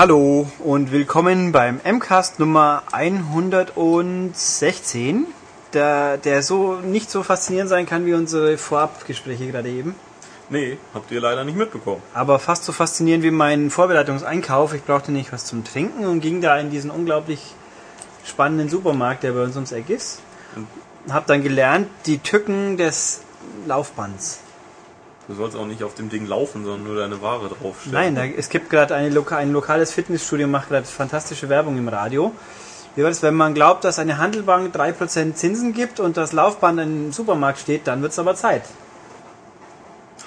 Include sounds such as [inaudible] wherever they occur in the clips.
Hallo und willkommen beim MCAST Nummer 116, der, der so nicht so faszinierend sein kann wie unsere Vorabgespräche gerade eben. Nee, habt ihr leider nicht mitbekommen. Aber fast so faszinierend wie mein Vorbereitungseinkauf. Ich brauchte nicht was zum Trinken und ging da in diesen unglaublich spannenden Supermarkt, der bei uns ums Eck ist. Hab dann gelernt, die Tücken des Laufbands. Du sollst auch nicht auf dem Ding laufen, sondern nur deine Ware draufstellen. Nein, da, es gibt gerade eine Loka ein lokales Fitnessstudio, macht gerade fantastische Werbung im Radio. Wie war das, wenn man glaubt, dass eine Handelbank 3% Zinsen gibt und das Laufband im Supermarkt steht, dann wird es aber Zeit.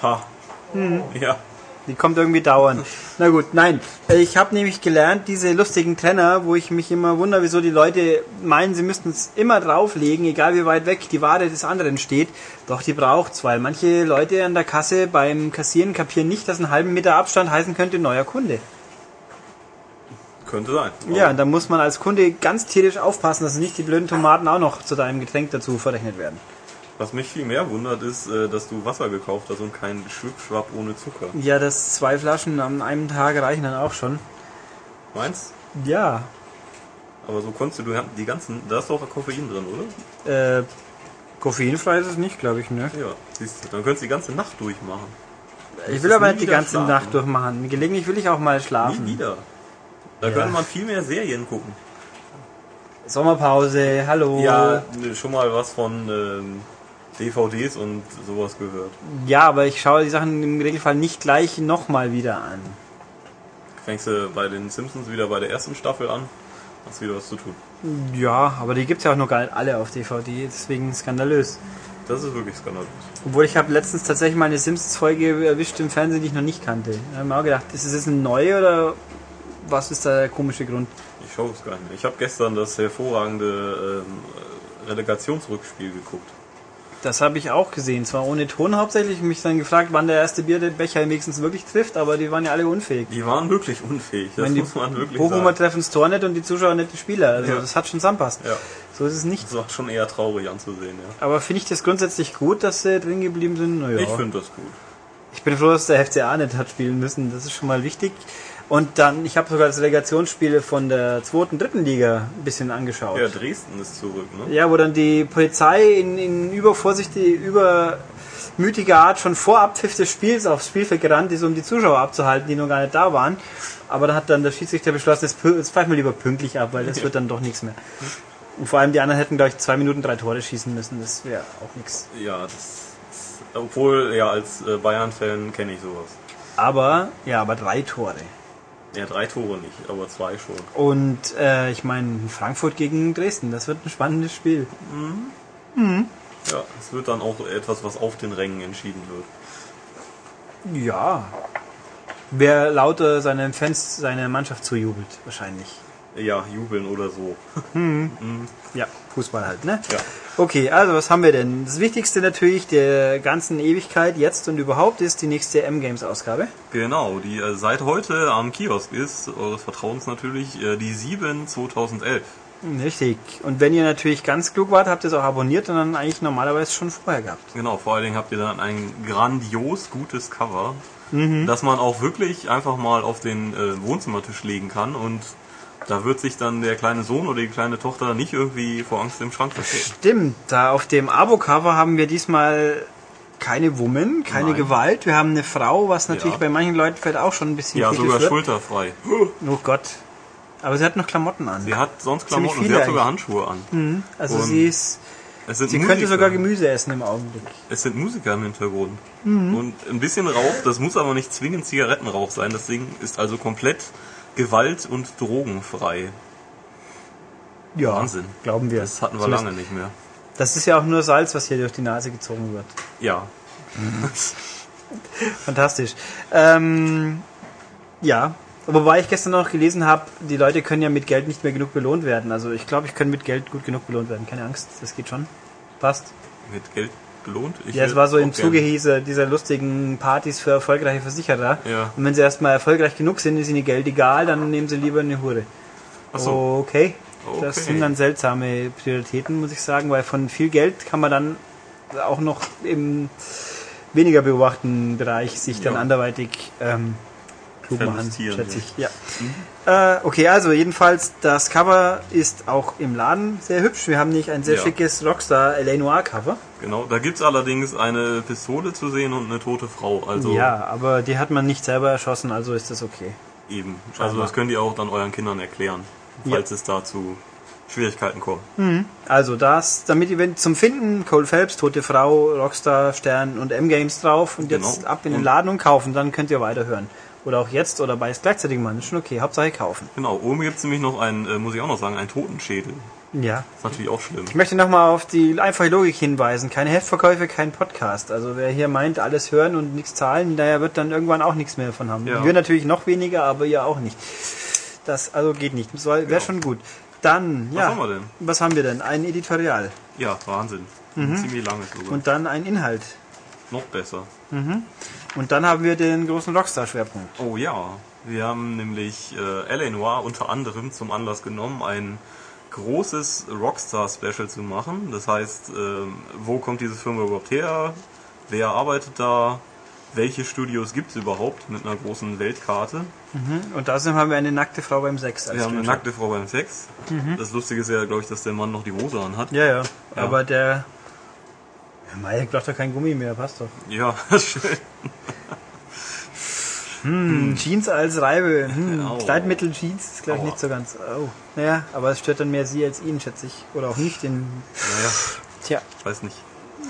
Ha. Ja. Die kommt irgendwie dauernd. Na gut, nein. Ich habe nämlich gelernt, diese lustigen Trenner, wo ich mich immer wundere, wieso die Leute meinen, sie müssten es immer drauflegen, egal wie weit weg die Ware des anderen steht. Doch die braucht's, weil manche Leute an der Kasse beim Kassieren kapieren nicht, dass ein halben Meter Abstand heißen könnte neuer Kunde. Könnte sein. Ja, und da muss man als Kunde ganz tierisch aufpassen, dass nicht die blöden Tomaten auch noch zu deinem Getränk dazu verrechnet werden. Was mich viel mehr wundert, ist, äh, dass du Wasser gekauft hast und keinen Schwipschwapp ohne Zucker. Ja, das zwei Flaschen an einem Tag reichen dann auch schon. Meinst? Ja, Aber so konntest du, die ganzen, da ist doch Koffein drin, oder? äh, koffeinfrei ist es nicht, glaube ich, ne? Ja, siehst du, dann könntest du die ganze Nacht durchmachen. Ich will aber nicht die wieder ganze schlafen. Nacht durchmachen. Gelegentlich will ich auch mal schlafen. Nie wieder. Da Ja. könnte man viel mehr Serien gucken. Sommerpause, hallo. Ja, schon mal was von ähm, DVDs und sowas gehört. Ja, aber ich schaue die Sachen im Regelfall nicht gleich nochmal wieder an. Fängst du bei den Simpsons wieder bei der ersten Staffel an, hast wieder was zu tun. Ja, aber die gibt's ja auch noch gar nicht alle auf DVD, deswegen skandalös. Das ist wirklich skandalös. Obwohl ich habe letztens tatsächlich mal eine Simpsons-Folge erwischt im Fernsehen, die ich noch nicht kannte. Da habe ich mir auch gedacht, ist es jetzt eine neue oder was ist da der komische Grund? Ich schaue es gar nicht mehr. Ich habe gestern das hervorragende ähm, Relegationsrückspiel geguckt. Das habe ich auch gesehen, zwar ohne Ton hauptsächlich, mich dann gefragt, wann der erste Bierbecher wenigstens wirklich trifft, aber die waren ja alle unfähig. Die waren wirklich unfähig, das Wenn die muss man wirklich Bochumer sagen. treffen das Tor nicht und die Zuschauer nicht die Spieler. Also Ja. das hat schon zusammenpasst. Ja, So ist es nicht. das war schon eher traurig anzusehen, ja. Aber finde ich das grundsätzlich gut, dass sie drin geblieben sind? Naja. Ich finde das gut. Ich bin froh, dass der FCA nicht hat spielen müssen. Das ist schon mal wichtig. Und dann, ich habe sogar das Relegationsspiele von der zweiten, dritten Liga ein bisschen angeschaut. Ja, Dresden ist zurück, ne? Ja, wo dann die Polizei in, in übervorsichtige, übermütige Art schon vor Abpfiff des Spiels aufs Spielfeld gerannt ist, um die Zuschauer abzuhalten, die noch gar nicht da waren. Aber da hat dann der Schiedsrichter beschlossen, jetzt, pfeifen wir lieber pünktlich ab, weil das wird dann doch nichts mehr. Und vor allem die anderen hätten, glaube ich, zwei Minuten drei Tore schießen müssen. Das wäre auch nichts. Ja, das, das obwohl, ja, als äh, Bayern-Fan kenne ich sowas. Aber, ja, aber drei Tore. Ja, drei Tore nicht, aber zwei schon. Und äh, ich meine, Frankfurt gegen Dresden, das wird ein spannendes Spiel. Ja, es wird dann auch etwas, was auf den Rängen entschieden wird. Ja. Wer lauter seinen Fans seine Mannschaft zujubelt, wahrscheinlich. Ja, jubeln oder so. [laughs] Ja, Fußball halt, ne? Ja. Okay, also was haben wir denn? Das Wichtigste natürlich der ganzen Ewigkeit jetzt und überhaupt ist die nächste M-Games-Ausgabe. Genau, die äh, seit heute am Kiosk ist, eures Vertrauens natürlich, äh, die 7 2011. Richtig. Und wenn ihr natürlich ganz klug wart, habt ihr es auch abonniert und dann eigentlich normalerweise schon vorher gehabt. Genau, vor allen Dingen habt ihr dann ein grandios gutes Cover, das man auch wirklich einfach mal auf den äh, Wohnzimmertisch legen kann und da wird sich dann der kleine Sohn oder die kleine Tochter nicht irgendwie vor Angst im Schrank verstecken. Stimmt, da auf dem Abo-Cover haben wir diesmal keine Woman, keine Nein. Gewalt. Wir haben eine Frau, was natürlich Ja. bei manchen Leuten vielleicht auch schon ein bisschen Ja, sogar wird. schulterfrei. [gasps] Oh Gott. Aber sie hat noch Klamotten an. Sie hat sonst Klamotten, sie viele hat sogar. Handschuhe an. Also Und sie ist, Es sind sie könnte Musiker. sogar Gemüse essen im Augenblick. Es sind Musiker im Hintergrund. Mhm. Und ein bisschen Rauch, das muss aber nicht zwingend Zigarettenrauch sein. Das Ding ist also komplett gewalt- und drogenfrei. Ja, Wahnsinn. glauben wir. Das hatten wir Zumindest- lange nicht mehr. Das ist ja auch nur Salz, was hier durch die Nase gezogen wird. Ja. [laughs] Fantastisch. Ähm, ja, wobei ich gestern noch gelesen habe, die Leute können ja mit Geld nicht mehr genug belohnt werden. Also ich glaube, ich kann mit Geld gut genug belohnt werden. Keine Angst, das geht schon. Passt. Mit Geld belohnt. Ich Ja, es war so im Zuge dieser, dieser lustigen Partys für erfolgreiche Versicherer. Ja. Und wenn sie erstmal erfolgreich genug sind, ist ihnen Geld egal, dann nehmen sie lieber eine Hure. Ach so. Okay. Das Okay. sind dann seltsame Prioritäten, muss ich sagen, weil von viel Geld kann man dann auch noch im weniger beobachten Bereich sich dann Ja. anderweitig ähm, klug machen, schätze ich. Ja. Äh, okay, also jedenfalls, das Cover ist auch im Laden sehr hübsch. Wir haben nicht ein sehr Ja. schickes Rockstar L.A. Noir Cover. Genau, da gibt's allerdings eine Pistole zu sehen und eine tote Frau. Also Ja, aber die hat man nicht selber erschossen, also ist das okay. eben. Scheinbar. Also das könnt ihr auch dann euren Kindern erklären, falls es da zu Schwierigkeiten kommt. Also das, damit ihr wenn- zum Finden Cole Phelps, Tote Frau, Rockstar, Stern und M-Games drauf und jetzt Genau. ab in den Laden und kaufen, dann könnt ihr weiterhören. Oder auch jetzt oder beides gleichzeitig machen, ist schon okay, Hauptsache kaufen. Genau, oben gibt's nämlich noch einen, äh, muss ich auch noch sagen, einen Totenschädel. Ja. ist natürlich auch schlimm. Ich möchte nochmal auf die einfache Logik hinweisen. Keine Heftverkäufe, kein Podcast. Also wer hier meint, alles hören und nichts zahlen, der wird dann irgendwann auch nichts mehr davon haben. Ja. Wir natürlich noch weniger, aber ihr auch nicht. Das also geht nicht. Das wäre Genau. schon gut. Dann, Was ja. haben wir denn? Was haben wir denn? Ein Editorial. Ja, Wahnsinn. Ziemlich lange sogar. Mhm. Und dann ein Inhalt. noch besser. Und dann haben wir den großen Rockstar-Schwerpunkt. Oh ja, wir haben nämlich äh, L.A. Noir unter anderem zum Anlass genommen, ein großes Rockstar-Special zu machen. Das heißt, ähm, wo kommt diese Firma überhaupt her? Wer arbeitet da? Welche Studios gibt es überhaupt mit einer großen Weltkarte? Und außerdem haben wir eine nackte Frau beim Sex. als Wir haben eine nackte Frau beim Sex. Das Lustige ist ja, glaube ich, dass der Mann noch die Hose anhat. Ja, ja. Aber der. Ja, Mike braucht doch kein Gummi mehr, passt doch. Ja, [laughs] schön. Hm, Jeans als Reibe. Hm, Au. Kleidmittel Jeans ist glaube ich nicht so ganz. Oh. Naja, aber es stört dann mehr sie als ihn, schätze ich. Oder auch nicht. Den, Naja, tja. weiß nicht.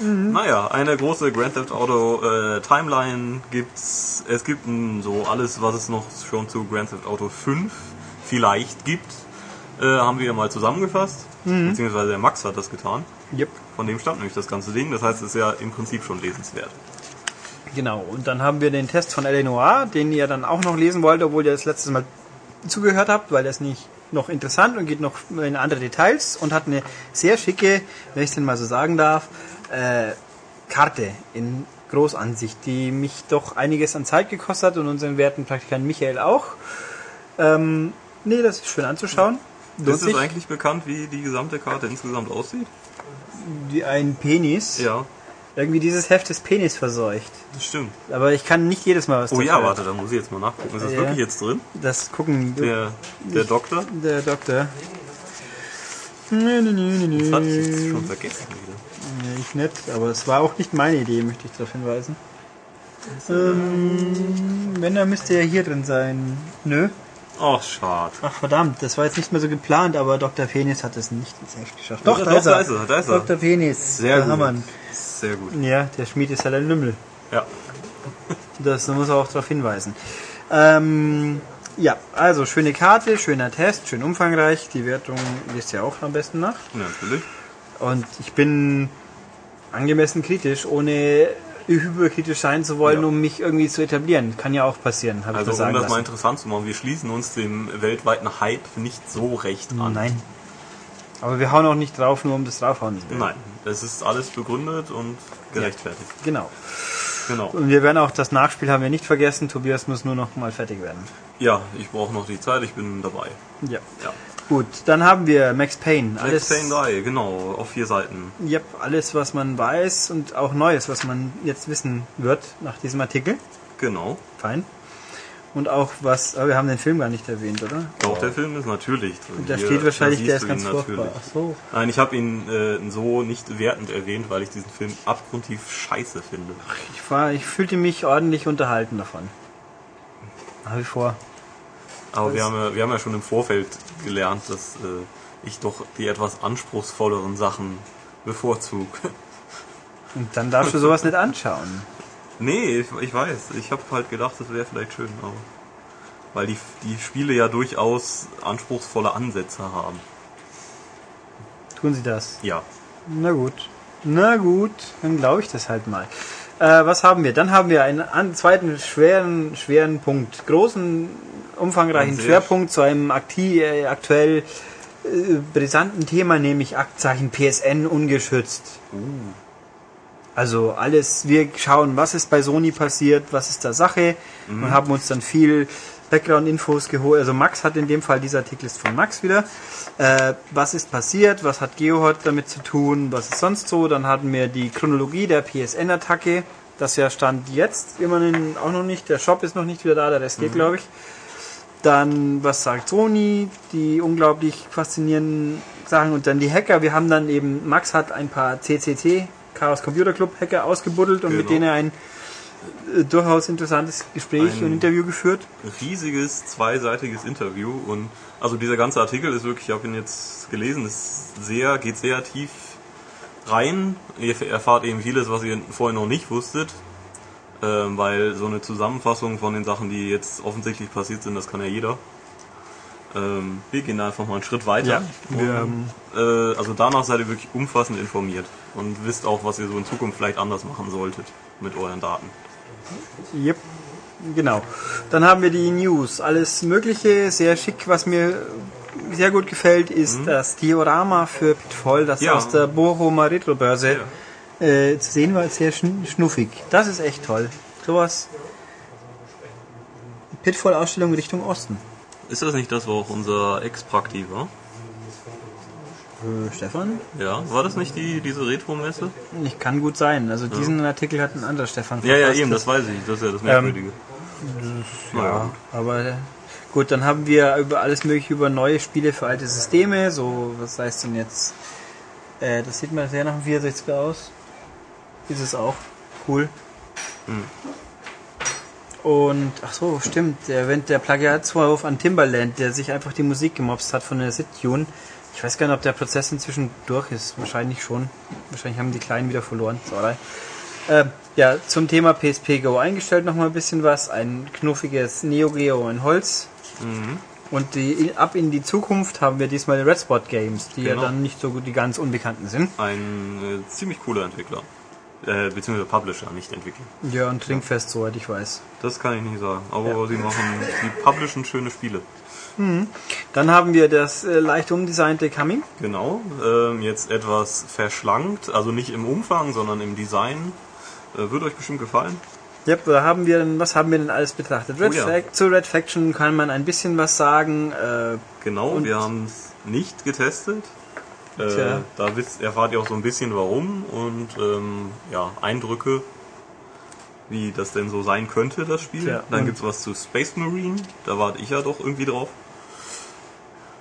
Naja, eine große Grand Theft Auto äh, Timeline gibt's. Es gibt n, so alles, was es noch schon zu Grand Theft Auto 5 vielleicht gibt, äh, haben wir mal zusammengefasst. Beziehungsweise der Max hat das getan. Yep. Von dem stammt nämlich das ganze Ding. Das heißt, es ist ja im Prinzip schon lesenswert. Genau. Und dann haben wir den Test von L.A. Noir, den ihr dann auch noch lesen wollt, obwohl ihr das letztes Mal zugehört habt, weil das nicht noch interessant und geht noch in andere Details und hat eine sehr schicke, wenn ich es denn mal so sagen darf, äh, Karte in Großansicht, die mich doch einiges an Zeit gekostet hat und unseren werten Praktikanten Michael auch. Ähm, nee, das ist schön anzuschauen. Lohnt ist es eigentlich bekannt, wie die gesamte Karte insgesamt aussieht? Wie ein Penis. Ja, Irgendwie dieses Heft ist Penis verseucht. das stimmt. Aber ich kann nicht jedes Mal was Oh ja, warte, da muss ich jetzt mal nachgucken. Ist das Ja. wirklich jetzt drin? Das gucken Der, der Doktor? der Doktor. Nö, nö, nö, nö, Das hatte ich schon vergessen wieder. Nee, ich nicht, aber es war auch nicht meine Idee, möchte ich darauf hinweisen. Ähm, wenn, dann müsste er hier drin sein. Nö. Ach, schade. Ach verdammt, das war jetzt nicht mehr so geplant, aber Dr. Penis hat es nicht ins Heft geschafft. Doch, doch, da ist er, da ist er. Dr. Penis. Sehr da gut. haben. Sehr gut. Ja, der Schmied ist halt ein Lümmel. Ja. Das muss er auch darauf hinweisen. Ähm, ja, also schöne Karte, schöner Test, schön umfangreich. Die Wertung liest ja auch am besten nach. Ja, natürlich. Und ich bin angemessen kritisch, ohne hyperkritisch sein zu wollen, Ja. um mich irgendwie zu etablieren. Kann ja auch passieren, habe Also ich mir um das mal lassen. interessant zu machen, wir schließen uns dem weltweiten Hype nicht so recht an. Nein. Aber wir hauen auch nicht drauf, nur um das draufhauen. willen. Nein, es ist alles begründet und gerechtfertigt. Genau. Genau. Und wir werden auch das Nachspiel haben wir nicht vergessen. Tobias muss nur noch mal fertig werden. Ja, ich brauche noch die Zeit, ich bin dabei. Ja. Ja. Gut, dann haben wir Max Payne. Max Payne 3, genau, auf vier Seiten. Yep, alles, was man weiß und auch Neues, was man jetzt wissen wird nach diesem Artikel. Genau. Fein. Und auch was, aber wir haben den Film gar nicht erwähnt, oder? Doch, der Film ist natürlich drin. Da steht wahrscheinlich, der ist ganz furchtbar. Ach so. Nein, ich habe ihn äh, so nicht wertend erwähnt, weil ich diesen Film abgrundtief scheiße finde. Ich, war, ich fühlte mich ordentlich unterhalten davon. Nach wie vor. Aber wir haben, ja, wir haben ja schon im Vorfeld gelernt, dass äh, ich doch die etwas anspruchsvolleren Sachen bevorzuge. Und dann darfst du sowas nicht anschauen. [laughs] Nee, ich, ich weiß. Ich habe halt gedacht, das wäre vielleicht schön, aber weil die, die Spiele ja durchaus anspruchsvolle Ansätze haben. Tun sie das. Ja. Na gut. Na gut, dann glaube ich das halt mal. Äh, was haben wir? Dann haben wir einen zweiten schweren, schweren Punkt. Großen, umfangreichen Schwerpunkt zu einem akti äh, aktuell äh, brisanten Thema, nämlich Aktzeichen PSN ungeschützt. Also alles, wir schauen, was ist bei Sony passiert, was ist da Sache und haben uns dann viel Background-Infos geholt. Also Max hat in dem Fall, dieser Artikel ist von Max wieder. Äh, was ist passiert, was hat GeoHot damit zu tun, was ist sonst so. Dann hatten wir die Chronologie der PSN-Attacke, Das ja stand jetzt immerhin auch noch nicht. Der Shop ist noch nicht wieder da, der Rest geht, glaube ich. Dann, was sagt Sony? Die unglaublich faszinierenden Sachen. Und dann die Hacker. Wir haben dann eben, Max hat ein paar CCT, Chaos Computer Club Hacker ausgebuddelt und mit Genau. denen ein äh, durchaus interessantes Gespräch Ein- und Interview geführt. riesiges zweiseitiges Interview und also dieser ganze Artikel ist wirklich, ich habe ihn jetzt gelesen, ist sehr, geht sehr tief rein. Ihr erfahrt eben vieles, was ihr vorher noch nicht wusstet, weil so eine Zusammenfassung von den Sachen, die jetzt offensichtlich passiert sind, das kann ja jeder. Ähm, wir gehen einfach mal einen Schritt weiter. Ja, und, äh, also danach seid ihr wirklich umfassend informiert und wisst auch, was ihr so in Zukunft vielleicht anders machen solltet mit euren Daten. Yep. Genau. Dann haben wir die News. Alles Mögliche, sehr schick. Was mir sehr gut gefällt, ist das Diorama für Pitfall, das Mhm. Ja. aus der Bochumer Retrobörse äh, zu sehen war. Sehr schn schnuffig. Das ist echt toll. Sowas. Pitfall-Ausstellung Richtung Osten. Ist das nicht das, wo auch unser Ex-Prakti war? Äh, Stefan? Ja, war das nicht die, diese Retro-Messe? Ich kann gut sein. Also diesen Artikel hat ein anderer Stefan Ja, ja, eben, das weiß ich. Das ist ja das Merkwürdige. Ja, aber äh, gut, dann haben wir über alles mögliche über neue Spiele für alte Systeme, so, was heißt denn jetzt? Äh, das sieht mal sehr nach einem 64er aus. Ist es auch. Cool. Hm. Und, ach so, stimmt, der, wenn der Plagiatsvorwurf an Timbaland, der sich einfach die Musik gemobst hat von der Sit-Tune. Ich weiß gar nicht, ob der Prozess inzwischen durch ist. Wahrscheinlich schon. Wahrscheinlich haben die Kleinen wieder verloren. Sorry. Äh, ja, zum Thema PSP Go eingestellt noch mal ein bisschen was. Ein knuffiges Neo Geo in Holz. Mhm. Und die, ab in die Zukunft haben wir diesmal die Red Spot Games, die Genau. ja dann nicht so gut die ganz Unbekannten sind. Ein äh, ziemlich cooler Entwickler. Äh, beziehungsweise Publisher, nicht Entwickler. Ja, und Trinkfest, soweit ich weiß. Das kann ich nicht sagen. Aber sie machen, sie publishen schöne Spiele. Dann haben wir das äh, leicht umdesignte Coming. Genau. Ähm, jetzt etwas verschlankt, also nicht im Umfang, sondern im Design. Äh, wird euch bestimmt gefallen. Ja, da haben wir denn, was haben wir denn alles betrachtet? Red Oh ja. Zu Red Faction kann man ein bisschen was sagen. Äh, Genau, wir haben es nicht getestet. Äh, da wisst, erfahrt ihr auch so ein bisschen warum und ähm, ja, Eindrücke, wie das denn so sein könnte, das Spiel. Tja, Dann und- gibt's was zu Space Marine, da warte ich ja doch irgendwie drauf.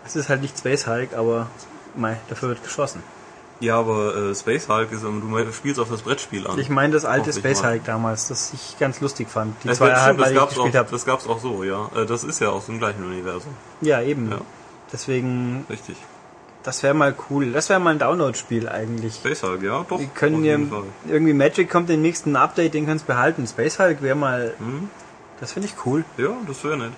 es ist halt nicht Space Hulk, aber mei, dafür wird geschossen. Ja, aber äh, Space Hulk ist, ähm, du spielst auf das Brettspiel an. Ich meine das alte Space mal. Hulk damals, das ich ganz lustig fand. Die das, zwei stimmt, das gab's, auch, habe. das gab's auch so, ja. Äh, das ist ja aus dem gleichen Universum. Ja, eben. Ja. Deswegen, Richtig. Das wäre mal cool. Das wäre mal ein Download-Spiel eigentlich. Space Hulk, ja, doch. Wir können auf ja irgendwie Magic kommt im nächsten Update, den kannst du behalten. Space Hulk wäre mal, Hm? das finde ich cool. Ja, das wäre nett.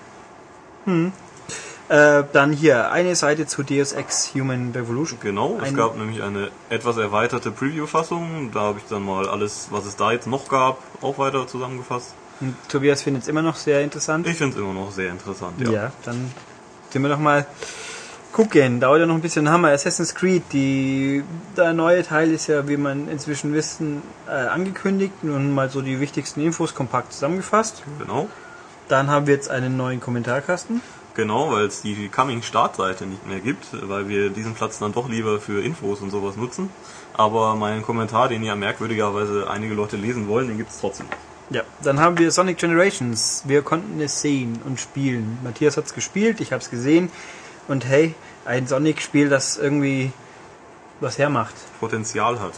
Äh, dann hier eine Seite zu Deus Ex Human Revolution. Genau, es Ein- gab nämlich eine etwas erweiterte Preview-Fassung. Da habe ich dann mal alles, was es da jetzt noch gab, auch weiter zusammengefasst. Und Tobias findet es immer noch sehr interessant. Ich finde es immer noch sehr interessant, ja. Ja. dann sind wir doch mal gucken. Dauert ja noch ein bisschen. Wir Assassin's Creed. Die, der neue Teil ist ja, wie man inzwischen wissen, äh, angekündigt. Nun mal so die wichtigsten Infos kompakt zusammengefasst. Genau. Dann haben wir jetzt einen neuen Kommentarkasten. Genau, weil es die Coming-Startseite nicht mehr gibt, weil wir diesen Platz dann doch lieber für Infos und sowas nutzen. Aber meinen Kommentar, den ja merkwürdigerweise einige Leute lesen wollen, den gibt es trotzdem. Ja, dann haben wir Sonic Generations. Wir konnten es sehen und spielen. Matthias hat es gespielt, ich habe es gesehen. Und hey, ein Sonic-Spiel, das irgendwie was hermacht. Potenzial hat.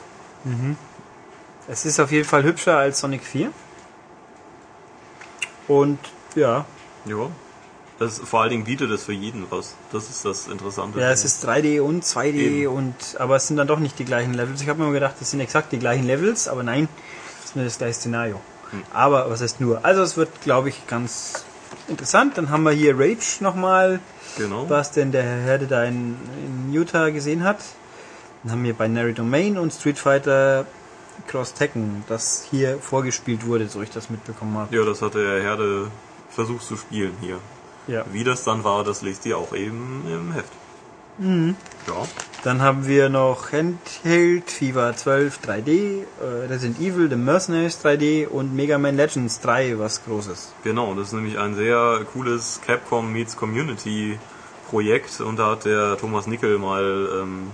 Es ist auf jeden Fall hübscher als Sonic 4. Und ja, Ja. Das, vor allen Dingen bietet es für jeden was. Das ist das Interessante. ja, es ist 3D und 2D Eben. und aber es sind dann doch nicht die gleichen Levels. Ich habe mir immer gedacht, das sind exakt die gleichen Levels, aber nein, es ist nur das gleiche Szenario. Aber was heißt nur? Also es wird, glaube ich, ganz interessant. Dann haben wir hier Rage nochmal. Genau. was denn der Herr Herde da in, in Utah gesehen hat. Dann haben wir Binary Domain und Street Fighter Cross Tekken, das hier vorgespielt wurde, so ich das mitbekommen habe. Ja, das hat der Herde versucht zu spielen hier. Ja. Wie das dann war, das lest ihr auch eben im Heft. Mhm. Ja. Dann haben wir noch Handheld, FIFA 12 3D, äh, Resident Evil, The Mercenaries 3D und Mega Man Legends 3, was Großes. Genau, das ist nämlich ein sehr cooles Capcom meets Community Projekt und da hat der Thomas Nickel mal ähm,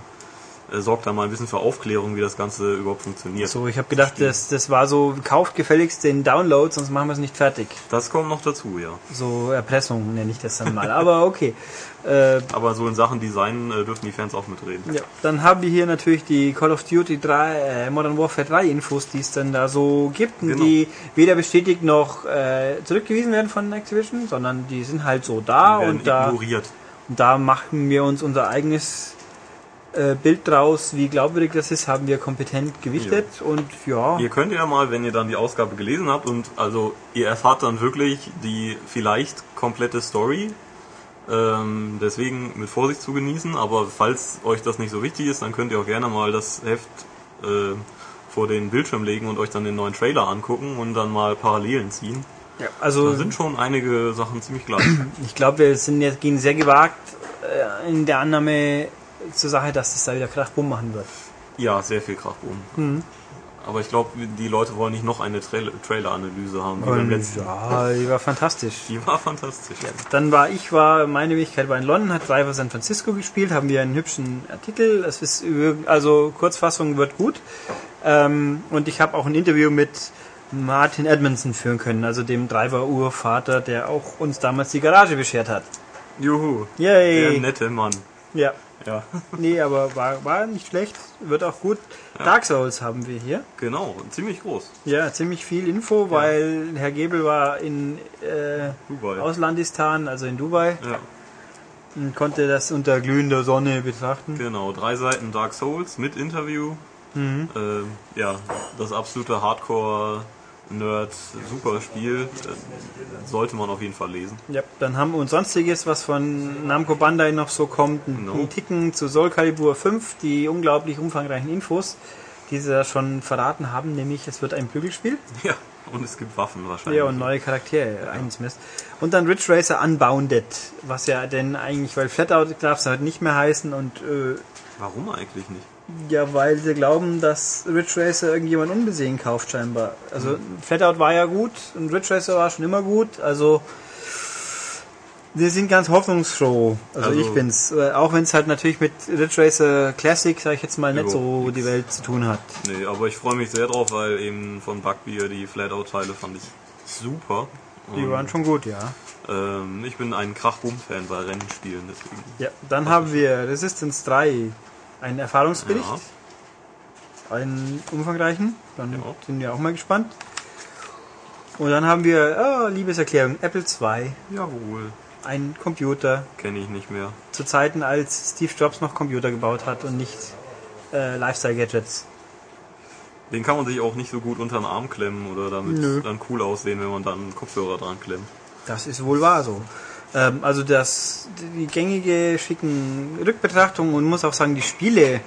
äh, sorgt da mal ein bisschen für Aufklärung, wie das Ganze überhaupt funktioniert. So, ich habe gedacht, das, das war so, kauft gefälligst den Download, sonst machen wir es nicht fertig. Das kommt noch dazu, ja. So Erpressung nenne ich das dann mal. Aber okay. [laughs] Äh, Aber so in Sachen Design äh, dürfen die Fans auch mitreden. ja. Dann haben wir hier natürlich die Call of Duty 3, äh, Modern Warfare 3 Infos, die es dann da so gibt, Genau. die weder bestätigt noch äh, zurückgewiesen werden von Activision, sondern die sind halt so da und da, ignoriert. und da machen wir uns unser eigenes äh, Bild draus, wie glaubwürdig das ist, haben wir kompetent gewichtet und ja. Ihr könnt ja mal, wenn ihr dann die Ausgabe gelesen habt und also ihr erfahrt dann wirklich die vielleicht komplette Story. Ähm, deswegen mit Vorsicht zu genießen, aber falls euch das nicht so wichtig ist, dann könnt ihr auch gerne mal das Heft äh, vor den Bildschirm legen und euch dann den neuen Trailer angucken und dann mal Parallelen ziehen. ja also Da sind schon einige Sachen ziemlich gleich. [clears throat] Ich glaube, wir sind jetzt gehen sehr gewagt äh, in der Annahme zur Sache, dass es da wieder Krachbumm machen wird. ja, sehr viel Krachboom. Aber ich glaube, die Leute wollen nicht noch eine Trail Trailer-Analyse haben wie beim Und, letzten. ja, die war fantastisch. Die war fantastisch. Dann war ich, war, meine Wenigkeit war in London, hat Driver San Francisco gespielt, haben wir einen hübschen Artikel. Es ist, also Kurzfassung wird gut. Ähm, und ich habe auch ein Interview mit Martin Edmondson führen können, also dem Driver-Urvater, der auch uns damals die Garage beschert hat. Juhu. Yay! Der nette Mann. Ja, Ja, [laughs] nee, aber war, war nicht schlecht, wird auch gut. Dark Souls haben wir hier. genau. Ziemlich groß. Ja, ziemlich viel Info, weil Herr Gebel war in äh. Auslandistan, also in Dubai, Ja, und konnte das unter glühender Sonne betrachten. genau. Drei Seiten Dark Souls mit Interview. Mhm. Ähm, ja, das absolute Hardcore-Nerd, super Spiel. Äh, sollte man auf jeden Fall lesen. Ja, dann haben wir uns sonstiges, was von Namco Bandai noch so kommt, ein, No. ein Ticken zu Soul Calibur 5, die unglaublich umfangreichen Infos, die sie da schon verraten haben, nämlich es wird ein Prügelspiel. Ja, und es gibt Waffen wahrscheinlich. Ja, und neue Charaktere, eins Mist. Und dann Ridge Racer Unbounded, was ja denn eigentlich, weil Flatout darf es halt nicht mehr heißen und äh, Warum eigentlich nicht? Ja, weil sie glauben, dass Ridge Racer irgendjemand unbesehen kauft scheinbar. Also Flatout war ja gut und Ridge Racer war schon immer gut, also wir sind ganz hoffnungsfroh. Also, Also- ich bin's. Äh, Auch wenn es halt natürlich mit Ridge Racer Classic, sag ich jetzt mal, nicht so nix. die Welt zu tun hat. Nee, aber ich freue mich sehr drauf, weil eben von Bugbear die Flatout-Teile fand ich super. Die waren schon gut, ja. ähm, ich bin ein Krachboom-Fan bei Rennspielen, deswegen. Ja, dann haben wir Resistance 3, einen Erfahrungsbericht, Ja. einen umfangreichen. Dann Ja. sind wir auch mal gespannt. Und dann haben wir, oh, Liebeserklärung, Apple II, Jawohl, ein Computer, kenne ich nicht mehr. zu Zeiten, als Steve Jobs noch Computer gebaut hat und nicht äh, Lifestyle-Gadgets. Den kann man sich auch nicht so gut unter den Arm klemmen oder damit Nö. dann cool aussehen, wenn man dann einen Kopfhörer dran klemmt. Das ist wohl wahr so. Ähm, also das, die gängige, schicken Rückbetrachtungen und muss auch sagen, die Spiele,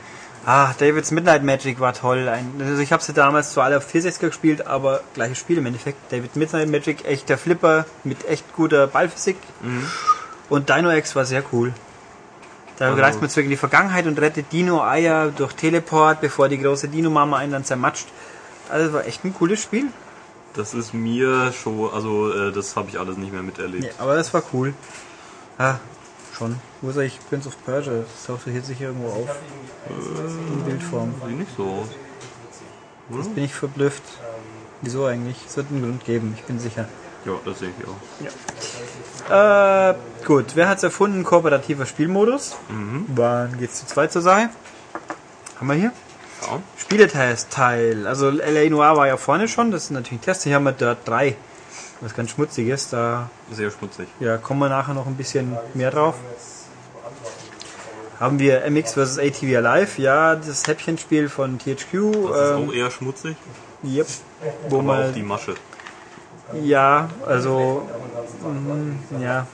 ah, David's Midnight Magic war toll. Ein, also ich habe sie damals zwar alle auf 460 gespielt, aber gleiches Spiel im Endeffekt. David Midnight Magic, echter Flipper mit echt guter Ballphysik. Und Dino X war sehr cool. Da Also- reist man zurück in die Vergangenheit und rettet Dino-Eier durch Teleport, bevor die große Dino-Mama einen dann zermatscht. Also war echt ein cooles Spiel. Das ist mir schon, also äh, das habe ich alles nicht mehr miterlebt. Ja, aber das war cool. Ah, schon. Wo ist eigentlich Prince of Persia? Das taucht hier sicher irgendwo auf. In Bildform. Sieht nicht so aus. Oder? Bin ich verblüfft. Wieso eigentlich? Es wird einen Grund geben, ich bin sicher. Ja, das sehe ich auch. Äh, gut. Wer hat's erfunden? Kooperativer Spielmodus. Wann geht's zu zweit zur Sache? Haben wir hier? Ja. Spieletest-Teil. Also LA Noir war ja vorne schon, das ist natürlich Test. Hier haben wir Dirt 3. Was ganz schmutziges. Da Sehr schmutzig. Ja, kommen wir nachher noch ein bisschen mehr drauf. Haben wir MX vs. ATV Alive, ja, das Häppchenspiel von THQ. Das ist ähm, auch eher schmutzig, yep, wo aber auch man, die Masche. Ja, also, mm, ja,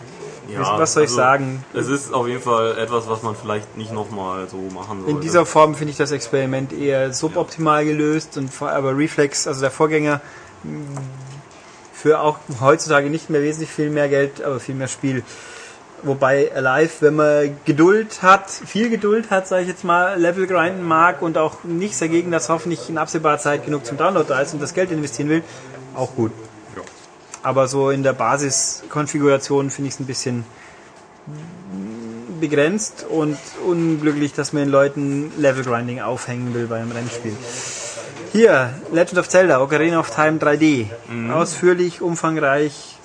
Ja, was soll ich also, sagen? Es ist auf jeden Fall etwas, was man vielleicht nicht nochmal so machen sollte. In dieser Form finde ich das Experiment eher suboptimal gelöst und aber Reflex, also der Vorgänger, mh, für auch heutzutage nicht mehr wesentlich viel mehr Geld, aber viel mehr Spiel. Wobei Alive, wenn man Geduld hat, viel Geduld hat, sage ich jetzt mal, Level grinden mag und auch nichts dagegen, dass hoffentlich in absehbarer Zeit genug zum Download da ist und das Geld investieren will, auch gut. Ja. Aber so in der Basiskonfiguration finde ich es ein bisschen begrenzt und unglücklich, dass man den Leuten Level Grinding aufhängen will beim Rennspiel. Hier, Legend of Zelda, Ocarina of Time 3D. Ausführlich, umfangreich,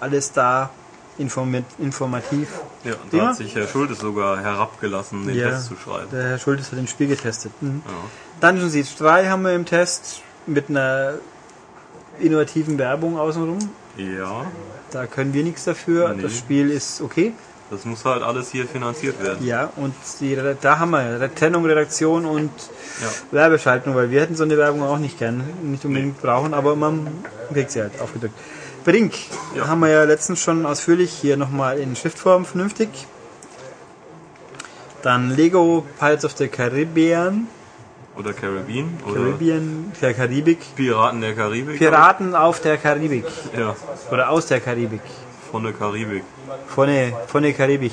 alles da, informi- informativ. Ja, da Prima. hat sich Herr Schultes sogar herabgelassen, den Ja, Test zu schreiben. Der Herr Schultes hat den Spiel getestet. Mhm. Ja. Dungeon Siege 3 haben wir im Test mit einer innovativen Werbung außenrum. ja, Da können wir nichts dafür. Nee. Das Spiel ist okay. das muss halt alles hier finanziert werden. Ja, und die, da haben wir Re- Trennung, Redaktion und Ja. Werbeschaltung, weil wir hätten so eine Werbung auch nicht gern, nicht unbedingt brauchen, aber man kriegt sie halt aufgedrückt. Brink Ja. haben wir ja letztens schon ausführlich hier nochmal in Schriftform vernünftig. Dann Lego Pirates of the Caribbean, Oder Caribbean. Oder Caribbean, der Karibik. Piraten der Karibik. Piraten auf der Karibik Ja, oder aus der Karibik. von der Karibik. Von der, von der Karibik.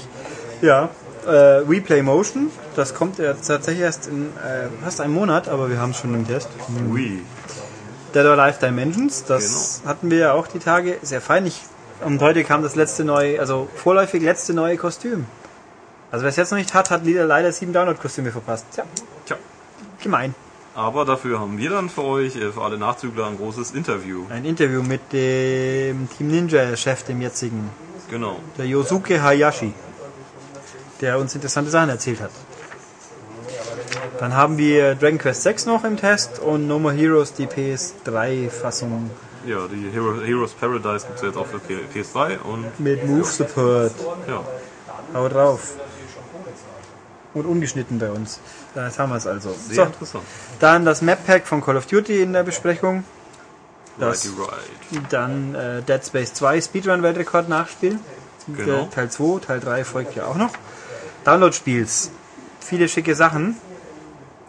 Ja. Äh, Replay Motion, das kommt ja tatsächlich erst in äh, fast einem Monat, aber wir haben es schon im Test. Ui. Dead or Alive Dimensions, das hatten wir ja auch die Tage, sehr fein. Ich, und heute kam das letzte neue, also vorläufig letzte neue Kostüm. Also wer es jetzt noch nicht hat, hat leider leider sieben Download-Kostüme verpasst. Tja. Gemein. Aber dafür haben wir dann für euch, äh, für alle Nachzügler, ein großes Interview. Ein Interview mit dem Team Ninja-Chef, dem jetzigen, Genau. der Yosuke Hayashi, der uns interessante Sachen erzählt hat. Dann haben wir Dragon Quest 6 noch im Test und No More Heroes, die PS3-Fassung Ja, die Hero, Heroes Paradise gibt es jetzt auch für P- PS3 und mit Move Support. ja, Hau drauf. Und ungeschnitten bei uns. Das haben wir es also. sehr So, interessant. dann das Map Pack von Call of Duty in der Besprechung. Das, Righty right. dann äh, Dead Space 2 Speedrun Weltrekord nachspielen. Genau. Äh, Teil 2, Teil 3 folgt ja auch noch. Download-Spiels. Viele schicke Sachen.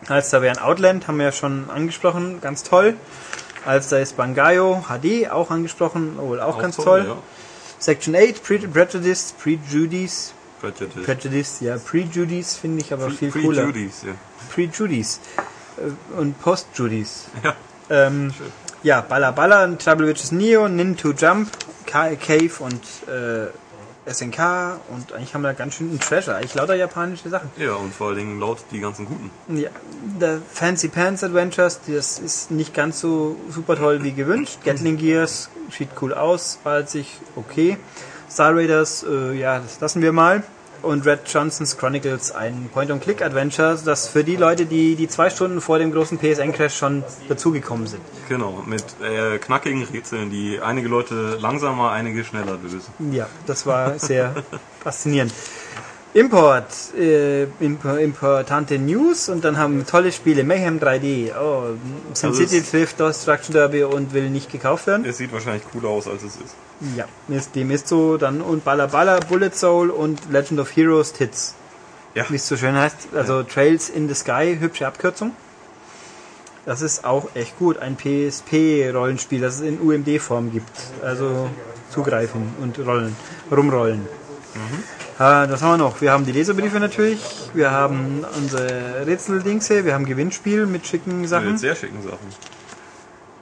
Als da wären Outland, haben wir ja schon angesprochen, ganz toll. Als da ist Bangayo HD, auch angesprochen, wohl auch, ganz toll. Ja. Section 8, Pre Prejudice, Prejudice, Prejudice. Prejudice, ja, Prejudice finde ich aber viel cooler. Pre-Judies, ja. Pre-Judice äh, und Post-Judice. Ja, Ähm, ja, Balla Balla, Trouble Witches Neo, Nin to Jump, Cave und äh, SNK und eigentlich haben wir da ganz schön einen Treasure. Eigentlich lauter japanische Sachen. ja, und vor allen Dingen laut die ganzen guten. Ja, The Fancy Pants Adventures, das ist nicht ganz so super toll wie gewünscht. Gatling Gears sieht cool aus, war sich okay. Star Raiders, äh, ja, das lassen wir mal. Und Red Johnson's Chronicles, ein Point-and-Click-Adventure, das für die Leute, die die zwei Stunden vor dem großen PSN-Crash schon dazugekommen sind. Genau, mit äh, knackigen Rätseln, die einige Leute langsamer, einige schneller lösen. Ja, das war sehr [laughs] faszinierend. Import, äh, impo- importante News und dann haben wir tolle Spiele. Mayhem 3D, oh, SimCity ist- Thrift, Destruction Derby und will nicht gekauft werden. Es sieht wahrscheinlich cooler aus, als es ist. Ja, dem ist so. Dann und Balla Balla, Bullet Soul und Legend of Heroes Tits. Ja. Wie es so schön heißt. Also Trails in the Sky, hübsche Abkürzung. Das ist auch echt gut. Ein PSP-Rollenspiel, das es in UMD-Form gibt. Also zugreifen und rollen, rumrollen. Äh, was haben wir noch? Wir haben die Leserbriefe natürlich. Wir haben unsere Rätseldingse. Wir haben Gewinnspiel mit schicken Sachen. Mit sehr schicken Sachen.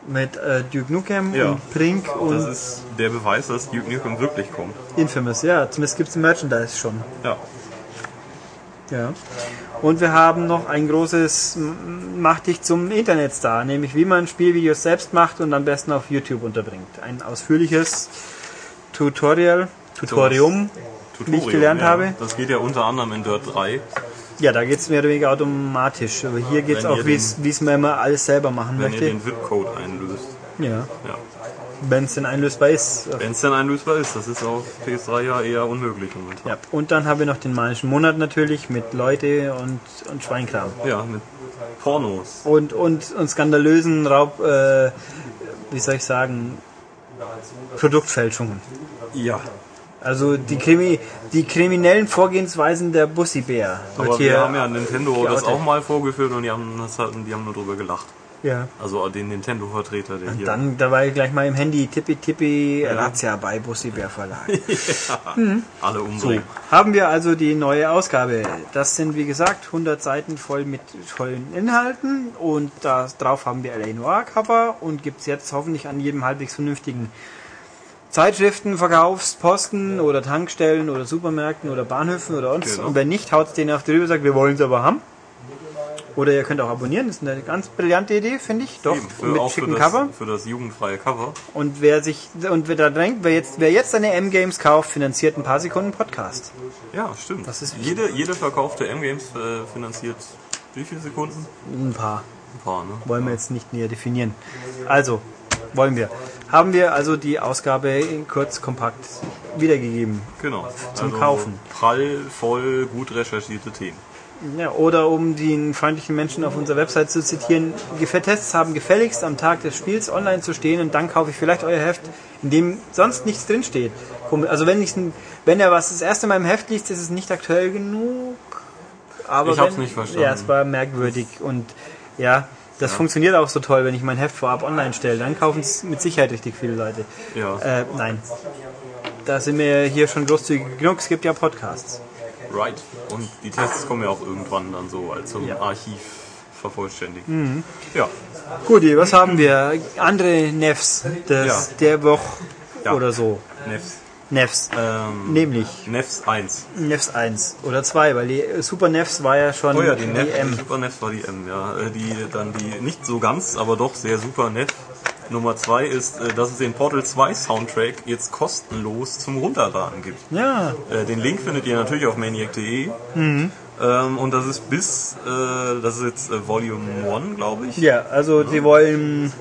Mit äh, Duke Nukem Ja. und Brink und Das ist der Beweis, dass Duke Nukem wirklich kommt. Infamous. Ja, zumindest gibt es Merchandise schon. Ja. Ja. Und wir haben noch ein großes Mach dich zum Internetstar, nämlich wie man Spielvideos selbst macht und am besten auf YouTube unterbringt. Ein ausführliches Tutorial, Tutorium, wie ich gelernt ja. habe. Das geht ja unter anderem in Dirt 3. Ja, da geht es mehr oder weniger automatisch. Aber hier geht es Wenn auch, ihr wie es man immer alles selber machen wenn ihr möchte. den VIP-Code einlöst. Ja, Ja. wenn es denn einlösbar ist. Wenn es denn einlösbar ist, das ist auf PS3 ja eher unmöglich momentan. Ja. Und dann haben wir noch den manischen Monat natürlich mit Leute und, und Schweinkram. Ja, mit Pornos. und, und, und skandalösen Raub, äh, wie soll ich sagen, Produktfälschungen. Ja. Also die, Krimi, die kriminellen Vorgehensweisen der Bussi-Bär. Aber wir haben ja Nintendo das geoutet. auch mal vorgeführt und die haben, das halt, die haben nur drüber gelacht. Ja. Also den Nintendo-Vertreter, der hier. Dann dabei gleich mal im Handy Tippi Tippi Razzia bei Bussi-Bär Verlag. [laughs] alle umbringen. Haben wir also die neue Ausgabe. Das sind wie gesagt 100 Seiten voll mit tollen Inhalten und da drauf haben wir LA Noir Cover und gibt's jetzt hoffentlich an jedem halbwegs vernünftigen Zeitschriften verkaufst, Posten oder Tankstellen oder Supermärkten oder Bahnhöfen oder uns. Genau. Und wenn nicht, haut es denen auf die Rübe und sagt, wir wollen es aber haben. Oder ihr könnt auch abonnieren, das ist eine ganz brillante Idee, finde ich. Doch, Eben, für, mit auch für schicken das, Cover. für das jugendfreie Cover. Und wer sich, und wer da denkt, wer jetzt, wer jetzt seine M-Games kauft, finanziert ein paar Sekunden Podcast. Ja, stimmt. Das ist- jede, jede verkaufte M-Games äh, finanziert wie viele Sekunden? Ein paar. Ein paar, ne? Wollen wir jetzt nicht näher definieren. Also, wollen wir. Haben wir also die Ausgabe kurz kompakt wiedergegeben. Genau. Zum Kaufen. Prall, voll, gut recherchierte Themen. Ja, oder um den freundlichen Menschen auf unserer Website zu zitieren, Tests haben gefälligst am Tag des Spiels online zu stehen und dann kaufe ich vielleicht euer Heft, in dem sonst nichts drinsteht. Also wenn ich, wenn er was das erste Mal im Heft liest, ist es nicht aktuell genug. Aber Ich hab's wenn- nicht verstanden. Ja, es war merkwürdig und ja, das funktioniert auch so toll, wenn ich mein Heft vorab online stelle. Dann kaufen es mit Sicherheit richtig viele Leute. Ja. Äh, nein. Da sind wir hier schon großzügig genug. Es gibt ja Podcasts. Right. Und die Tests kommen ja auch irgendwann dann so als zum Ja. Archiv vervollständigt. Mhm. Ja. Guti, was haben wir? Andere Nefs des, Ja. der Woche Ja. oder so. Nefs. Nefs. Ähm, Nämlich Nefs 1. Nefs 1 oder 2, weil die Super Nefs war ja schon Oh ja, die, Nef, die M. Super Nef war die M, ja. Äh, Die, dann die nicht so ganz, aber doch sehr super Nef. Nummer 2 ist, äh, dass es den Portal 2 Soundtrack jetzt kostenlos zum Runterladen gibt. Ja, Äh, Den Link findet ihr natürlich auf maniac.de. Mhm. Ähm, und das ist bis, äh, das ist jetzt äh, Volume 1, glaube ich. ja, also sie wollen,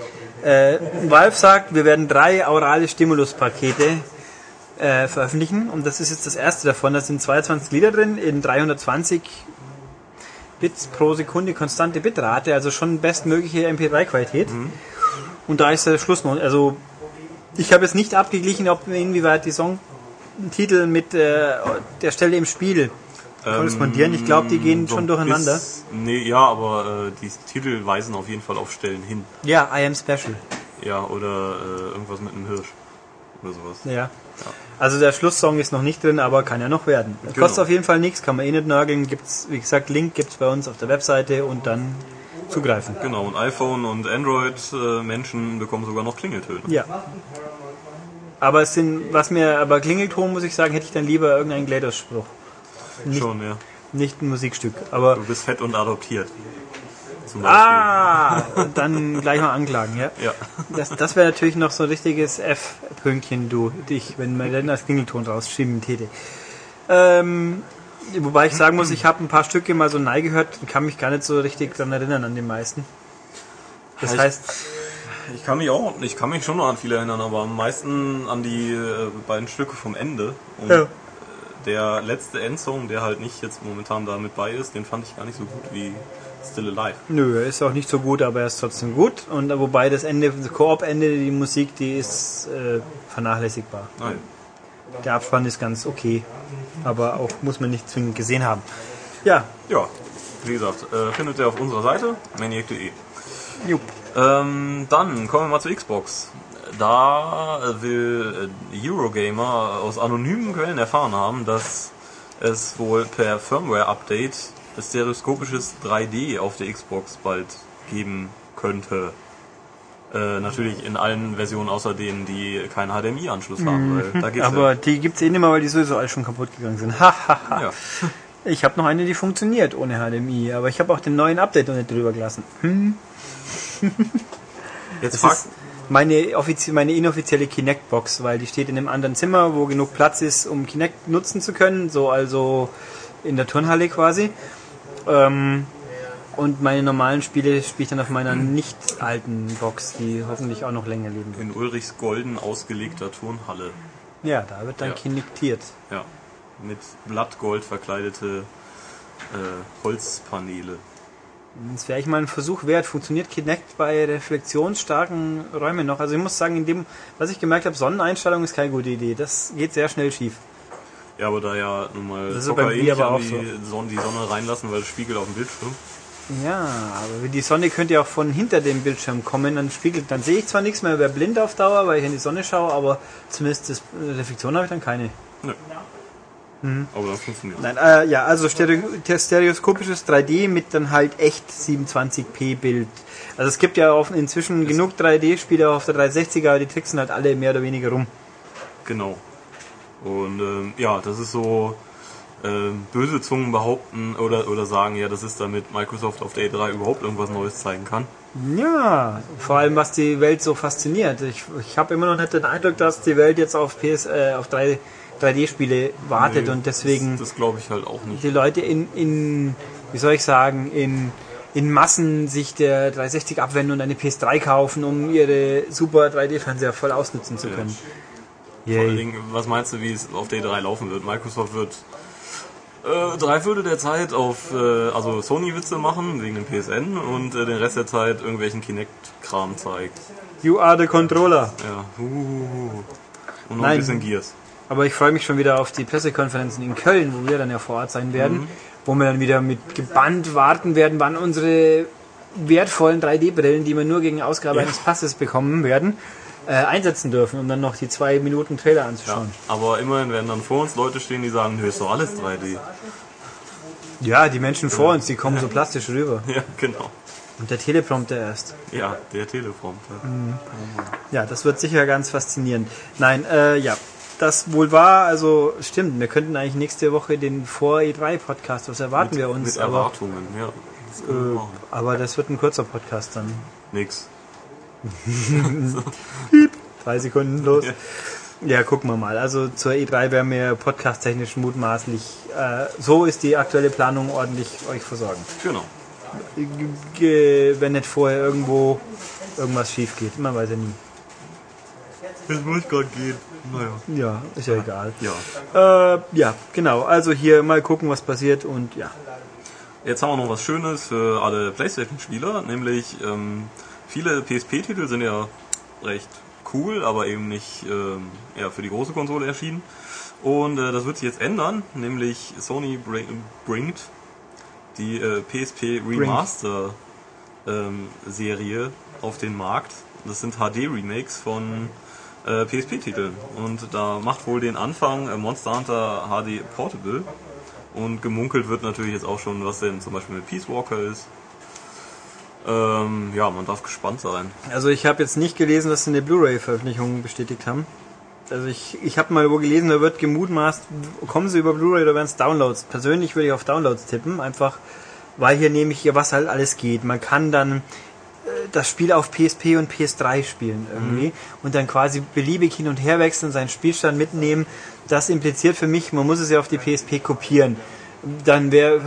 äh, Valve sagt, wir werden drei aurale Stimuluspakete äh, veröffentlichen und das ist jetzt das erste davon. Da sind 22 Lieder drin in 320 Bits pro Sekunde konstante Bitrate, also schon bestmögliche MP3-Qualität. Und da ist der Schluss noch. Also ich habe jetzt nicht abgeglichen, ob inwieweit die Songtitel mit äh, der Stelle im Spiel korrespondieren. Ich glaube, die gehen Ähm, So schon durcheinander. Bis, nee, ja, aber äh, die Titel weisen auf jeden Fall auf Stellen hin. Ja, I am special. Ja, oder äh, irgendwas mit einem Hirsch. Oder sowas. Ja. Also der Schlusssong ist noch nicht drin, aber kann ja noch werden. Genau. Kostet auf jeden Fall nichts, kann man eh nicht nörgeln. Gibt's, wie gesagt, Link gibt's bei uns auf der Webseite und dann zugreifen. Genau, und iPhone und Android-Menschen bekommen sogar noch Klingeltöne. Ja. Aber es sind, was mir aber Klingelton, muss ich sagen, hätte ich dann lieber irgendeinen GLaDOS-Spruch. Schon, ja. Nicht ein Musikstück. Aber Du bist fett und adoptiert. Zum Beispiel. Ah, und dann gleich mal anklagen, ja. Ja. Das, das wäre natürlich noch so ein richtiges F-Pünktchen, du, dich, wenn man dann als Klingelton rausschieben täte. Ähm, wobei ich sagen muss, ich habe ein paar Stücke mal so neu gehört und kann mich gar nicht so richtig daran erinnern an die meisten. Das heißt, Ich kann mich auch, ich kann mich schon noch an viele erinnern, aber am meisten an die äh, beiden Stücke vom Ende. Und Ja. Der letzte Endsong, der halt nicht jetzt momentan da mit bei ist, den fand ich gar nicht so gut wie Still Alive. nö, er ist auch nicht so gut, aber er ist trotzdem gut. Und wobei das Ende, das Koop-Ende, die Musik, die ist äh, vernachlässigbar. Nein. Der Abspann ist ganz okay, aber auch muss man nicht zwingend gesehen haben. Ja, Ja, wie gesagt, äh, findet ihr auf unserer Seite, maniac.de. jupp. Ähm, dann kommen wir mal zur Xbox. Da will äh, Eurogamer aus anonymen Quellen erfahren haben, dass es wohl per Firmware-Update stereoskopisches 3D auf der Xbox bald geben könnte. Äh, natürlich in allen Versionen außer denen, die keinen HDMI-Anschluss haben, geht's Aber die gibt's eh nicht mehr, weil die sowieso alle schon kaputt gegangen sind. [laughs] Ha, ha, ha. ja. ja. Ich habe noch eine, die funktioniert ohne HDMI, aber ich habe auch den neuen Update noch nicht drüber gelassen. Hm? Jetzt [laughs] fragt, meine, offizie- meine inoffizielle Kinect-Box, weil die steht in einem anderen Zimmer, wo genug Platz ist, um Kinect nutzen zu können, so also in der Turnhalle quasi. Ähm, und meine normalen Spiele spiele ich dann auf meiner nicht alten Box, die hoffentlich auch noch länger leben wird. in Ulrichs golden ausgelegter Turnhalle. Ja, da wird dann Ja. kinektiert. Ja. Mit Blattgold verkleidete äh, Holzpaneele. Das wäre eigentlich mal ein Versuch wert. Funktioniert Kinect bei reflektionsstarken Räumen noch? Also ich muss sagen, in dem, was ich gemerkt habe, Sonneneinstellung ist keine gute Idee. Das geht sehr schnell schief. Ja, aber da ja nun mal Das ist bei eh aber auch die, so. Sonne, die Sonne reinlassen, weil es spiegelt auf dem Bildschirm. Ja, aber die Sonne könnte ja auch von hinter dem Bildschirm kommen, dann spiegelt, dann sehe ich zwar nichts mehr, wäre blind auf Dauer, weil ich in die Sonne schaue, aber zumindest das, äh, Reflexion habe ich dann keine. Nö. Aber dann funktioniert Nein, äh, ja, also stereo, stereoskopisches 3D mit dann halt echt 27p Bild. Also es gibt ja auf, inzwischen genug 3D-Spiele auf der 360er, aber die tricksen halt alle mehr oder weniger rum. Genau. Und ähm, ja, das ist so, ähm, böse Zungen behaupten oder, oder sagen, ja, das ist damit Microsoft auf der E3 überhaupt irgendwas Neues zeigen kann. Ja, vor allem was die Welt so fasziniert. Ich, ich habe immer noch nicht den Eindruck, dass die Welt jetzt auf PS, äh, auf 3, 3D-Spiele wartet Nee, und deswegen Das, das glaube ich halt auch nicht. die Leute in, in wie soll ich sagen, in, in Massen sich der 360 abwenden und eine PS3 kaufen, um ihre super 3D-Fernseher voll ausnutzen zu Ja. können. Vor allen. Dingen, was meinst du, wie es auf der E3 laufen wird? Microsoft wird äh, drei Viertel der Zeit auf, äh, also Sony-Witze machen, wegen dem PSN, und äh, den Rest der Zeit irgendwelchen Kinect-Kram zeigt. You are the controller. Ja, uh, und noch Nein. ein bisschen Gears. Aber ich freue mich schon wieder auf die Pressekonferenzen in Köln, wo wir dann ja vor Ort sein werden, wo wir dann wieder mit gebannt warten werden, wann unsere wertvollen 3D-Brillen, die wir nur gegen Ausgabe Ja. eines Passes bekommen werden, äh, einsetzen dürfen, um dann noch die zwei Minuten Trailer Ja, anzuschauen. aber immerhin werden dann vor uns Leute stehen, die sagen, nö, ist doch alles 3D. Ja, die Menschen vor uns, die kommen so plastisch rüber. [laughs] Ja, genau. Und der Teleprompter erst. Ja, der Teleprompter. Ja, das wird sicher ganz faszinierend. Nein, äh, ja, das wohl war, also stimmt, wir könnten eigentlich nächste Woche den Vor-E3-Podcast, was erwarten wir uns? Mit aber, Erwartungen, ja. Das äh, aber das wird ein kurzer Podcast dann. Nix. [laughs] Drei Sekunden los. Ja. Ja, gucken wir mal. Also zur E3 werden wir podcast-technisch mutmaßlich, äh, so ist die aktuelle Planung ordentlich euch versorgen. Genau. Wenn nicht vorher irgendwo irgendwas schief geht. Man weiß ja nie. Jetzt muss gerade gehen. Naja. Ja, ist ja egal. Ja. Äh, ja, genau. Also hier mal gucken, was passiert und ja. Jetzt haben wir noch was Schönes für alle PlayStation-Spieler, nämlich ähm, viele PSP-Titel sind ja recht cool, aber eben nicht ähm, ja, für die große Konsole erschienen. Und äh, das wird sich jetzt ändern, nämlich Sony bring, bringt die äh, PSP Remaster ähm, Serie auf den Markt. Das sind HD-Remakes von äh, PSP-Titeln. Und da macht wohl den Anfang äh, Monster Hunter HD Portable. Und gemunkelt wird natürlich jetzt auch schon, was denn zum Beispiel mit Peace Walker ist. Ähm, ja, man darf gespannt sein. Also ich habe jetzt nicht gelesen, dass sie eine Blu-ray-Veröffentlichung bestätigt haben. Also ich, ich habe mal gelesen, da wird gemutmaßt, kommen sie über Blu-ray oder werden es Downloads. Persönlich würde ich auf Downloads tippen, einfach weil hier nehme ich hier was halt alles geht. Man kann dann das Spiel auf PSP und PS3 spielen irgendwie und dann quasi beliebig hin und her wechseln, seinen Spielstand mitnehmen. Das impliziert für mich, man muss es ja auf die PSP kopieren. Dann wäre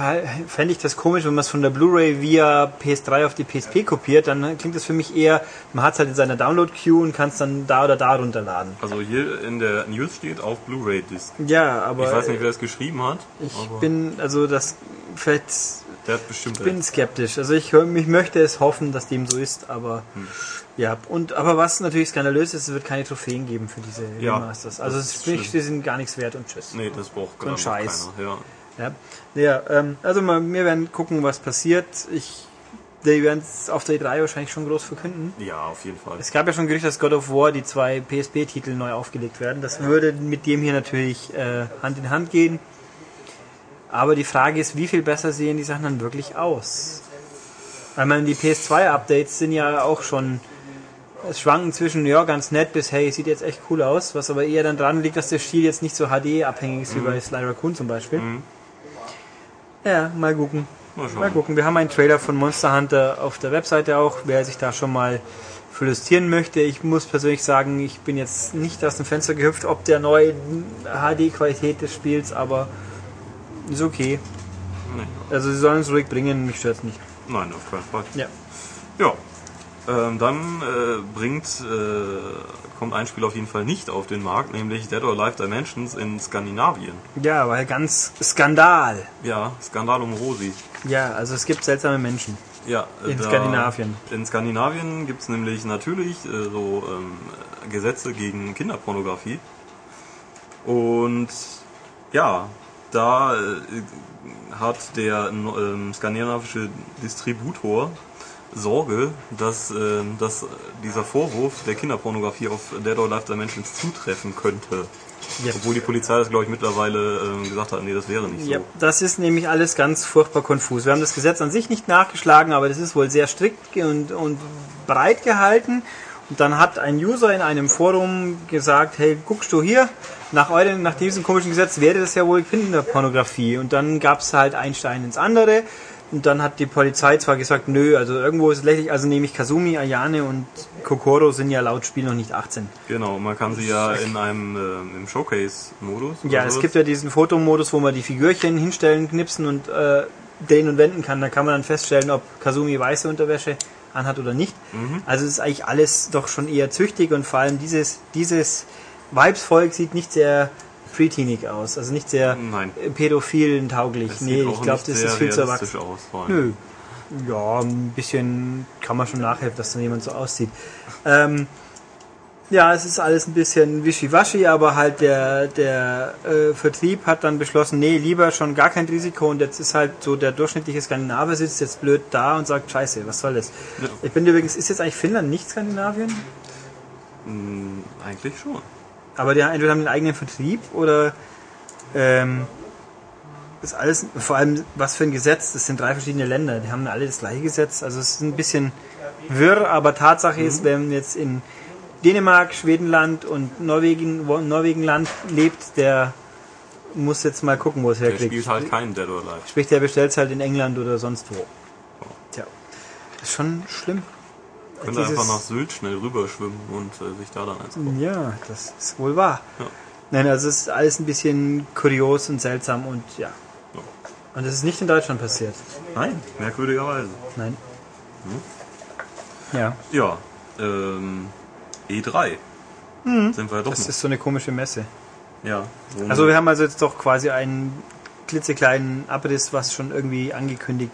fände ich das komisch, wenn man es von der Blu-ray via PS3 auf die PSP kopiert, dann klingt das für mich eher, man hat es halt in seiner Download-Queue und kann es dann da oder da runterladen. Also hier in der News steht auf Blu-ray-Disc. Ja, aber Ich weiß nicht, wer das geschrieben hat, ich bin, also das vielleicht der hat bestimmt Ich bin recht. skeptisch. Also ich, ich möchte es hoffen, dass dem so ist, aber Hm. ja. Und aber was natürlich skandalös ist, es wird keine Trophäen geben für diese Ja, Remasters. Also es ist nicht, die sind gar nichts wert und tschüss. Nee, das braucht gerade noch Scheiß. keiner. Ja. Ja, ja ähm, also mal, wir werden gucken, was passiert. Ich, die werden es auf der E3 wahrscheinlich schon groß verkünden. ja, auf jeden Fall. Es gab ja schon Gerüchte, dass God of War die zwei PSP-Titel neu aufgelegt werden. Das würde mit dem hier natürlich äh, Hand in Hand gehen. Aber die Frage ist, wie viel besser sehen die Sachen dann wirklich aus? Weil man die PS2-Updates sind ja auch schon es schwanken zwischen ja ganz nett bis hey sieht jetzt echt cool aus, was aber eher dann dran liegt, dass der Stil jetzt nicht so HD abhängig ist wie bei Sly Raccoon zum Beispiel. Ja, mal gucken. Mal. Mal gucken. Wir haben einen Trailer von Monster Hunter auf der Webseite auch, wer sich da schon mal für justieren möchte. Ich muss persönlich sagen, ich bin jetzt nicht aus dem Fenster gehüpft, ob der neuen HD-Qualität des Spiels, aber ist okay. Nee. Also sie sollen es ruhig bringen, mich stört's nicht. Nein, auf keinen Fall. Ja. Ja. Ähm, dann äh, bringt, äh, kommt ein Spiel auf jeden Fall nicht auf den Markt, nämlich Dead or Alive Dimensions in Skandinavien. Ja, weil ganz Skandal. Ja, Skandal um Rosi. Ja, also es gibt seltsame Menschen. Ja, In Skandinavien. In Skandinavien gibt es nämlich natürlich äh, so ähm, Gesetze gegen Kinderpornografie. Und ja, da äh, hat der ähm, skandinavische Distributor Sorge, dass, ähm, dass dieser Vorwurf der Kinderpornografie auf Dead or Alive Dimensions zutreffen könnte. Ja. Obwohl die Polizei das, glaube ich, mittlerweile ähm, gesagt hat, nee, das wäre nicht so. Ja, das ist nämlich alles ganz furchtbar konfus. Wir haben das Gesetz an sich nicht nachgeschlagen, aber das ist wohl sehr strikt und, und breit gehalten. Und dann hat ein User in einem Forum gesagt, hey, guckst du hier, nach, euren, nach diesem komischen Gesetz wäre das ja wohl Kinderpornografie. Und dann gab es halt ein Stein ins andere. Und dann hat die Polizei zwar gesagt, nö, also irgendwo ist es lächerlich, also nämlich Kazumi, Ayane und Kokoro sind ja laut Spiel noch nicht 18. Genau, man kann sie ja in einem äh, im Showcase-Modus. Ja, es gibt ja diesen Fotomodus, wo man die Figürchen hinstellen, knipsen und äh, drehen und wenden kann. Da kann man dann feststellen, ob Kazumi weiße Unterwäsche anhat oder nicht. Also es ist eigentlich alles doch schon eher züchtig und vor allem dieses, dieses Vibes-Volk sieht nicht sehr preteenig aus, also nicht sehr Nein. pädophilen tauglich. Es Nee, ich glaube, das ist viel zu erwachsen. aus. Nö. Ja, ein bisschen kann man schon nachhelfen, dass dann jemand so aussieht. Ähm, ja, es ist alles ein bisschen wischiwaschi, aber halt der, der äh, Vertrieb hat dann beschlossen, nee, lieber schon gar kein Risiko und jetzt ist halt so der durchschnittliche Skandinavier sitzt jetzt blöd da und sagt, scheiße, was soll das? Ja. Ich bin übrigens, ist jetzt eigentlich Finnland nicht Skandinavien? Mm, Eigentlich schon. Aber die entweder haben den eigenen Vertrieb oder ähm, ist alles, vor allem was für ein Gesetz, das sind drei verschiedene Länder, die haben alle das gleiche Gesetz, also es ist ein bisschen wirr, aber Tatsache ist, wenn jetzt in Dänemark, Schwedenland und Norwegen, Norwegenland lebt, der muss jetzt mal gucken, wo es Der herkriegt. spielt halt keinen Dead or Alive. Sprich, der bestellt es halt in England oder sonst wo. Tja, das ist schon schlimm. Könnte Dieses- einfach nach Sylt schnell rüberschwimmen und äh, sich da dann eins kaufen. Ja, das ist wohl wahr. Ja. Nein, also es ist alles ein bisschen kurios und seltsam und ja. Ja. Und es ist nicht in Deutschland passiert. Nein, merkwürdigerweise. Nein. Ja, Ja, ähm, E3. Sind wir doch das noch. ist so eine komische Messe. Ja, so Also wir haben also jetzt doch quasi einen klitzekleinen Abriss, was schon irgendwie angekündigt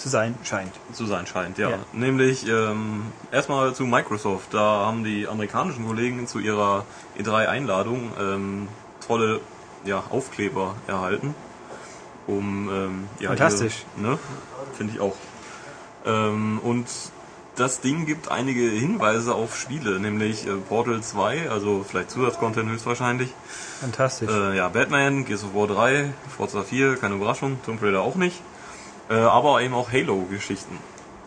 zu sein scheint. zu sein scheint, ja. Ja. Nämlich ähm, erstmal zu Microsoft. Da haben die amerikanischen Kollegen zu ihrer E3-Einladung ähm, tolle ja, Aufkleber erhalten. Um ähm, ja, Fantastisch. Ihre, ne? Finde ich auch. Ähm, und das Ding gibt einige Hinweise auf Spiele, nämlich äh, Portal 2, also vielleicht Zusatzcontent höchstwahrscheinlich. Fantastisch. Äh, ja, Batman, Gears of War 3, Forza 4, keine Überraschung, Tomb Raider auch nicht. Äh, aber eben auch Halo-Geschichten.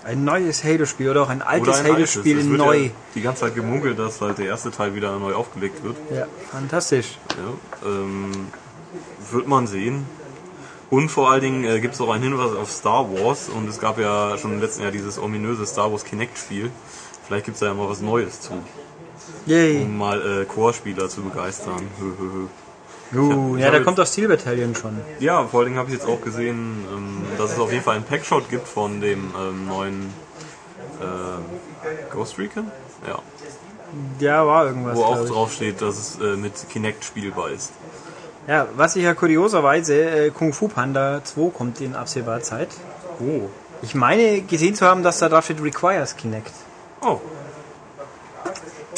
Ein neues Halo-Spiel oder auch ein altes. Halo-Spiel neu. Ja die ganze Zeit gemunkelt, dass halt der erste Teil wieder neu aufgelegt wird. Ja, fantastisch. Ja, ähm, wird man sehen. Und vor allen Dingen äh, gibt es auch einen Hinweis auf Star Wars und es gab ja schon im letzten Jahr dieses ominöse Star Wars Kinect-Spiel. Vielleicht gibt es da ja mal was Neues zu, Yay. um mal äh, Core-Spieler zu begeistern. Uh, ja, jetzt- kommt auch Steel Battalion schon. Ja, vor allen Dingen habe ich jetzt auch gesehen, ähm, dass es auf jeden Fall einen Packshot gibt von dem ähm, neuen äh, Ghost Recon. Ja. Ja, war irgendwas. Wo auch drauf steht, dass es äh, mit Kinect spielbar ist. Ja, was ich ja kurioserweise, äh, Kung Fu Panda 2 kommt in absehbarer Zeit. Oh. Ich meine gesehen zu haben, dass da drauf steht Requires Kinect. Oh.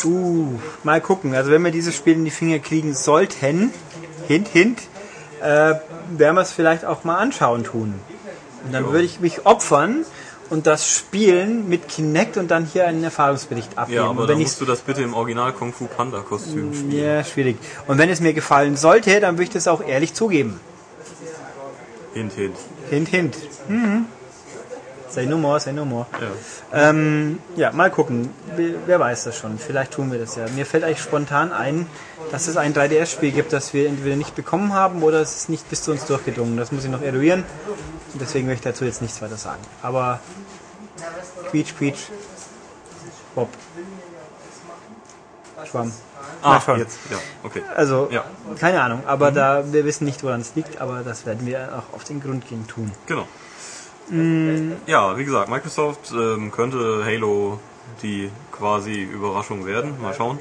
Uh, mal gucken. Also wenn wir dieses Spiel in die Finger kriegen sollten, hint, hint, äh, werden wir es vielleicht auch mal anschauen tun. Und dann würde ich mich opfern und das spielen mit Kinect und dann hier einen Erfahrungsbericht abgeben. Ja, aber dann wenn musst du das bitte im Original Kung Fu Panda Kostüm spielen. ja, schwierig. Und wenn es mir gefallen sollte, dann würde ich das auch ehrlich zugeben. Hint, hint. Hint, hint. Mhm. Say no more, say no more. Ja. Ähm, ja, mal gucken. Wer- weiß das schon. Vielleicht tun wir das ja. Mir fällt eigentlich spontan ein, dass es ein 3DS-Spiel gibt, das wir entweder nicht bekommen haben oder es ist nicht bis zu uns durchgedrungen. Das muss ich noch eruieren. Und deswegen möchte ich dazu jetzt nichts weiter sagen. Aber quietsch, quietsch. Bob. Schwamm. Ah, schauen. jetzt. Ja, okay. Also, Ja. keine Ahnung. Aber da, wir wissen nicht, woran es liegt, aber das werden wir auch auf den Grund gehen tun. Genau. Ja, wie gesagt, Microsoft ähm, könnte Halo die quasi Überraschung werden. Mal schauen.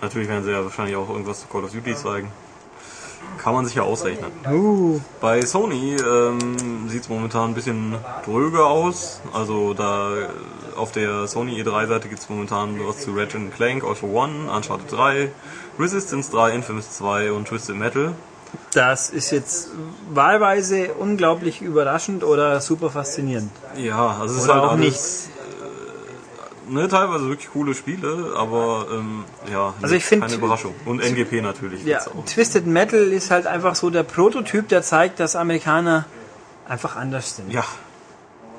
Natürlich werden sie ja wahrscheinlich auch irgendwas zu Call of Duty zeigen. Kann man sich ja ausrechnen. Uh, Bei Sony ähm, sieht es momentan ein bisschen dröge aus. Also da äh, auf der Sony E3-Seite gibt es momentan was zu Ratchet Clank, All for One, Uncharted 3, Resistance 3, Infamous 2 und Twisted Metal. Das ist jetzt wahlweise unglaublich überraschend oder super faszinierend. Ja, also es ist halt auch alles, äh, ne, teilweise wirklich coole Spiele, aber ähm, ja, Also ich find- keine Überraschung. Und NGP natürlich. Ja. Twisted Metal ist halt einfach so der Prototyp, der zeigt, dass Amerikaner einfach anders sind. Ja,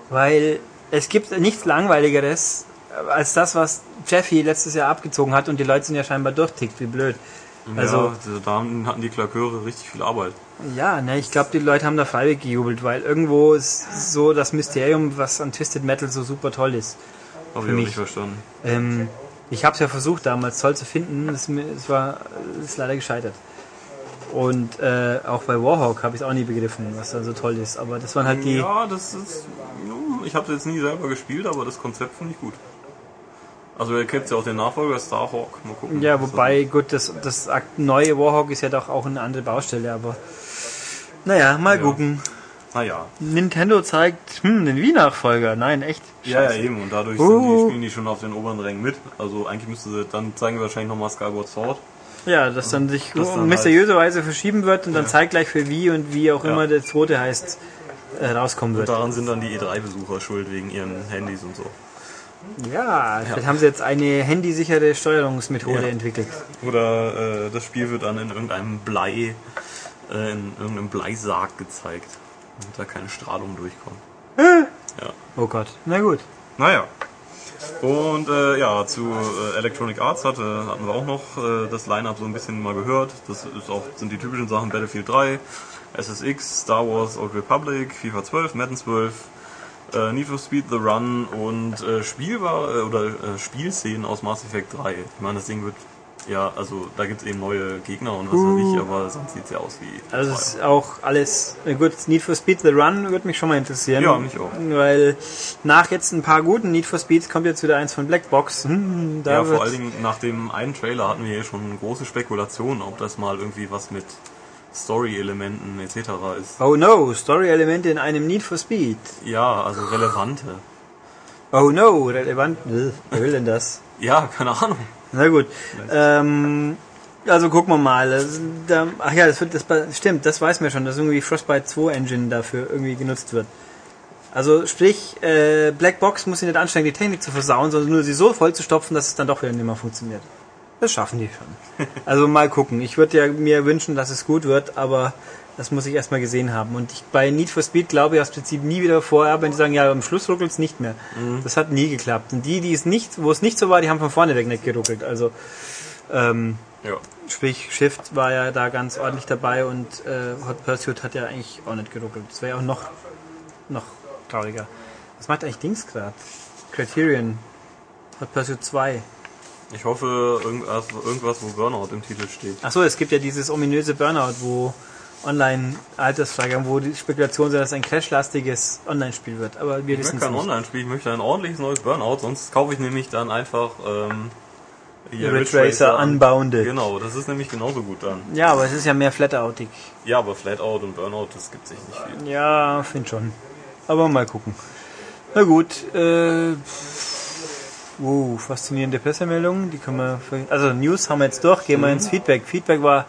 Weil es gibt nichts Langweiligeres, als das, was Jeffy letztes Jahr abgezogen hat und die Leute sind ja scheinbar durchtickt, wie blöd. Also, ja, da hatten die Klaköre richtig viel Arbeit. Ja, ne, ich glaube, die Leute haben da freiwillig gejubelt, weil irgendwo ist so das Mysterium, was an Twisted Metal so super toll ist. Habe ich auch nicht verstanden. Ähm, ich habe es ja versucht damals toll zu finden, es war ist leider gescheitert. Und äh, auch bei Warhawk habe ich es auch nie begriffen, was da so toll ist. Aber das waren halt die. Ja, das ist. Ich habe es jetzt nie selber gespielt, aber das Konzept finde ich gut. Also ihr kennt ja auch den Nachfolger Starhawk. Mal gucken. Ja, wobei, gut, das, das neue Warhawk ist ja doch auch eine andere Baustelle, aber naja, mal ja. gucken. Naja. Nintendo zeigt, hm, den Wii-Nachfolger. Nein, echt. Ja, ja, eben. Und dadurch uh. die, spielen die schon auf den oberen Rängen mit. Also eigentlich müsste sie, dann zeigen wir wahrscheinlich nochmal Skyward Sword. Ja, dass dann sich das dann mysteriöserweise halt verschieben wird und dann ja. zeitgleich für Wii und wie auch ja. immer der zweite heißt, äh, rauskommen wird. Und daran sind dann die E3-Besucher schuld wegen ihren Handys und so. Ja, ja. vielleicht haben sie jetzt eine handysichere Steuerungsmethode entwickelt. Oder äh, das Spiel wird dann in irgendeinem Blei, äh, in irgendeinem Bleisarg gezeigt, damit da keine Strahlung durchkommt. ja. Oh Gott, na gut. Naja. Und äh, ja, zu äh, Electronic Arts hatte, hatten wir auch noch äh, das Line-Up so ein bisschen mal gehört. Das ist auch, sind die typischen Sachen Battlefield 3, SSX, Star Wars Old Republic, FIFA 12, Madden 12, äh, Need for Speed The Run und äh, Spielbar äh, oder äh, Spielszenen aus Mass Effect 3. Ich meine, das Ding wird ja, also da gibt es eben neue Gegner und was uh. weiß ich, aber sonst sieht es ja aus wie. Also es ist auch alles. Gut, Need for Speed The Run würde mich schon mal interessieren. Ja, mich auch. Weil nach jetzt ein paar guten Need for Speeds kommt jetzt wieder eins von Blackbox. Hm, ja, vor allen Dingen nach dem einen Trailer hatten wir hier schon große Spekulationen, ob das mal irgendwie was mit Story-Elementen etc. ist. Oh no, Story-Elemente in einem Need for Speed. Ja, also relevante. Oh no, relevant. Wer will denn das? [laughs] Ja, keine Ahnung. Na gut. Ähm, also gucken wir mal. Ach ja, das, wird, das stimmt, das weiß man schon, dass irgendwie Frostbite 2 Engine dafür irgendwie genutzt wird. Also sprich, äh, Blackbox muss sich nicht anstrengen, die Technik zu versauen, sondern nur sie so voll zu stopfen, dass es dann doch wieder nicht mehr funktioniert. Das schaffen die schon. Also mal gucken. Ich würde ja mir wünschen, dass es gut wird, aber das muss ich erstmal gesehen haben. Und ich, bei Need for Speed glaube ich aus Prinzip nie wieder vorher, wenn die sagen, ja, am Schluss ruckelt es nicht mehr. Mhm. Das hat nie geklappt. Und die, die es nicht, wo es nicht so war, die haben von vorne weg nicht geruckelt. Also, ähm, ja. sprich, Shift war ja da ganz ordentlich dabei und äh, Hot Pursuit hat ja eigentlich auch nicht geruckelt. Das wäre ja auch noch, noch trauriger. Was macht eigentlich Dings gerade? Criterion. Hot Pursuit 2. Ich hoffe, irgendwas, irgendwas, wo Burnout im Titel steht. Achso, es gibt ja dieses ominöse Burnout, wo Online-Altersfrage, wo die Spekulation sind, dass ein crashlastiges Online-Spiel wird. Aber wir ich wissen möchte kein Online-Spiel, ich möchte ein ordentliches neues Burnout, sonst kaufe ich nämlich dann einfach ähm, hier Ridge Racer Unbounded. Genau, das ist nämlich genauso gut dann. Ja, aber es ist ja mehr Flatoutig. Ja, aber Flatout und Burnout, das gibt sich nicht viel. Ja, finde schon. Aber mal gucken. Na gut, äh, uh, faszinierende Pressemeldungen, die können wir, also News haben wir jetzt durch, gehen wir mhm. ins Feedback. Feedback war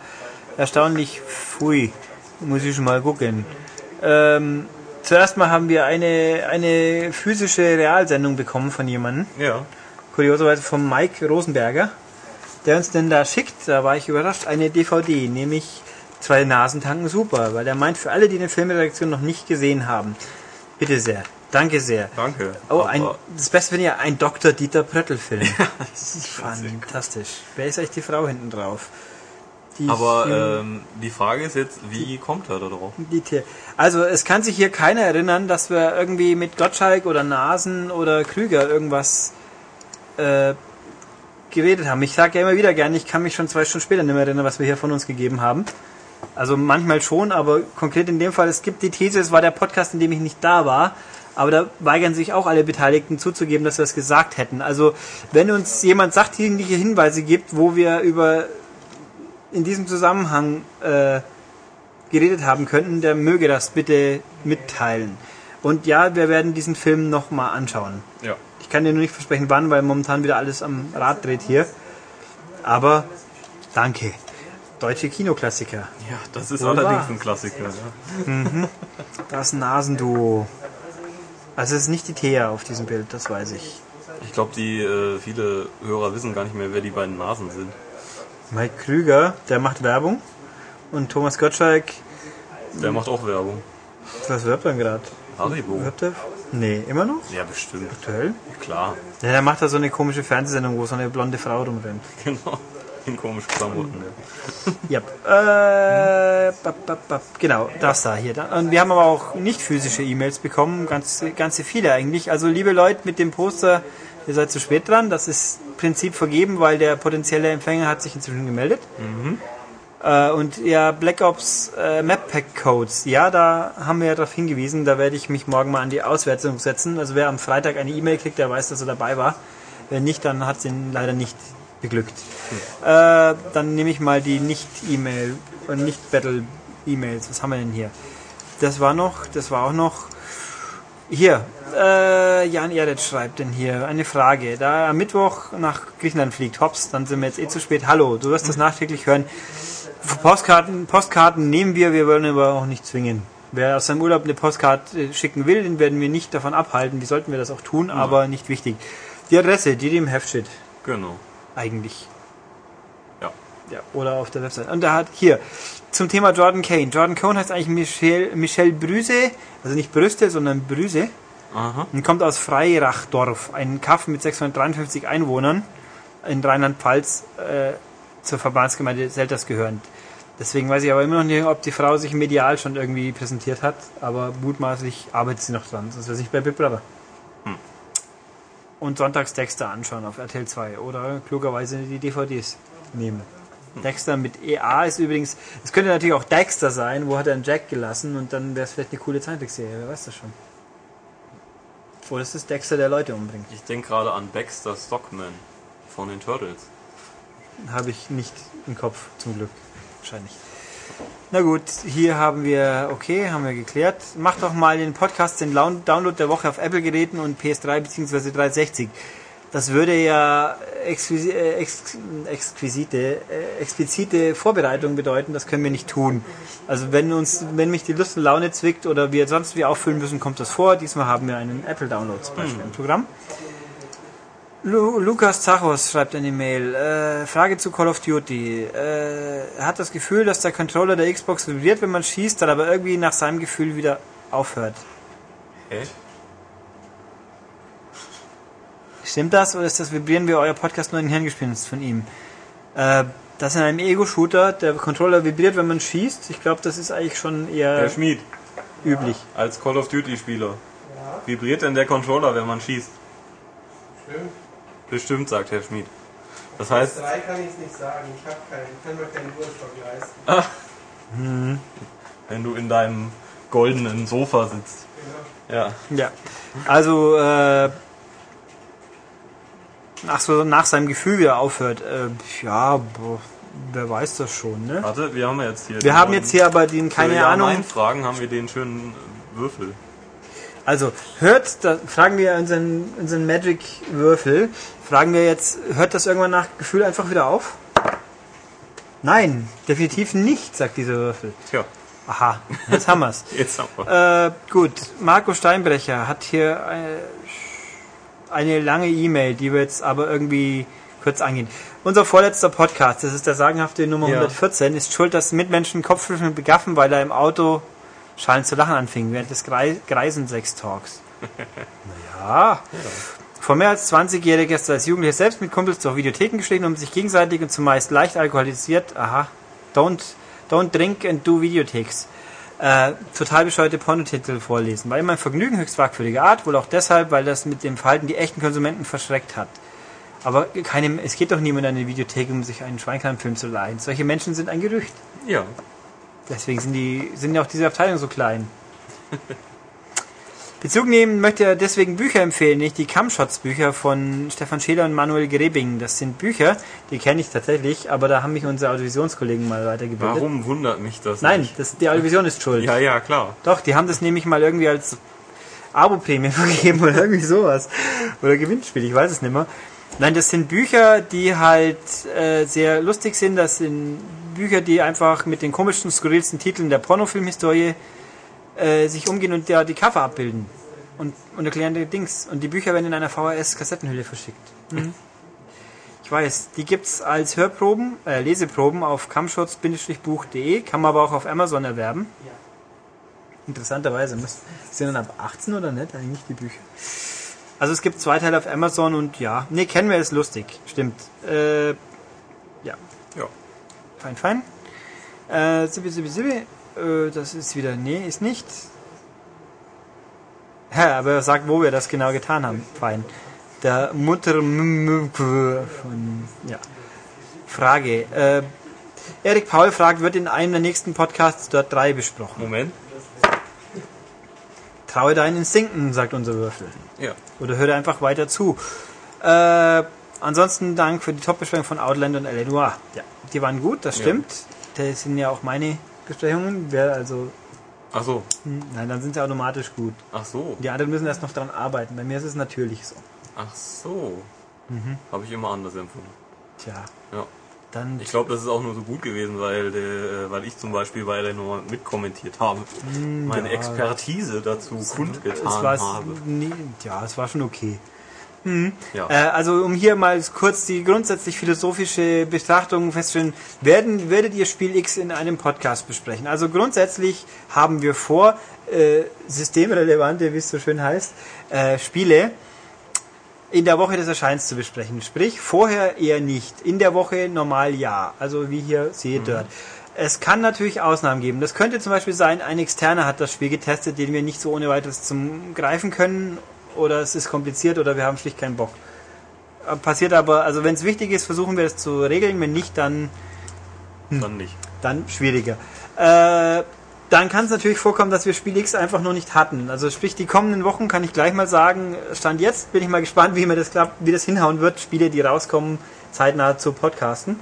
erstaunlich pfui. Muss ich schon mal gucken. Ähm, zuerst mal haben wir eine, eine physische Realsendung bekommen von jemandem. Ja. Kurioserweise von Mike Rosenberger, der uns denn da schickt, da war ich überrascht, eine DVD, nämlich zwei Nasentanken super, weil er meint, für alle, die eine Filmredaktion noch nicht gesehen haben, bitte sehr. Danke sehr. Danke. Oh, ein, das Beste ich ja ein Dr. Dieter Pröttl-Film. [laughs] Ja, das ist fantastisch. Wer ist eigentlich die Frau hinten drauf? Aber ähm, die Frage ist jetzt, wie kommt er da drauf? Also es kann sich hier keiner erinnern, dass wir irgendwie mit Gottschalk oder Nasen oder Krüger irgendwas äh, geredet haben. Ich sage ja immer wieder gerne, ich kann mich schon zwei Stunden später nicht mehr erinnern, was wir hier von uns gegeben haben. Also manchmal schon, aber konkret in dem Fall, es gibt die These, es war der Podcast, in dem ich nicht da war. Aber da weigern sich auch alle Beteiligten zuzugeben, dass wir es gesagt hätten. Also wenn uns jemand sachdienliche Hinweise gibt, wo wir über in diesem Zusammenhang äh, geredet haben könnten, der möge das bitte mitteilen. Und ja, wir werden diesen Film nochmal anschauen. Ja. Ich kann dir nur nicht versprechen, wann, weil momentan wieder alles am Rad dreht hier. Aber danke. Deutsche Kinoklassiker. Ja, das ist Wunderbar. allerdings ein Klassiker. Ja. Mhm. Das Nasenduo. Also es ist nicht die Thea auf diesem Bild, das weiß ich. Ich glaube, die äh, viele Hörer wissen gar nicht mehr, wer die beiden Nasen sind. Mike Krüger, der macht Werbung. Und Thomas Gottschalk. Der macht auch Werbung. Was wirbt er gerade? Haribo. Wirbt er? Nee, immer noch? Ja, bestimmt. Aktuell? Klar. Ja, der macht da so eine komische Fernsehsendung, wo so eine blonde Frau rumrennt. [laughs] Genau. In komischen Klamotten. Ja. Äh, bap, bap, bap. Genau, das da hier. Und wir haben aber auch nicht physische E-Mails bekommen, ganz, ganze viele eigentlich. Also liebe Leute mit dem Poster, ihr seid zu spät dran. Das ist im Prinzip vergeben, weil der potenzielle Empfänger hat sich inzwischen gemeldet. Äh, und ja, Black Ops äh, Map Pack Codes, ja, da haben wir ja darauf hingewiesen, da werde ich mich morgen mal an die Auswertung setzen. Also wer am Freitag eine E-Mail kriegt, der weiß, dass er dabei war. Wenn nicht, dann hat es ihn leider nicht beglückt. Äh, dann nehme ich mal die Nicht-E-Mail und Nicht-Battle-E-Mails. Was haben wir denn hier? Das war noch, das war auch noch. Hier, äh, Jan Erdet schreibt denn hier eine Frage. Da er am Mittwoch nach Griechenland fliegt, hops, dann sind wir jetzt eh zu spät. Hallo, du wirst das nachträglich hören. Postkarten, Postkarten nehmen wir, wir wollen aber auch nicht zwingen. Wer aus seinem Urlaub eine Postkarte schicken will, den werden wir nicht davon abhalten. Wie sollten wir das auch tun, aber nicht wichtig. Die Adresse, die dem Heft steht, Genau. Eigentlich. Ja. Ja, oder auf der Website. Und da hat hier zum Thema Jordan Kane. Jordan Kane heißt eigentlich Michel, Michel Brüse, also nicht Brüste, sondern Brüse. Aha. Und kommt aus Freirachdorf, ein Kaff mit 653 Einwohnern in Rheinland-Pfalz, äh, zur Verbandsgemeinde Selters gehörend. Deswegen weiß ich aber immer noch nicht, ob die Frau sich medial schon irgendwie präsentiert hat, aber mutmaßlich arbeitet sie noch dran, sonst wäre sie nicht bei Big Brother. Und sonntags Dexter anschauen auf RTL 2 oder klugerweise die DVDs nehmen. Dexter mit EA ist übrigens, es könnte natürlich auch Dexter sein, wo hat er einen Jack gelassen und dann wäre es vielleicht eine coole Zeitungsserie, wer weiß das schon. Oder es ist Dexter, der Leute umbringt. Ich denke gerade an Baxter Stockman von den Turtles. Habe ich nicht im Kopf, zum Glück. Wahrscheinlich. Na gut, hier haben wir, okay, haben wir geklärt. Macht doch mal den Podcast, den Down- Download der Woche auf Apple-Geräten und PS3 bzw. 360. Das würde ja exquisi äh, ex exquisite, äh, explizite Vorbereitung bedeuten, das können wir nicht tun. Also wenn uns, wenn mich die Lust und Laune zwickt oder wir sonst wie auffüllen müssen, kommt das vor. Diesmal haben wir einen Apple-Download zum Beispiel im Programm. Lu Lukas Zachos schreibt eine Mail. Äh, Frage zu Call of Duty. Äh, er hat das Gefühl, dass der Controller der Xbox vibriert, wenn man schießt, dann aber irgendwie nach seinem Gefühl wieder aufhört. Hä? Stimmt das oder ist das Vibrieren wie euer Podcast nur ein Hirngespinst von ihm? Äh, das in einem Ego-Shooter, der Controller vibriert, wenn man schießt. Ich glaube, das ist eigentlich schon Herr eher Schmied, üblich. als Call of Duty Spieler. Vibriert denn der Controller, wenn man schießt? Stimmt. Bestimmt, sagt Herr Schmied. Das heißt, Drei kann ich es nicht sagen. Ich habe keinen, kann mir keinen Durchstock leisten. wenn du in deinem goldenen Sofa sitzt. Genau. Ja. Ja. Also, äh, ach so, nach seinem Gefühl wieder aufhört. Äh, ja, boah, wer weiß das schon, ne? Warte, wir haben ja jetzt hier. Wir haben jetzt hier aber den, keine ja, Ahnung. Nein, Fragen haben wir den schönen Würfel. Also hört, da fragen wir unseren, unseren Magic-Würfel, fragen wir jetzt, hört das irgendwann nach Gefühl einfach wieder auf? Nein, definitiv nicht, sagt dieser Würfel. Tja, Aha, jetzt haben wir's. [laughs] jetzt haben wir. äh, gut, Marco Steinbrecher hat hier eine, eine lange E-Mail, die wir jetzt aber irgendwie kurz angehen. Unser vorletzter Podcast, das ist der sagenhafte Nummer Ja. 114, ist schuld, dass Mitmenschen Kopfschütteln begaffen, weil er im Auto schallend zu lachen anfing während des Grei Greisensex-Talks. [laughs] naja. Vor mehr als 20-Jähriger ist er als Jugendlicher selbst mit Kumpels durch Videotheken gestiegen, um sich gegenseitig und zumeist leicht alkoholisiert, aha, don't, don't drink and do Videotheks, äh, total bescheuerte Pornotitel vorlesen. War immer ein Vergnügen höchst fragwürdiger Art, wohl auch deshalb, weil das mit dem Verhalten die echten Konsumenten verschreckt hat. Aber keine, es geht doch niemand in eine Videothek, um sich einen Schweinkram-Film zu leihen. Solche Menschen sind ein Gerücht. Ja. Deswegen sind die sind ja auch diese Abteilungen so klein. [laughs] Bezug nehmen möchte er deswegen Bücher empfehlen, nicht die Camshots-Bücher von Stefan Scheler und Manuel Grebing. Das sind Bücher, die kenne ich tatsächlich, aber da haben mich unsere Audiovisionskollegen mal weitergebildet. Warum wundert mich das? Nein, nicht? das, die Audiovision ist schuld. Ja, ja, klar. Doch, die haben das nämlich mal irgendwie als Abo-Prämie [laughs] vergeben oder irgendwie sowas. Oder Gewinnspiel, ich weiß es nicht mehr. Nein, das sind Bücher, die halt äh, sehr lustig sind. Das sind Bücher, die einfach mit den komischsten, skurrilsten Titeln der Pornofilmhistorie äh, sich umgehen und ja die Cover abbilden. Und, und erklären die Dings. Und die Bücher werden in einer VHS-Kassettenhülle verschickt. Mhm. Ich weiß, die gibt's als Hörproben, äh, Leseproben auf camshots-buch.de, kann man aber auch auf Amazon erwerben. Interessanterweise müssen sind dann ab 18 oder nicht eigentlich die Bücher. Also es gibt zwei Teile auf Amazon und ja, nee, kennen wir ist lustig, stimmt. Äh, ja, Ja. fein, fein. Äh, sibi, sibi, sibi. Äh, das ist wieder, nee, ist nicht. Ja, aber er sagt, wo wir das genau getan haben. Fein. Der Mutter von, ja. Frage. Äh, Erik Paul fragt, wird in einem der nächsten Podcasts dort drei besprochen? Moment. Traue deinen Instinkten, sagt unser Würfel. Ja. Oder höre einfach weiter zu. Äh, ansonsten Dank für die Top-Besprechung von Outland und L.A. Noir. Ja, die waren gut, das Ja. stimmt. Das sind ja auch meine Besprechungen. Wer also, Ach so. hm, nein, dann sind sie automatisch gut. Ach so. Die anderen müssen erst noch dran arbeiten. Bei mir ist es natürlich so. Ach so. Habe ich immer anders empfunden. Tja, Ja. Dann Ich glaube, das ist auch nur so gut gewesen, weil, der, äh, weil ich zum Beispiel bei Eleanor mitkommentiert habe. Meine ja. Expertise dazu kundgetan habe. nie, ja, es war schon okay. Ja. Äh, also um hier mal kurz die grundsätzlich philosophische Betrachtung festzustellen, werden, werdet ihr Spiel X in einem Podcast besprechen. Also grundsätzlich haben wir vor, äh, systemrelevante, wie es so schön heißt, äh, Spiele in der Woche des Erscheins zu besprechen. Sprich, vorher eher nicht. In der Woche normal ja. Also wie hier seht dort. Es kann natürlich Ausnahmen geben. Das könnte zum Beispiel sein, ein Externer hat das Spiel getestet, den wir nicht so ohne weiteres zum Greifen können. Oder es ist kompliziert oder wir haben schlicht keinen Bock. Äh, Passiert aber, also wenn es wichtig ist, versuchen wir das zu regeln. Wenn nicht, dann Dann nicht. dann schwieriger. Äh, dann kann es natürlich vorkommen, dass wir Spiel X einfach noch nicht hatten. Also sprich, die kommenden Wochen kann ich gleich mal sagen, Stand jetzt bin ich mal gespannt, wie mir das klappt, wie das hinhauen wird, Spiele, die rauskommen, zeitnah zu podcasten.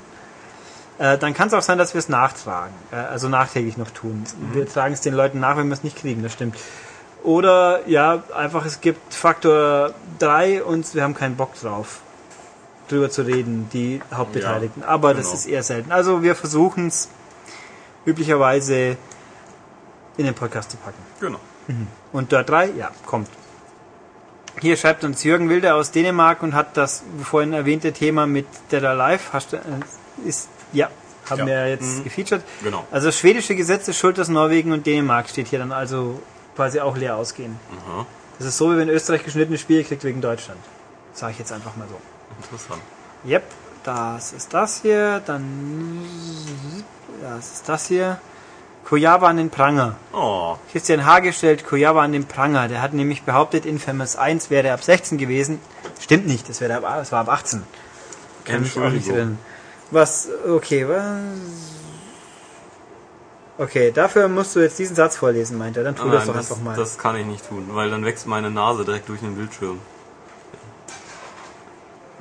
Äh, dann kann es auch sein, dass wir es nachtragen, äh, also nachträglich noch tun. Wir tragen es den Leuten nach, wenn wir es nicht kriegen, das stimmt. Oder ja, einfach es gibt Faktor 3 und wir haben keinen Bock drauf, drüber zu reden, die Hauptbeteiligten. Aber das genau. ist eher selten. Also wir versuchen es üblicherweise in den Podcast zu packen. Genau. Und dort 3, ja, kommt. Hier schreibt uns Jürgen Wilde aus Dänemark und hat das vorhin erwähnte Thema mit Dead Alive. Hast du, äh, ist, ja, haben Ja. wir jetzt gefeatured. Genau. Also schwedische Gesetze, Schuld aus Norwegen und Dänemark steht hier dann also quasi auch leer ausgehen. Aha. Das ist so, wie wenn Österreich geschnittene Spiele kriegt wegen Deutschland. Sage ich jetzt einfach mal so. Interessant. Yep, das ist das hier, dann das ist das hier. Koyawa an den Pranger. Oh, Christian Hage stellt Koyawa an den Pranger. Der hat nämlich behauptet, Infamous 1 wäre ab 16 gewesen. Stimmt nicht, das, wäre ab, es war ab 18. Kann mich auch nicht erinnern. Was, okay, was? Okay, dafür musst du jetzt diesen Satz vorlesen, meint er. Dann tu Ah, das doch einfach mal. Das kann ich nicht tun, weil dann wächst meine Nase direkt durch den Bildschirm.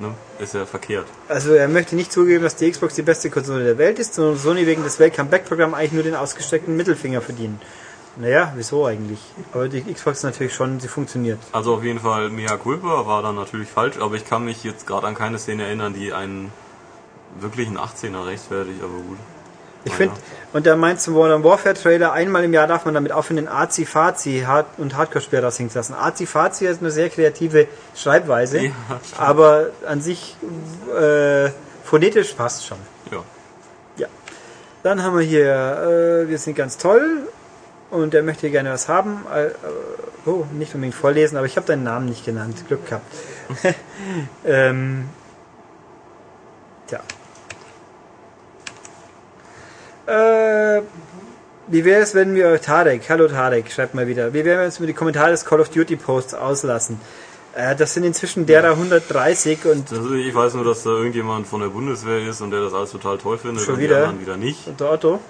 Ne? Ist ja verkehrt. Also er möchte nicht zugeben, dass die Xbox die beste Konsole der Welt ist, sondern Sony wegen des Welcome-Back-Programms eigentlich nur den ausgestreckten Mittelfinger verdienen. Naja, wieso eigentlich? Aber die Xbox ist natürlich schon, sie funktioniert. Also auf jeden Fall, Mea Culpa war dann natürlich falsch, aber ich kann mich jetzt gerade an keine Szene erinnern, die einen wirklichen 18er rechtfertigt, aber gut. Ich Naja. finde, und da meinst du Modern Warfare Trailer, einmal im Jahr darf man damit aufhören, den Azi-Fazi und Hardcore-Spiel raushängen zu lassen. Azi-Fazi ist eine sehr kreative Schreibweise, Ja, aber an sich äh, phonetisch passt schon. Ja. Ja. Dann haben wir hier, äh, wir sind ganz toll und er möchte gerne was haben. Äh, äh, oh, nicht unbedingt vorlesen, aber ich habe deinen Namen nicht genannt. Glück gehabt. [laughs] ähm, tja. Äh, wie wäre es, wenn wir Tarek, hallo Tarek, schreibt mal wieder, wie wäre es, wenn wir die Kommentare des Call of Duty Posts auslassen? Äh, das sind inzwischen derer 130 und Das, ich weiß nur, dass da irgendjemand von der Bundeswehr ist und der das alles total toll findet Schon und wieder? die anderen wieder nicht. und der Otto?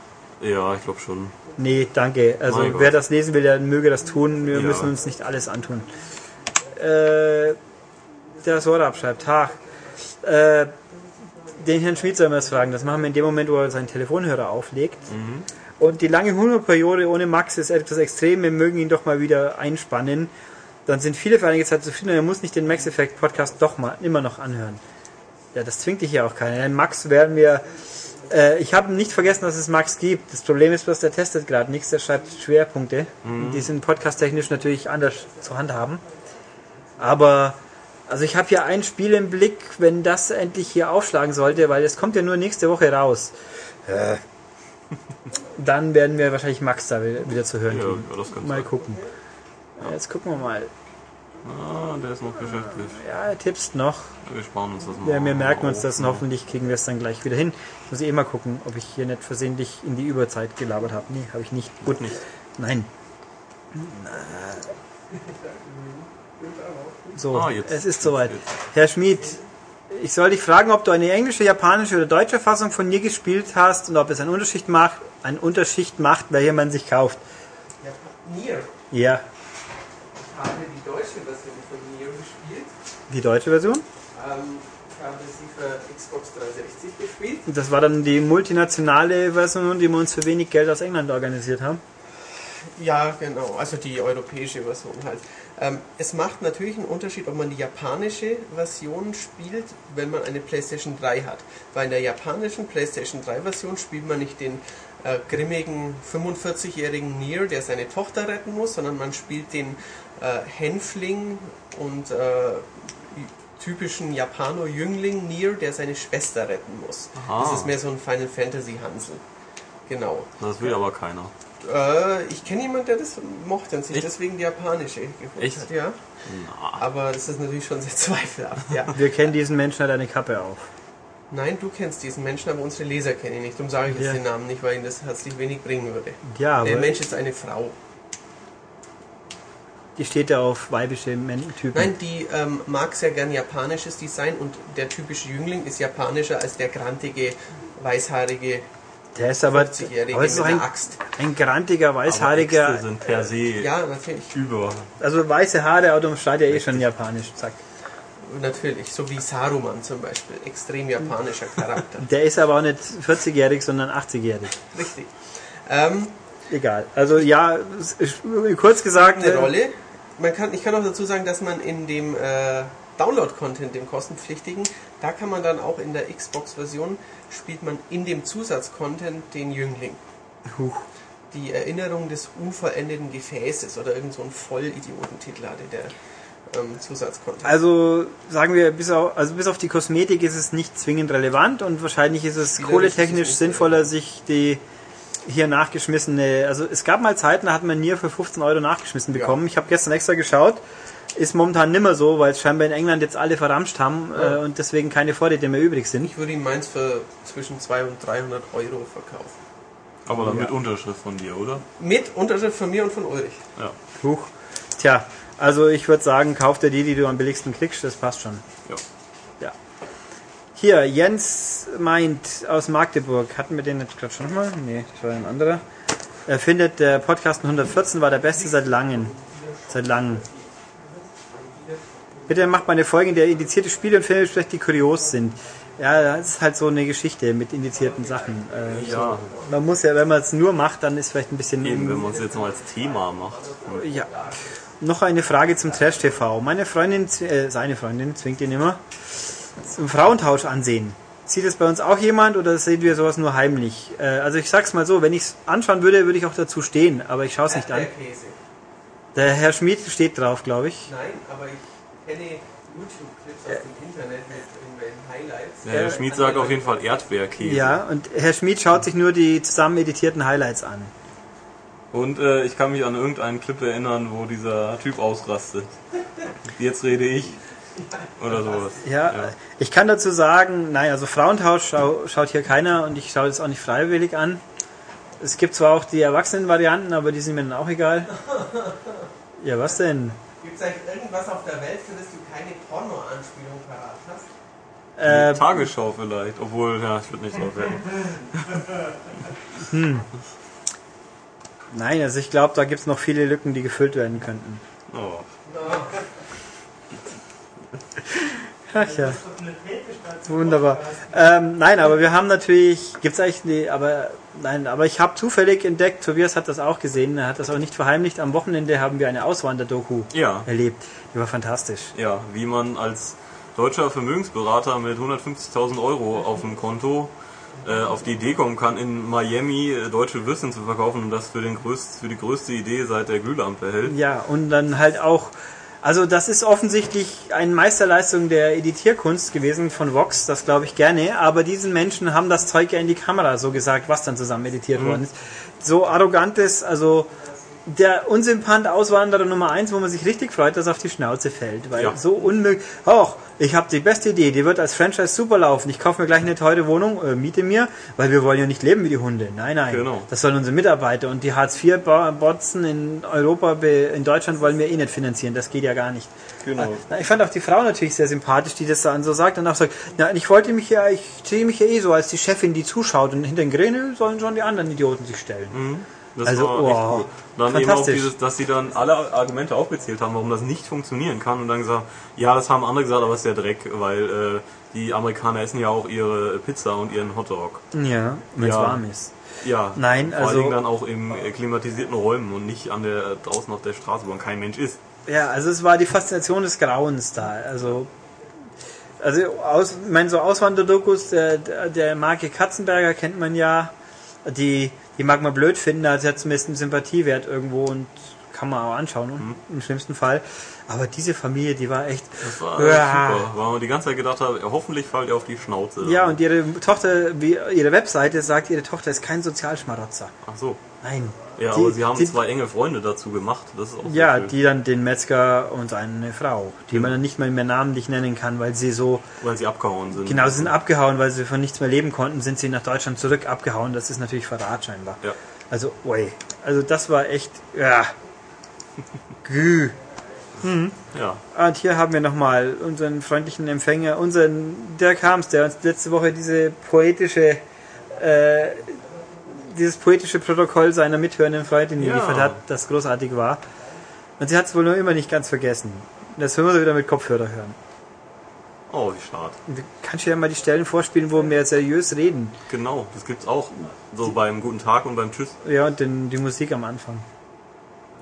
Ja, ich glaube schon. Nee, danke. Also Mein Gott. wer das lesen will, der möge das tun. Wir Ja. müssen uns nicht alles antun. Äh, der Sorab schreibt, Tag. Äh, den Herrn Schmidt soll man das fragen. Das machen wir in dem Moment, wo er seinen Telefonhörer auflegt. Mhm. Und die lange Hungerperiode ohne Max ist etwas extrem. Wir mögen ihn doch mal wieder einspannen. Dann sind viele für einige Zeit zufrieden und er muss nicht den Max Effect Podcast doch mal immer noch anhören. Ja, das zwingt dich ja auch keiner. Den Max werden wir. Äh, ich habe nicht vergessen, dass es Max gibt. Das Problem ist bloß, der testet gerade nichts, der schreibt Schwerpunkte. Die sind podcasttechnisch natürlich anders zu handhaben. Aber, also ich habe hier ein Spiel im Blick, wenn das endlich hier aufschlagen sollte, weil es kommt ja nur nächste Woche raus. Äh, [laughs] dann werden wir wahrscheinlich Max da wieder zu hören Ja, kriegen. ja, Mal sein. gucken. Ja, Jetzt gucken wir mal. Ah, der ist noch beschäftigt. Ja, er tippst noch. Wir sparen uns das mal. Ja, wir merken uns das und hoffentlich kriegen wir es dann gleich wieder hin. Ich muss eh mal gucken, ob ich hier nicht versehentlich in die Überzeit gelabert habe. Nee, habe ich nicht. Gut, nicht. Nein. [laughs] So, Ah, jetzt. es ist soweit. Jetzt. Herr Schmid, ich soll dich fragen, ob du eine englische, japanische oder deutsche Fassung von Nier gespielt hast und ob es einen Unterschied macht, einen Unterschied macht, welche man sich kauft. Ja, Nier. Ja, Ich habe die deutsche Version von Nier gespielt. die deutsche Version. Ähm, ich habe sie für Xbox 360 gespielt. Das war dann die multinationale Version, die wir uns für wenig Geld aus England organisiert haben. Ja, genau. Also die europäische Version halt. Ähm, es macht natürlich einen Unterschied, ob man die japanische Version spielt, wenn man eine PlayStation 3 hat. Weil in der japanischen PlayStation 3 Version spielt man nicht den äh, grimmigen 45-jährigen Nier, der seine Tochter retten muss, sondern man spielt den äh, Hänfling und äh, typischen Japano-Jüngling Nier, der seine Schwester retten muss. Aha. Das ist mehr so ein Final Fantasy Hansel. Genau. Das will aber keiner. Äh, ich kenne jemanden, der das mochte und sich Echt? deswegen die japanische geholt Echt? hat. Ja. Na, Aber das ist natürlich schon sehr [laughs] zweifelhaft. Ja. Wir kennen diesen Menschen, hat eine Kappe auf. Nein, du kennst diesen Menschen, aber unsere Leser kennen ihn nicht. Darum sage ich jetzt Ja. den Namen nicht, weil ihn das herzlich wenig bringen würde. Ja, aber Der Mensch ist eine Frau. die steht ja auf weibische Typen. Nein, die ähm, mag sehr gern japanisches Design und der typische Jüngling ist japanischer als der grantige, weißhaarige Der ist aber, 50-Jährige aber ist mit doch ein, Axt. ein grantiger, aber weißhaariger. Äxte sind per se Ja, natürlich. über. Also weiße Haare, Auto schreit ja eh schon japanisch. Zack. Natürlich. So wie Saruman zum Beispiel. Extrem japanischer Charakter. [laughs] Der ist aber auch nicht 40-jährig, sondern 80-jährig. Richtig. Ähm, Egal. Also ja, kurz gesagt. eine äh, Rolle. Man kann, ich kann auch dazu sagen, dass man in dem äh, Download-Content, dem kostenpflichtigen, da kann man dann auch in der Xbox-Version, spielt man in dem Zusatzcontent den Jüngling. Huch. Die Erinnerung des unvollendeten Gefäßes oder irgend so ein Vollidiotentitel hatte der ähm, Zusatzcontent. Also sagen wir, bis auf, also bis auf die Kosmetik ist es nicht zwingend relevant und wahrscheinlich ist es kohletechnisch sinnvoller, sich die hier nachgeschmissene, also es gab mal Zeiten, da hat man Nier für 15 Euro nachgeschmissen Ja. bekommen. Ich habe gestern extra geschaut. Ist momentan nimmer so, weil es scheinbar in England jetzt alle verramscht haben Ja. äh, und deswegen keine Vorräte mehr übrig sind. ich würde ihn meins für zwischen 200 und 300 Euro verkaufen. Aber dann Ja. mit Unterschrift von dir, oder? Mit Unterschrift von mir und von Ulrich. Ja. Huch. Tja, also ich würde sagen, kauf dir die, die du am billigsten kriegst, das passt schon. ja. Ja. Hier, Jens meint aus Magdeburg. Hatten wir den jetzt gerade schon mal? Nee, das war ein anderer. Er findet, der Podcast 114 war der beste seit langem. Seit langem. Bitte macht mal eine Folge, in der indizierte Spiele und Filme besprecht, die kurios sind. Ja, das ist halt so eine Geschichte mit indizierten Sachen. Äh, Ja, man muss ja, wenn man es nur macht, dann ist vielleicht ein bisschen... eben, wenn man es jetzt noch als Thema macht. Ja. Noch eine Frage zum Trash TV. Meine Freundin, äh, seine Freundin, zwingt ihn immer, zum Frauentausch ansehen. Sieht es bei uns auch jemand oder sehen wir sowas nur heimlich? Äh, also ich sag's mal so, wenn ich es anschauen würde, würde ich auch dazu stehen, aber ich schaue es nicht an. Der Herr Schmid steht drauf, glaube ich. Nein, aber ich kenne YouTube-Clips aus dem Internet mit irgendwelchen Highlights. Ja, Herr Schmied sagt auf jeden Fall Erdbeerkäse. Ja, und Herr Schmid schaut sich nur die zusammen editierten Highlights an. Und äh, ich kann mich an irgendeinen Clip erinnern, wo dieser Typ ausrastet. Jetzt rede ich. Oder sowas. Ja, ich kann dazu sagen, nein, also Frauentausch schau, schaut hier keiner und ich schaue das auch nicht freiwillig an. Es gibt zwar auch die Erwachsenen-Varianten, aber die sind mir dann auch egal. Ja, was denn? Gibt es eigentlich irgendwas auf der Welt, für das du keine Porno-Anspielung parat hast? Äh, Tagesschau vielleicht, obwohl, ja, ich würde nicht drauf wetten. [laughs] nein, also ich glaube, da gibt es noch viele Lücken, die gefüllt werden könnten. Oh. [laughs] Ach ja. Wunderbar. Ähm, nein, aber wir haben natürlich, gibt's eigentlich, nee, aber nein, aber ich habe zufällig entdeckt, Tobias hat das auch gesehen, er hat das auch nicht verheimlicht. Am Wochenende haben wir eine Auswander-Doku Ja, erlebt. Die war fantastisch. ja, wie man als deutscher Vermögensberater mit 150.000 Euro auf dem Konto äh, auf die Idee kommen kann, in Miami äh, deutsche Würstchen zu verkaufen und das für, den größt, für die größte Idee seit der Glühlampe hält. Ja, und dann halt auch Also das ist offensichtlich eine Meisterleistung der Editierkunst gewesen von Vox, das glaube ich gerne, aber diesen Menschen haben das Zeug ja in die Kamera so gesagt, was dann zusammen editiert Mhm. worden ist. So arrogantes, also der unsympant Auswanderer Nummer eins, wo man sich richtig freut, dass er auf die Schnauze fällt, weil Ja. so unmöglich. Och, ich habe die beste Idee, die wird als Franchise super laufen. Ich kaufe mir gleich eine teure Wohnung, äh, miete mir, weil wir wollen ja nicht leben wie die Hunde. Nein, nein. Genau. Das sollen unsere Mitarbeiter und die Hartz-IV-Botzen in Europa, in Deutschland wollen wir eh nicht finanzieren. Das geht ja gar nicht. Genau. Na, ich fand auch die Frau natürlich sehr sympathisch, die das dann so sagt und auch sagt, na, ich wollte mich ja, ich sehe mich ja eh so als die Chefin, die zuschaut und hinter den Grenel sollen schon die anderen Idioten sich stellen. Das Also, war oh, echt cool. Dann eben auch dieses, dass sie dann alle Argumente aufgezählt haben, warum das nicht funktionieren kann und dann gesagt, ja, das haben andere gesagt, aber es ist der Dreck, weil äh, die Amerikaner essen ja auch ihre Pizza und ihren Hotdog. Ja, wenn es Ja. warm ist. Ja, Nein, vor also- allen Dingen dann auch in klimatisierten Räumen und nicht an der draußen auf der Straße, wo kein Mensch ist. Ja, also es war die Faszination des Grauens da. Also, also aus, ich meine, so Auswanderdokus der, der, der Marke Katzenberger kennt man ja. Die, die mag man blöd finden, also hat zumindest einen Sympathiewert irgendwo und kann man auch anschauen, Mhm. im schlimmsten Fall. Aber diese Familie, die war echt. Das war Ja. super, weil man die ganze Zeit gedacht hat, hoffentlich fällt ihr auf die Schnauze. Ja, und ihre Tochter, wie ihre Webseite sagt, ihre Tochter ist kein Sozialschmarotzer. Ach so. Nein. Ja, Die- aber sie haben die- zwei enge Freunde dazu gemacht. Das ist auch Ja, schön. die dann den Metzger und eine Frau, die man dann nicht mal mehr namentlich nennen kann, weil sie so weil sie abgehauen sind. Genau, sie sind abgehauen, weil sie von nichts mehr leben konnten, sind sie nach Deutschland zurück abgehauen. Das ist natürlich Verrat scheinbar. Ja. Also, ui. Also das war echt, ja. [laughs] Gü. Ja. Und hier haben wir nochmal unseren freundlichen Empfänger, unseren Dirk Harms, der uns letzte Woche diese poetische, äh, dieses poetische Protokoll seiner mithörenden Freundin Ja. geliefert hat, das großartig war. Und sie hat es wohl noch immer nicht ganz vergessen. Das hören wir wieder mit Kopfhörer hören. Oh, wie schade. Du kannst ja mal die Stellen vorspielen, wo wir seriös reden. Genau, das gibt's auch. So beim Guten Tag und beim Tschüss. Ja, und den, die Musik am Anfang.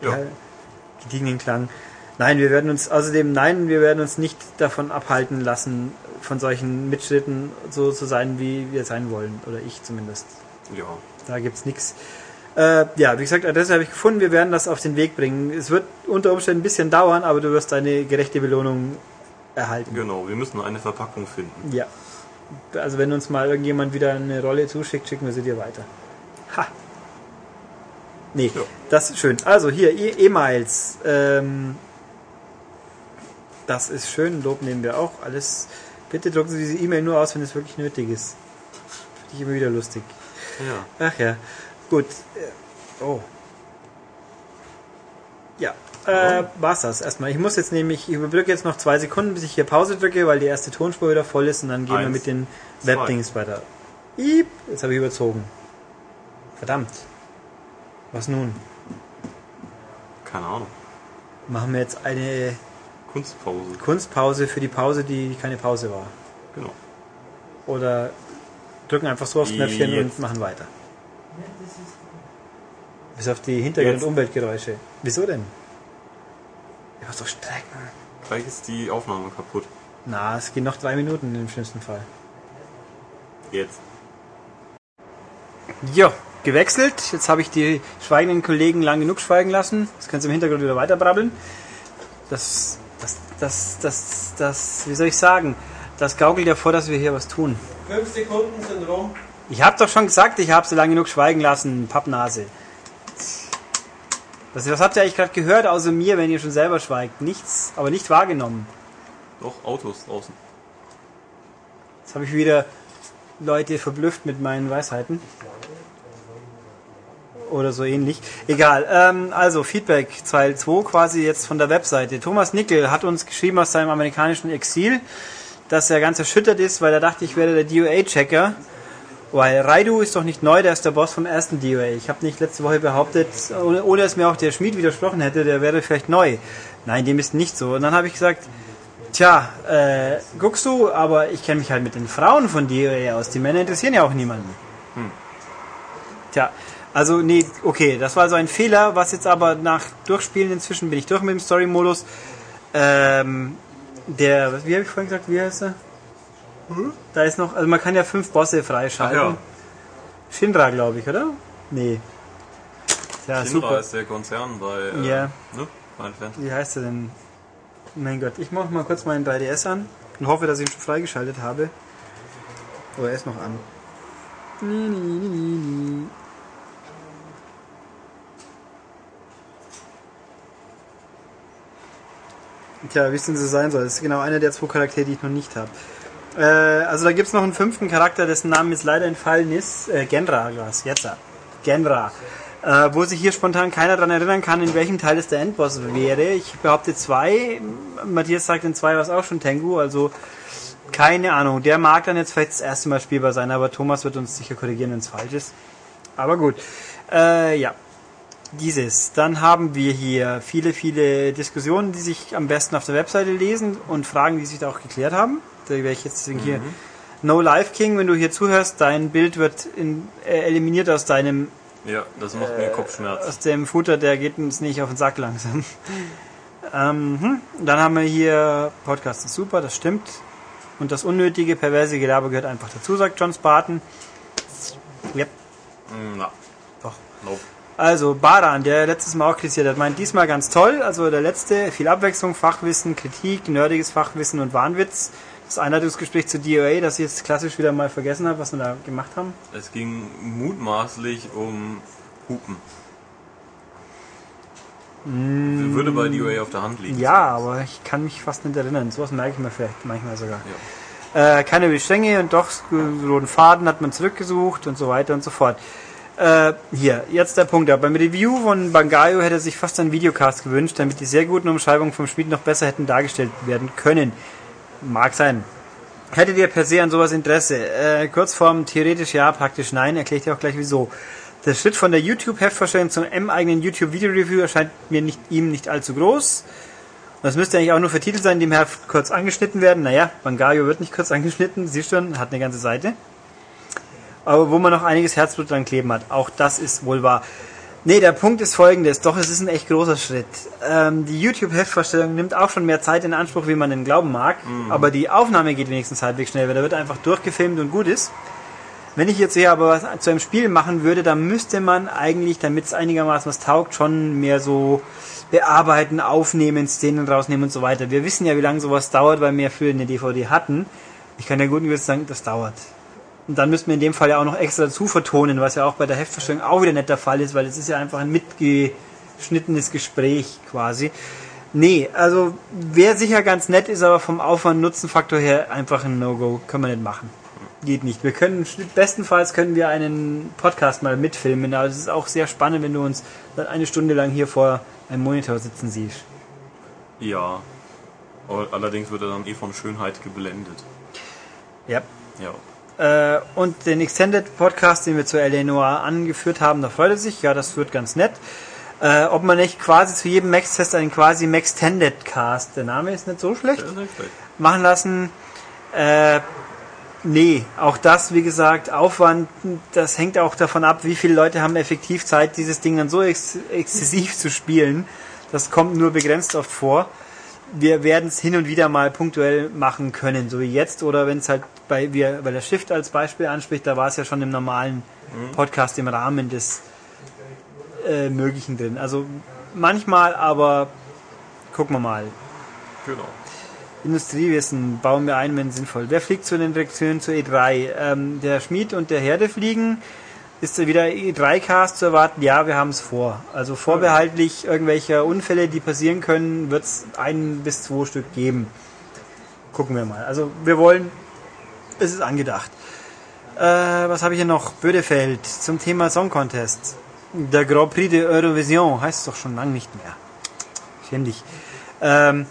Ja. Gediegenen Klang. Nein, wir werden uns, außerdem, nein, wir werden uns nicht davon abhalten lassen, von solchen Mitschritten so zu sein, wie wir sein wollen. Oder ich zumindest. Ja. Da gibt's nichts. Äh, ja, wie gesagt, Adresse habe ich gefunden. Wir werden das auf den Weg bringen. Es wird unter Umständen ein bisschen dauern, aber du wirst deine gerechte Belohnung erhalten. Genau, wir müssen eine Verpackung finden. Ja. Also wenn uns mal irgendjemand wieder eine Rolle zuschickt, schicken wir sie dir weiter. Ha. Nee, Ja. das ist schön. Also hier, E- E-Mails. Ähm, das ist schön, Lob nehmen wir auch. Alles. Bitte drucken Sie diese E-Mail nur aus, wenn es wirklich nötig ist. Finde ich immer wieder lustig. Ja. Ach ja. Gut. Oh. Ja. Äh, war's das erstmal. Ich muss jetzt nämlich, ich überbrücke jetzt noch zwei Sekunden, bis ich hier Pause drücke, weil die erste Tonspur wieder voll ist und dann gehen wir Eins, mit den. Webdings weiter. Iep, jetzt habe ich überzogen. Verdammt. Was nun? Keine Ahnung. Machen wir jetzt eine Kunstpause. Kunstpause für die Pause, die keine Pause war. Genau. Oder drücken einfach so aufs Knöpfchen Jetzt. und machen weiter. Bis auf die Hintergrund- Jetzt. und Umweltgeräusche. Wieso denn? Ich muss doch strecken. Gleich ist die Aufnahme kaputt. Na, es gehen noch drei Minuten im schlimmsten Fall. Jetzt. Jo, gewechselt. Jetzt habe ich die schweigenden Kollegen lang genug schweigen lassen. Jetzt können sie im Hintergrund wieder weiter brabbeln. Das, das, das, das, das, wie soll ich sagen? Das gaukelt ja vor, dass wir hier was tun. Fünf Sekunden sind rum. Ich habe doch schon gesagt, ich habe sie lang genug schweigen lassen, Pappnase. Was, was habt ihr eigentlich gerade gehört, außer mir, wenn ihr schon selber schweigt? Nichts, aber nicht wahrgenommen. Doch, Autos draußen. Jetzt habe ich wieder Leute verblüfft mit meinen Weisheiten. Oder so ähnlich. Egal. Ähm, also Feedback Teil 2 quasi jetzt von der Webseite. Thomas Nickel hat uns geschrieben aus seinem amerikanischen Exil, dass er ganz erschüttert ist, weil er dachte, ich wäre der DOA-Checker. Weil Raidu ist doch nicht neu, der ist der Boss vom ersten DOA. Ich habe nicht letzte Woche behauptet, ohne, ohne dass mir auch der Schmied widersprochen hätte, der wäre vielleicht neu. Nein, dem ist nicht so. Und dann habe ich gesagt, Tja, äh, guckst du, aber ich kenne mich halt mit den Frauen von DOA aus. Die Männer interessieren ja auch niemanden. Tja, also nee, okay, das war so ein Fehler, was jetzt aber nach Durchspielen inzwischen bin ich durch mit dem Story-Modus. Ähm, der, wie habe ich vorhin gesagt, wie heißt er? Da ist noch, also man kann ja fünf Bosse freischalten. Ach ja. Shinra, glaube ich, oder? Nee. Ja, Shinra super. ist der Konzern bei äh, Ja. ne? Final Fantasy. Wie heißt er denn? Mein Gott, ich mache mal kurz meinen 3DS an und hoffe, dass ich ihn schon freigeschaltet habe. Oh, er ist noch an. Nee, nee, nee, nee. Tja, wie es denn so sein soll. Das ist genau einer der zwei Charaktere, die ich noch nicht habe. Äh, also da gibt es noch einen fünften Charakter, dessen Name jetzt leider entfallen ist. Äh, Genra, was? Jetzt. Genra. Äh, wo sich hier spontan keiner daran erinnern kann, in welchem Teil es der Endboss wäre. Ich behaupte zwei. Matthias sagt, in zwei war es auch schon Tengu, also keine Ahnung. Der mag dann jetzt vielleicht das erste Mal spielbar sein, aber Thomas wird uns sicher korrigieren, wenn es falsch ist. Aber gut. Äh, ja. Dieses. Dann haben wir hier viele, viele Diskussionen, die sich am besten auf der Webseite lesen und Fragen, die sich da auch geklärt haben. Da werde ich jetzt hier Mhm. No Life King, wenn du hier zuhörst, dein Bild wird in, äh, eliminiert aus deinem Ja, das macht mir Kopfschmerz. aus dem Footer, der geht uns nicht auf den Sack langsam. [laughs] ähm, hm. Dann haben wir hier Podcast ist super, das stimmt. Und das unnötige, perverse Gelaber gehört einfach dazu, sagt John Spartan. Yep, Na, doch. nope. Also Baran, der letztes Mal auch kritisiert hat, meint diesmal ganz toll. Also der letzte, viel Abwechslung, Fachwissen, Kritik, nerdiges Fachwissen und Wahnwitz. Das Einleitungsgespräch zu DOA, das ich jetzt klassisch wieder mal vergessen habe, was wir da gemacht haben. Es ging mutmaßlich um Hupen. Würde bei DOA auf der Hand liegen. Ja, aber ich kann mich fast nicht erinnern. Sowas merke ich mir vielleicht manchmal sogar. Ja. Äh, keine Bestränge und doch roten Faden hat man zurückgesucht und so weiter und so fort. Äh, hier, jetzt der Punkt. Beim Review von Bangayo hätte sich fast einen Videocast gewünscht, damit die sehr guten Umschreibungen vom Spiel noch besser hätten dargestellt werden können. Mag sein. Hättet ihr per se an sowas Interesse? Äh, Kurzform theoretisch ja, praktisch nein. Erkläre ich dir auch gleich wieso. Der Schritt von der YouTube-Heftvorstellung zum M-eigenen YouTube-Video-Review erscheint mir nicht, ihm nicht allzu groß. Das müsste eigentlich auch nur für Titel sein, die im Heft kurz angeschnitten werden. Naja, Bangayo wird nicht kurz angeschnitten, siehst schon, hat eine ganze Seite. Aber wo man noch einiges Herzblut dran kleben hat. Auch das ist wohl wahr. Nee, der Punkt ist folgendes. Doch, es ist ein echt großer Schritt. Ähm, die YouTube-Heftvorstellung nimmt auch schon mehr Zeit in Anspruch, wie man denn glauben mag. Aber die Aufnahme geht wenigstens halbwegs schnell, weil da wird einfach durchgefilmt und gut ist. Wenn ich jetzt hier aber was zu einem Spiel machen würde, dann müsste man eigentlich, damit es einigermaßen was taugt, schon mehr so bearbeiten, aufnehmen, Szenen rausnehmen und so weiter. Wir wissen ja, wie lange sowas dauert, weil wir früher eine DVD hatten. Ich kann ja guten Gewissens sagen, das dauert. Und dann müssten wir in dem Fall ja auch noch extra dazu vertonen, was ja auch bei der Heftverstellung auch wieder nicht der Fall ist, weil es ist ja einfach ein mitgeschnittenes Gespräch quasi. Nee, also wäre sicher ganz nett, ist aber vom Aufwand-Nutzen-Faktor her einfach ein No-Go. Können wir nicht machen. Geht nicht. Wir können, bestenfalls können wir einen Podcast mal mitfilmen, aber es ist auch sehr spannend, wenn du uns dann eine Stunde lang hier vor einem Monitor sitzen siehst. Ja. Allerdings wird er dann eh von Schönheit geblendet. Ja. Ja. Äh, und den Extended Podcast, den wir zu Eleanor angeführt haben, da freut er sich. Ja, das wird ganz nett. Äh, ob man nicht quasi zu jedem Max-Test einen quasi Maxtended Cast, der Name ist nicht so schlecht, machen lassen. Äh, nee, auch das, wie gesagt, Aufwand, das hängt auch davon ab, wie viele Leute haben effektiv Zeit, dieses Ding dann so ex exzessiv zu spielen. Das kommt nur begrenzt oft vor. Wir werden es hin und wieder mal punktuell machen können, so wie jetzt, oder wenn es halt bei, wir, weil der Shift als Beispiel anspricht, da war es ja schon im normalen Podcast im Rahmen des äh, Möglichen drin. Also manchmal, aber gucken wir mal. Genau. Industriewissen bauen wir ein, wenn sinnvoll. Wer fliegt zu den Direktionen zur E3? Ähm, der Schmied und der Herde fliegen. Ist wieder E3-Cast zu erwarten? Ja, wir haben es vor. Also vorbehaltlich irgendwelcher Unfälle, die passieren können, wird es ein bis zwei Stück geben. Gucken wir mal. Also wir wollen, es ist angedacht. Äh, was habe ich hier noch? Bödefeld zum Thema Song Contest. Der Grand Prix de Eurovision heißt es doch schon lange nicht mehr. Dich. Ähm,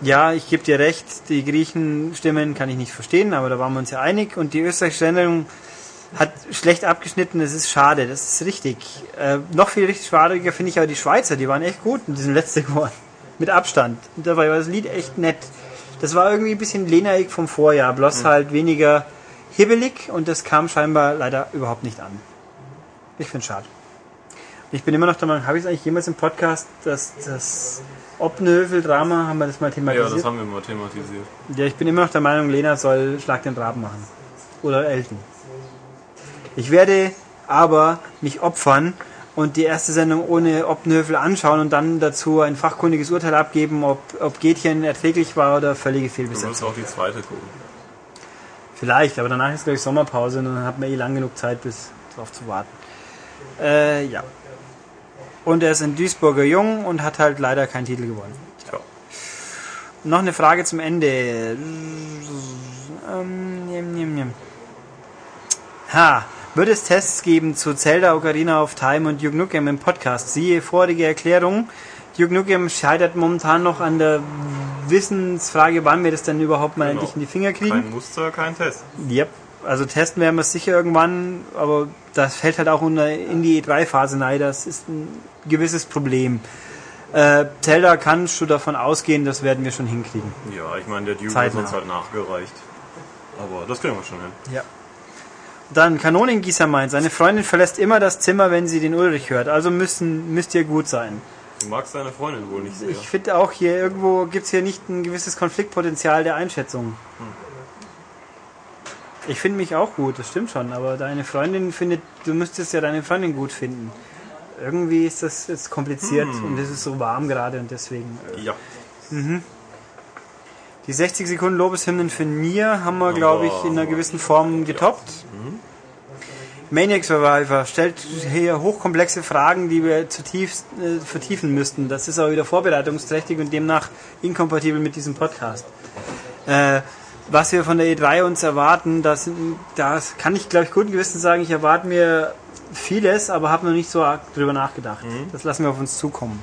ja, ich gebe dir recht, die Griechen-Stimmen kann ich nicht verstehen, aber da waren wir uns ja einig. Und die österreichische Sendung hat schlecht abgeschnitten, das ist schade, das ist richtig. Äh, noch viel richtig schadiger finde ich aber die Schweizer, die waren echt gut und die sind letzte [laughs] geworden. Mit Abstand. Und dabei war das Lied echt nett. Das war irgendwie ein bisschen Lenaig vom Vorjahr, bloß halt weniger hibbelig und das kam scheinbar leider überhaupt nicht an. Ich finde schade. Ich bin immer noch der Meinung, habe ich es eigentlich jemals im Podcast, dass das Obnövel-Drama, haben wir das mal Ja, thematisiert? das haben wir mal thematisiert. Ja, ich bin immer noch der Meinung, Lena soll Schlag den Raben machen. Oder Elton. Ich werde aber mich opfern und die erste Sendung ohne Optenhöfel anschauen und dann dazu ein fachkundiges Urteil abgeben, ob, ob Gätchen erträglich war oder völlige Du Fehlbesetzung. musst auch die zweite gucken. Vielleicht, aber danach ist, glaube ich, Sommerpause und dann hat man eh lang genug Zeit, bis darauf zu warten. Äh, ja. Und er ist ein Duisburger Jung und hat halt leider keinen Titel gewonnen. Tja. Noch eine Frage zum Ende. Ähm, jem, jem, jem. Ha, wird es Tests geben zu Zelda Ocarina of Time und Duke Nukem im Podcast? Siehe vorige Erklärung. Duke Nukem scheitert momentan noch an der Wissensfrage, wann wir das denn überhaupt mal Genau. endlich in die Finger kriegen. Kein Muster, kein Test. Yep. Also testen werden wir es sicher irgendwann, aber das fällt halt auch in die E3-Phase rein. Das ist ein gewisses Problem. Äh, Zelda kannst du davon ausgehen, das werden wir schon hinkriegen. Ja, ich meine, der Duke Zeitnah. ist uns halt nachgereicht. Aber das kriegen wir schon hin. Ja. Dann Kanonengießer meint, seine Freundin verlässt immer das Zimmer, wenn sie den Ulrich hört. Also müssen, müsst ihr gut sein. Du magst deine Freundin wohl nicht sehr. Ich finde auch hier, irgendwo gibt es hier nicht ein gewisses Konfliktpotenzial der Einschätzung. Ich finde mich auch gut, das stimmt schon, aber deine Freundin findet, du müsstest ja deine Freundin gut finden. Irgendwie ist das jetzt kompliziert und es ist so warm gerade und deswegen. äh, Ja. Die 60 Sekunden Lobeshymnen für Nier haben wir, glaube ich, in einer gewissen Form getoppt. Maniac Survivor stellt hier hochkomplexe Fragen, die wir zutiefst äh, vertiefen müssten. Das ist auch wieder vorbereitungsträchtig und demnach inkompatibel mit diesem Podcast. Äh, was wir von der E3 uns erwarten, das, das kann ich, glaube ich, guten Gewissen sagen, ich erwarte mir vieles, aber habe noch nicht so arg drüber nachgedacht. Das lassen wir auf uns zukommen.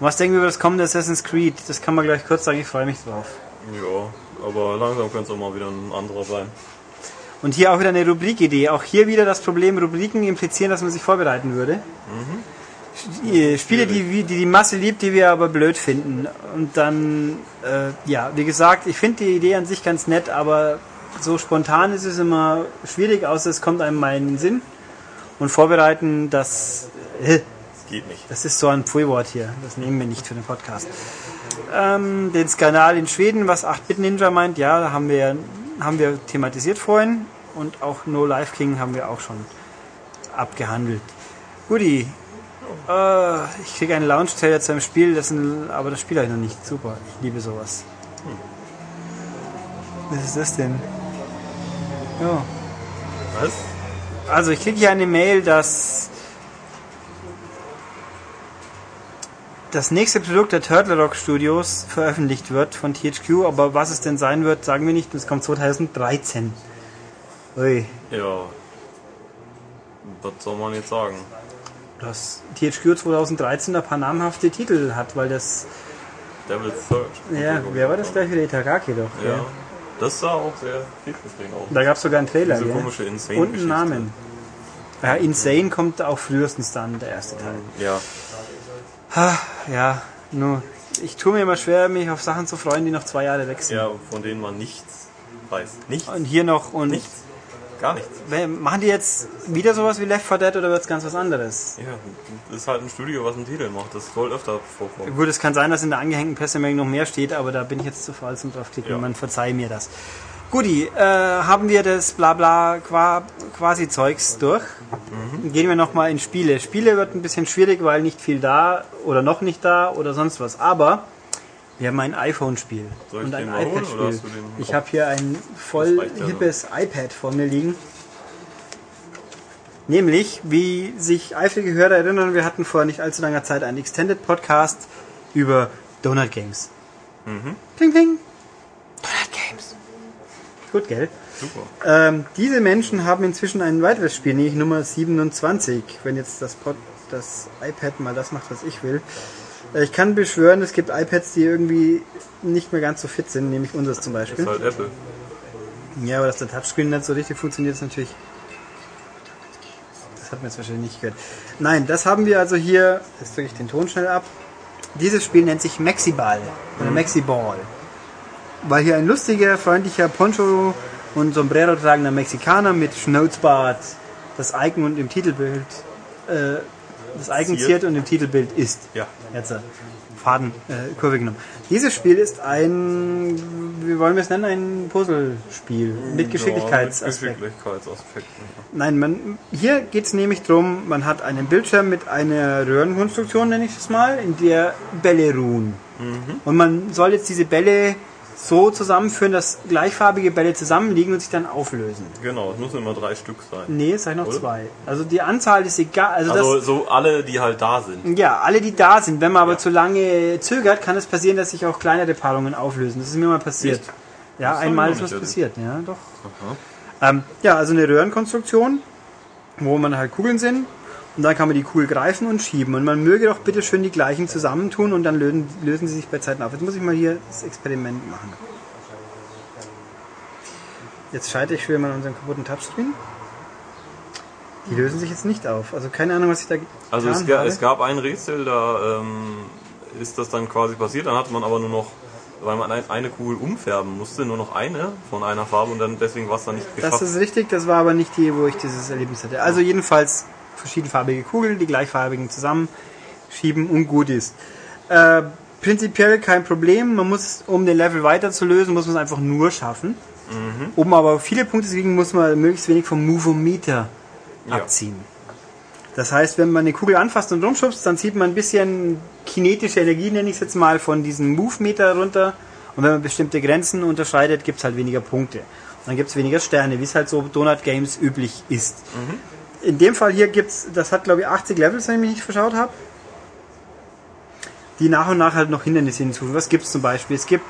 Und was denken wir über das kommende Assassin's Creed? Das kann man gleich kurz sagen, ich freue mich drauf. Ja, aber langsam könnte es auch mal wieder ein anderer sein. Und hier auch wieder eine Rubrikidee. Auch hier wieder das Problem, Rubriken implizieren, dass man sich vorbereiten würde. Die Spiele, die, die die Masse liebt, die wir aber blöd finden. Und dann, äh, ja, wie gesagt, ich finde die Idee an sich ganz nett, aber so spontan ist es immer schwierig, außer es kommt einem mal in den Sinn. Und vorbereiten, das, äh, Das geht nicht. das ist so ein Pfui-Wort hier. Das nehmen wir nicht für den Podcast. Ähm, den Skandal in Schweden, was 8-Bit-Ninja meint, ja, da haben wir, haben wir thematisiert vorhin. Und auch No Life King haben wir auch schon abgehandelt. Guti, äh, ich kriege einen Launch-Trailer zu einem Spiel, das ein, aber das Spiel habe ich noch nicht. Super, ich liebe sowas. Was ist das denn? Ja. Was? Also ich kriege hier eine Mail, dass das nächste Produkt der Turtle Rock Studios veröffentlicht wird von THQ, aber was es denn sein wird, sagen wir nicht. Es kommt 2013. Ui, Ja. Was soll man jetzt sagen? dass THQ 2013 ein paar namhafte Titel hat, weil das, Devil's Third. ja, wer war das gleich wieder? Itagaki doch. Ja. gell? Das sah auch sehr vielversprechend aus. Da gab es sogar einen Trailer, Diese gell? komische Und Insane-Geschichte. einen Namen. Ja, Insane kommt auch frühestens dann, der erste Teil. Ja. Ha, ja, nur, ich tue mir immer schwer, mich auf Sachen zu freuen, die noch zwei Jahre weg sind. Ja, von denen man nichts weiß. Nichts. Und hier noch und Nichts. Gar nichts. Machen die jetzt wieder sowas wie Left 4 Dead oder wird es ganz was anderes? Ja, das ist halt ein Studio, was einen Titel macht. Das soll öfter vorkommen. Gut, es kann sein, dass in der angehängten Pressemeldung noch mehr steht, aber da bin ich jetzt zu faul zum draufklicken. Ja. Man verzeihe mir das. Guti, äh, haben wir das Blabla qua, quasi Zeugs durch. Gehen wir nochmal in Spiele. Spiele wird ein bisschen schwierig, weil nicht viel da oder noch nicht da oder sonst was. Aber wir haben ein iPhone-Spiel und ein iPad-Spiel. Ich habe hier ein voll reicht ja hippes iPad vor mir liegen. Nämlich, wie sich eifrige Hörer erinnern, wir hatten vor nicht allzu langer Zeit einen Extended Podcast über Donut Games. Mhm. Kling, kling. Donut Games. Gut, gell? Super. Ähm, diese Menschen haben inzwischen ein weiteres Spiel, nämlich Nummer 27. Wenn jetzt das, Pod, das iPad mal das macht, was ich will. Äh, Ich kann beschwören, es gibt iPads, die irgendwie nicht mehr ganz so fit sind, nämlich unseres zum Das Beispiel. ist halt Apple. Ja, aber dass der Touchscreen nicht so richtig funktioniert, ist natürlich. Das hat man jetzt wahrscheinlich nicht gehört. Nein, das haben wir also hier. Jetzt drücke ich den Ton schnell ab. Dieses Spiel nennt sich Maxiball oder Maxiball. Weil hier ein lustiger, freundlicher Poncho und Sombrero tragender Mexikaner mit Schnauzbart, das Icon und im Titelbild äh, das Eigen ziert und im Titelbild ist. Ja. Jetzt äh, Faden, äh, Kurve genommen. Dieses Spiel ist ein, wie wollen wir es nennen, ein Puzzlespiel mit Geschicklichkeitsaspekten. Ja, mit Geschicklichkeitsaspekten. Nein, man, hier geht es nämlich darum, man hat einen Bildschirm mit einer Röhrenkonstruktion, nenne ich es mal, in der Bälle ruhen. Mhm. Und man soll jetzt diese Bälle so zusammenführen, dass gleichfarbige Bälle zusammenliegen und sich dann auflösen. Genau, es müssen immer drei Stück sein. Nee, es sei noch Oder? zwei. Also die Anzahl ist egal. Also, Also so alle, die halt da sind. das, ja, alle, die da sind. Wenn man aber Ja. zu lange zögert, kann es passieren, dass sich auch kleinere Paarungen auflösen. Das ist mir mal passiert. Echt? Ja, Das einmal ist was passiert. Ja, doch. Ähm, ja, also eine Röhrenkonstruktion, wo man halt Kugeln sind. Und dann kann man die Kugel greifen und schieben. Und man möge doch bitte schön die gleichen zusammentun und dann lösen, lösen sie sich bei Zeiten auf. Jetzt muss ich mal hier das Experiment machen. Jetzt schalte ich schon mal unseren kaputten Touchscreen. Die lösen sich jetzt nicht auf. Also keine Ahnung, was ich da getan Also es, habe. es gab ein Rätsel, da ähm, ist das dann quasi passiert. Dann hatte man aber nur noch, weil man ein, eine Kugel umfärben musste, nur noch eine von einer Farbe und dann deswegen war es dann nicht Das geschafft. ist richtig, das war aber nicht die, wo ich dieses Erlebnis hatte. Also jedenfalls verschiedenfarbige Kugeln, die gleichfarbigen zusammenschieben und gut ist. Äh, prinzipiell kein Problem. Man muss, um den Level weiter zu lösen, muss man es einfach nur schaffen. Mhm. Um aber viele Punkte zu kriegen, muss man möglichst wenig vom Movometer Ja. abziehen. Das heißt, wenn man eine Kugel anfasst und rumschubst, dann zieht man ein bisschen kinetische Energie, nenne ich es jetzt mal, von diesem Move-Meter runter. Und wenn man bestimmte Grenzen unterschreitet, gibt es halt weniger Punkte. Und dann gibt es weniger Sterne, wie es halt so Donut Games üblich ist. In dem Fall hier gibt es, das hat glaube ich 80 Levels, wenn ich mich nicht verschaut habe. Die nach und nach halt noch Hindernisse hinzufügen. Was gibt es zum Beispiel? Es gibt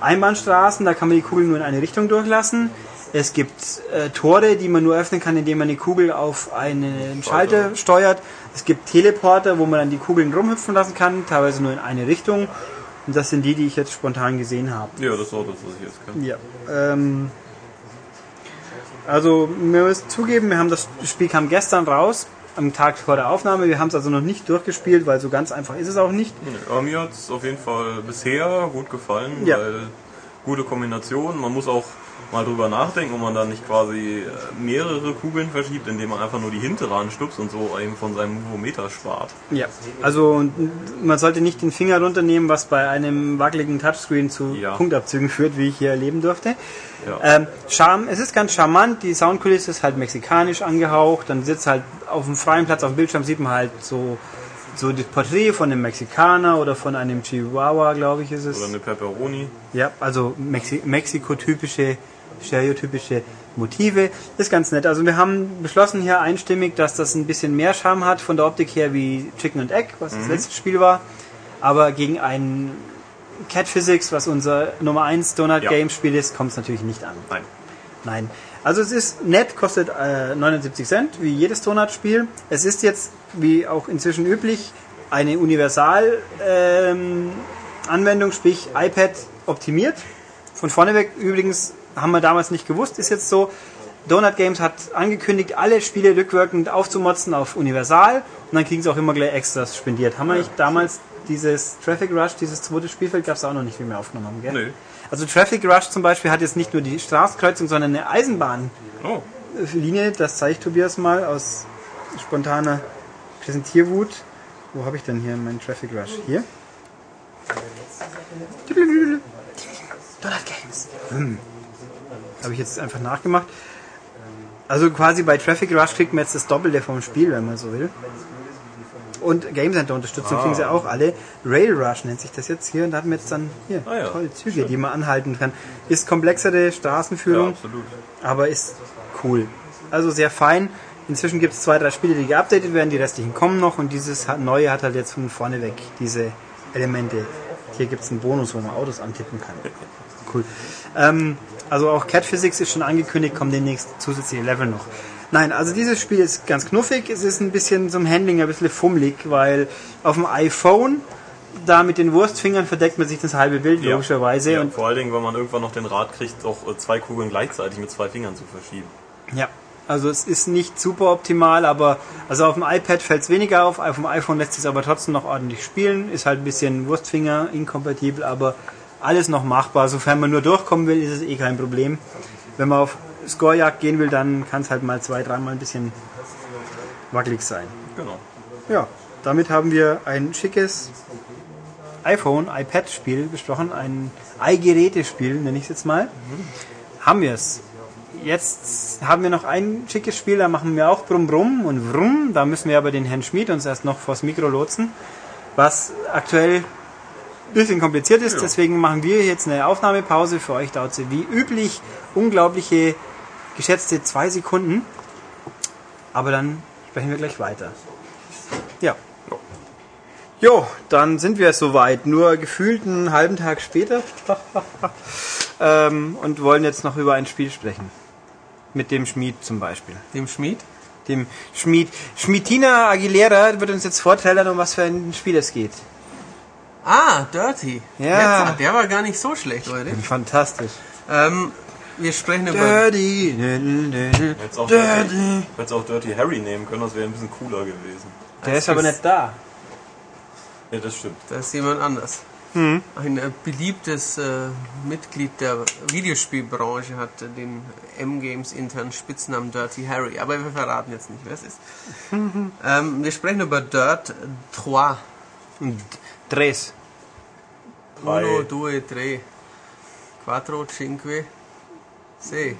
Einbahnstraßen, da kann man die Kugel nur in eine Richtung durchlassen. Es gibt äh, Tore, die man nur öffnen kann, indem man die Kugel auf einen Schalter steuert. Es gibt Teleporter, wo man dann die Kugeln rumhüpfen lassen kann, teilweise nur in eine Richtung. Und das sind die, die ich jetzt spontan gesehen habe. Ja, das war das, was ich jetzt kann. Ja. Ähm, also, wir müssen zugeben, wir haben das Spiel kam gestern raus, am Tag vor der Aufnahme. Wir haben es also noch nicht durchgespielt, weil so ganz einfach ist es auch nicht. Aber mir hat es auf jeden Fall bisher gut gefallen, Ja. weil gute Kombination. Man muss auch mal drüber nachdenken, ob man dann nicht quasi äh, mehrere Kugeln verschiebt, indem man einfach nur die hintere anstupst und so eben von seinem Movometer spart. Ja. Also, man sollte nicht den Finger runternehmen, was bei einem wackeligen Touchscreen zu Ja. Punktabzügen führt, wie ich hier erleben durfte. Ja. Ähm, Charme, es ist ganz charmant, die Soundkulisse ist halt mexikanisch angehaucht, dann sitzt halt auf dem freien Platz auf dem Bildschirm, sieht man halt so, so das Porträt von einem Mexikaner oder von einem Chihuahua, glaube ich, ist es. Oder eine Pepperoni. Ja, also Mexi Mexiko-typische, stereotypische Motive. Ist ganz nett. Also wir haben beschlossen hier einstimmig, dass das ein bisschen mehr Charme hat von der Optik her wie Chicken and Egg, was das letzte Spiel war. Aber gegen ein Cat Physics, was unser Nummer 1 Donut Ja. Game Spiel ist, kommt es natürlich nicht an. Nein. Nein. Also es ist nett, kostet äh, 79 Cent, wie jedes Donut-Spiel. Es ist jetzt, wie auch inzwischen üblich, eine Universal-Anwendung, sprich iPad optimiert. Von vorne weg übrigens haben wir damals nicht gewusst, ist jetzt so. Donut Games hat angekündigt, alle Spiele rückwirkend aufzumotzen auf Universal und dann kriegen sie auch immer gleich Extras spendiert. Haben wir nicht damals dieses Traffic Rush, dieses zweite Spielfeld, gab es auch noch nicht, wie wir aufgenommen haben, gell? Nee. Also Traffic Rush zum Beispiel hat jetzt nicht nur die Straßenkreuzung, sondern eine Eisenbahnlinie. Oh, Das zeige ich Tobias mal aus spontaner Präsentierwut. Wo habe ich denn hier meinen Traffic Rush? Hier. Donut Games. Hm. Habe ich jetzt einfach nachgemacht. Also quasi bei Traffic Rush kriegt man jetzt das Doppelte vom Spiel, wenn man so will. Und Game Center Unterstützung Ah. kriegen sie auch alle. Rail Rush nennt sich das jetzt hier. Und da haben wir jetzt dann hier Ah ja, tolle Züge, die man anhalten kann. Ist komplexere ja, Straßenführung, absolut. aber ist cool. Also sehr fein. Inzwischen gibt es zwei, drei Spiele, die geupdatet werden, die restlichen kommen noch und dieses hat- neue hat halt jetzt von vorne weg diese Elemente. Hier gibt es einen Bonus, wo man Autos antippen kann. [laughs] Cool. Ähm, also auch Cat Physics ist schon angekündigt, kommen demnächst zusätzliche Level noch. Nein, also dieses Spiel ist ganz knuffig. Es ist ein bisschen zum Handling ein bisschen fummelig, weil auf dem iPhone da mit den Wurstfingern verdeckt man sich das halbe Bild Ja. logischerweise Ja, und vor allen Dingen, wenn man irgendwann noch den Rat kriegt, auch äh, zwei Kugeln gleichzeitig mit zwei Fingern zu verschieben. Ja, also es ist nicht super optimal, aber also auf dem iPad fällt es weniger auf, auf dem iPhone lässt sich aber trotzdem noch ordentlich spielen, ist halt ein bisschen Wurstfinger inkompatibel, aber alles noch machbar. Sofern man nur durchkommen will, ist es eh kein Problem. Wenn man auf Scorejagd gehen will, dann kann es halt mal zwei, dreimal ein bisschen wackelig sein. Genau. Ja, damit haben wir ein schickes iPhone, iPad-Spiel besprochen, ein iGeräte-Spiel, nenne ich es jetzt mal. Haben wir es. Jetzt haben wir noch ein schickes Spiel, da machen wir auch Brumm Brumm und Wrumm. Da müssen wir aber den Herrn Schmid uns erst noch vors Mikro lotsen, was aktuell bisschen kompliziert ist. Deswegen machen wir jetzt eine Aufnahmepause. Für euch dauert sie wie üblich unglaubliche, geschätzte zwei Sekunden. Aber dann sprechen wir gleich weiter. Ja. Jo, dann sind wir soweit. Nur gefühlt einen halben Tag später. [laughs] ähm, und wollen jetzt noch über ein Spiel sprechen. Mit dem Schmied zum Beispiel. Dem Schmied? Dem Schmied. Schmidtina Aguilera wird uns jetzt vorträllern, um was für ein Spiel es geht. Ah, Dirty. Ja. Jetzt, der war gar nicht so schlecht, Leute. Fantastisch. Ähm, wir sprechen über. Dirty. Hättest auch, Dirty. Hättest auch Dirty Harry nehmen können, das wäre ein bisschen cooler gewesen. Der ist aber nicht da. Ja, das stimmt. Da ist jemand anders. Mhm. Ein äh, beliebtes äh, Mitglied der Videospielbranche hat äh, den M-Games internen Spitznamen Dirty Harry. Aber wir verraten jetzt nicht, wer es ist. [laughs] ähm, wir sprechen über Dirt 3. Tres. Uno, due, tre. Quattro, cinque, sei.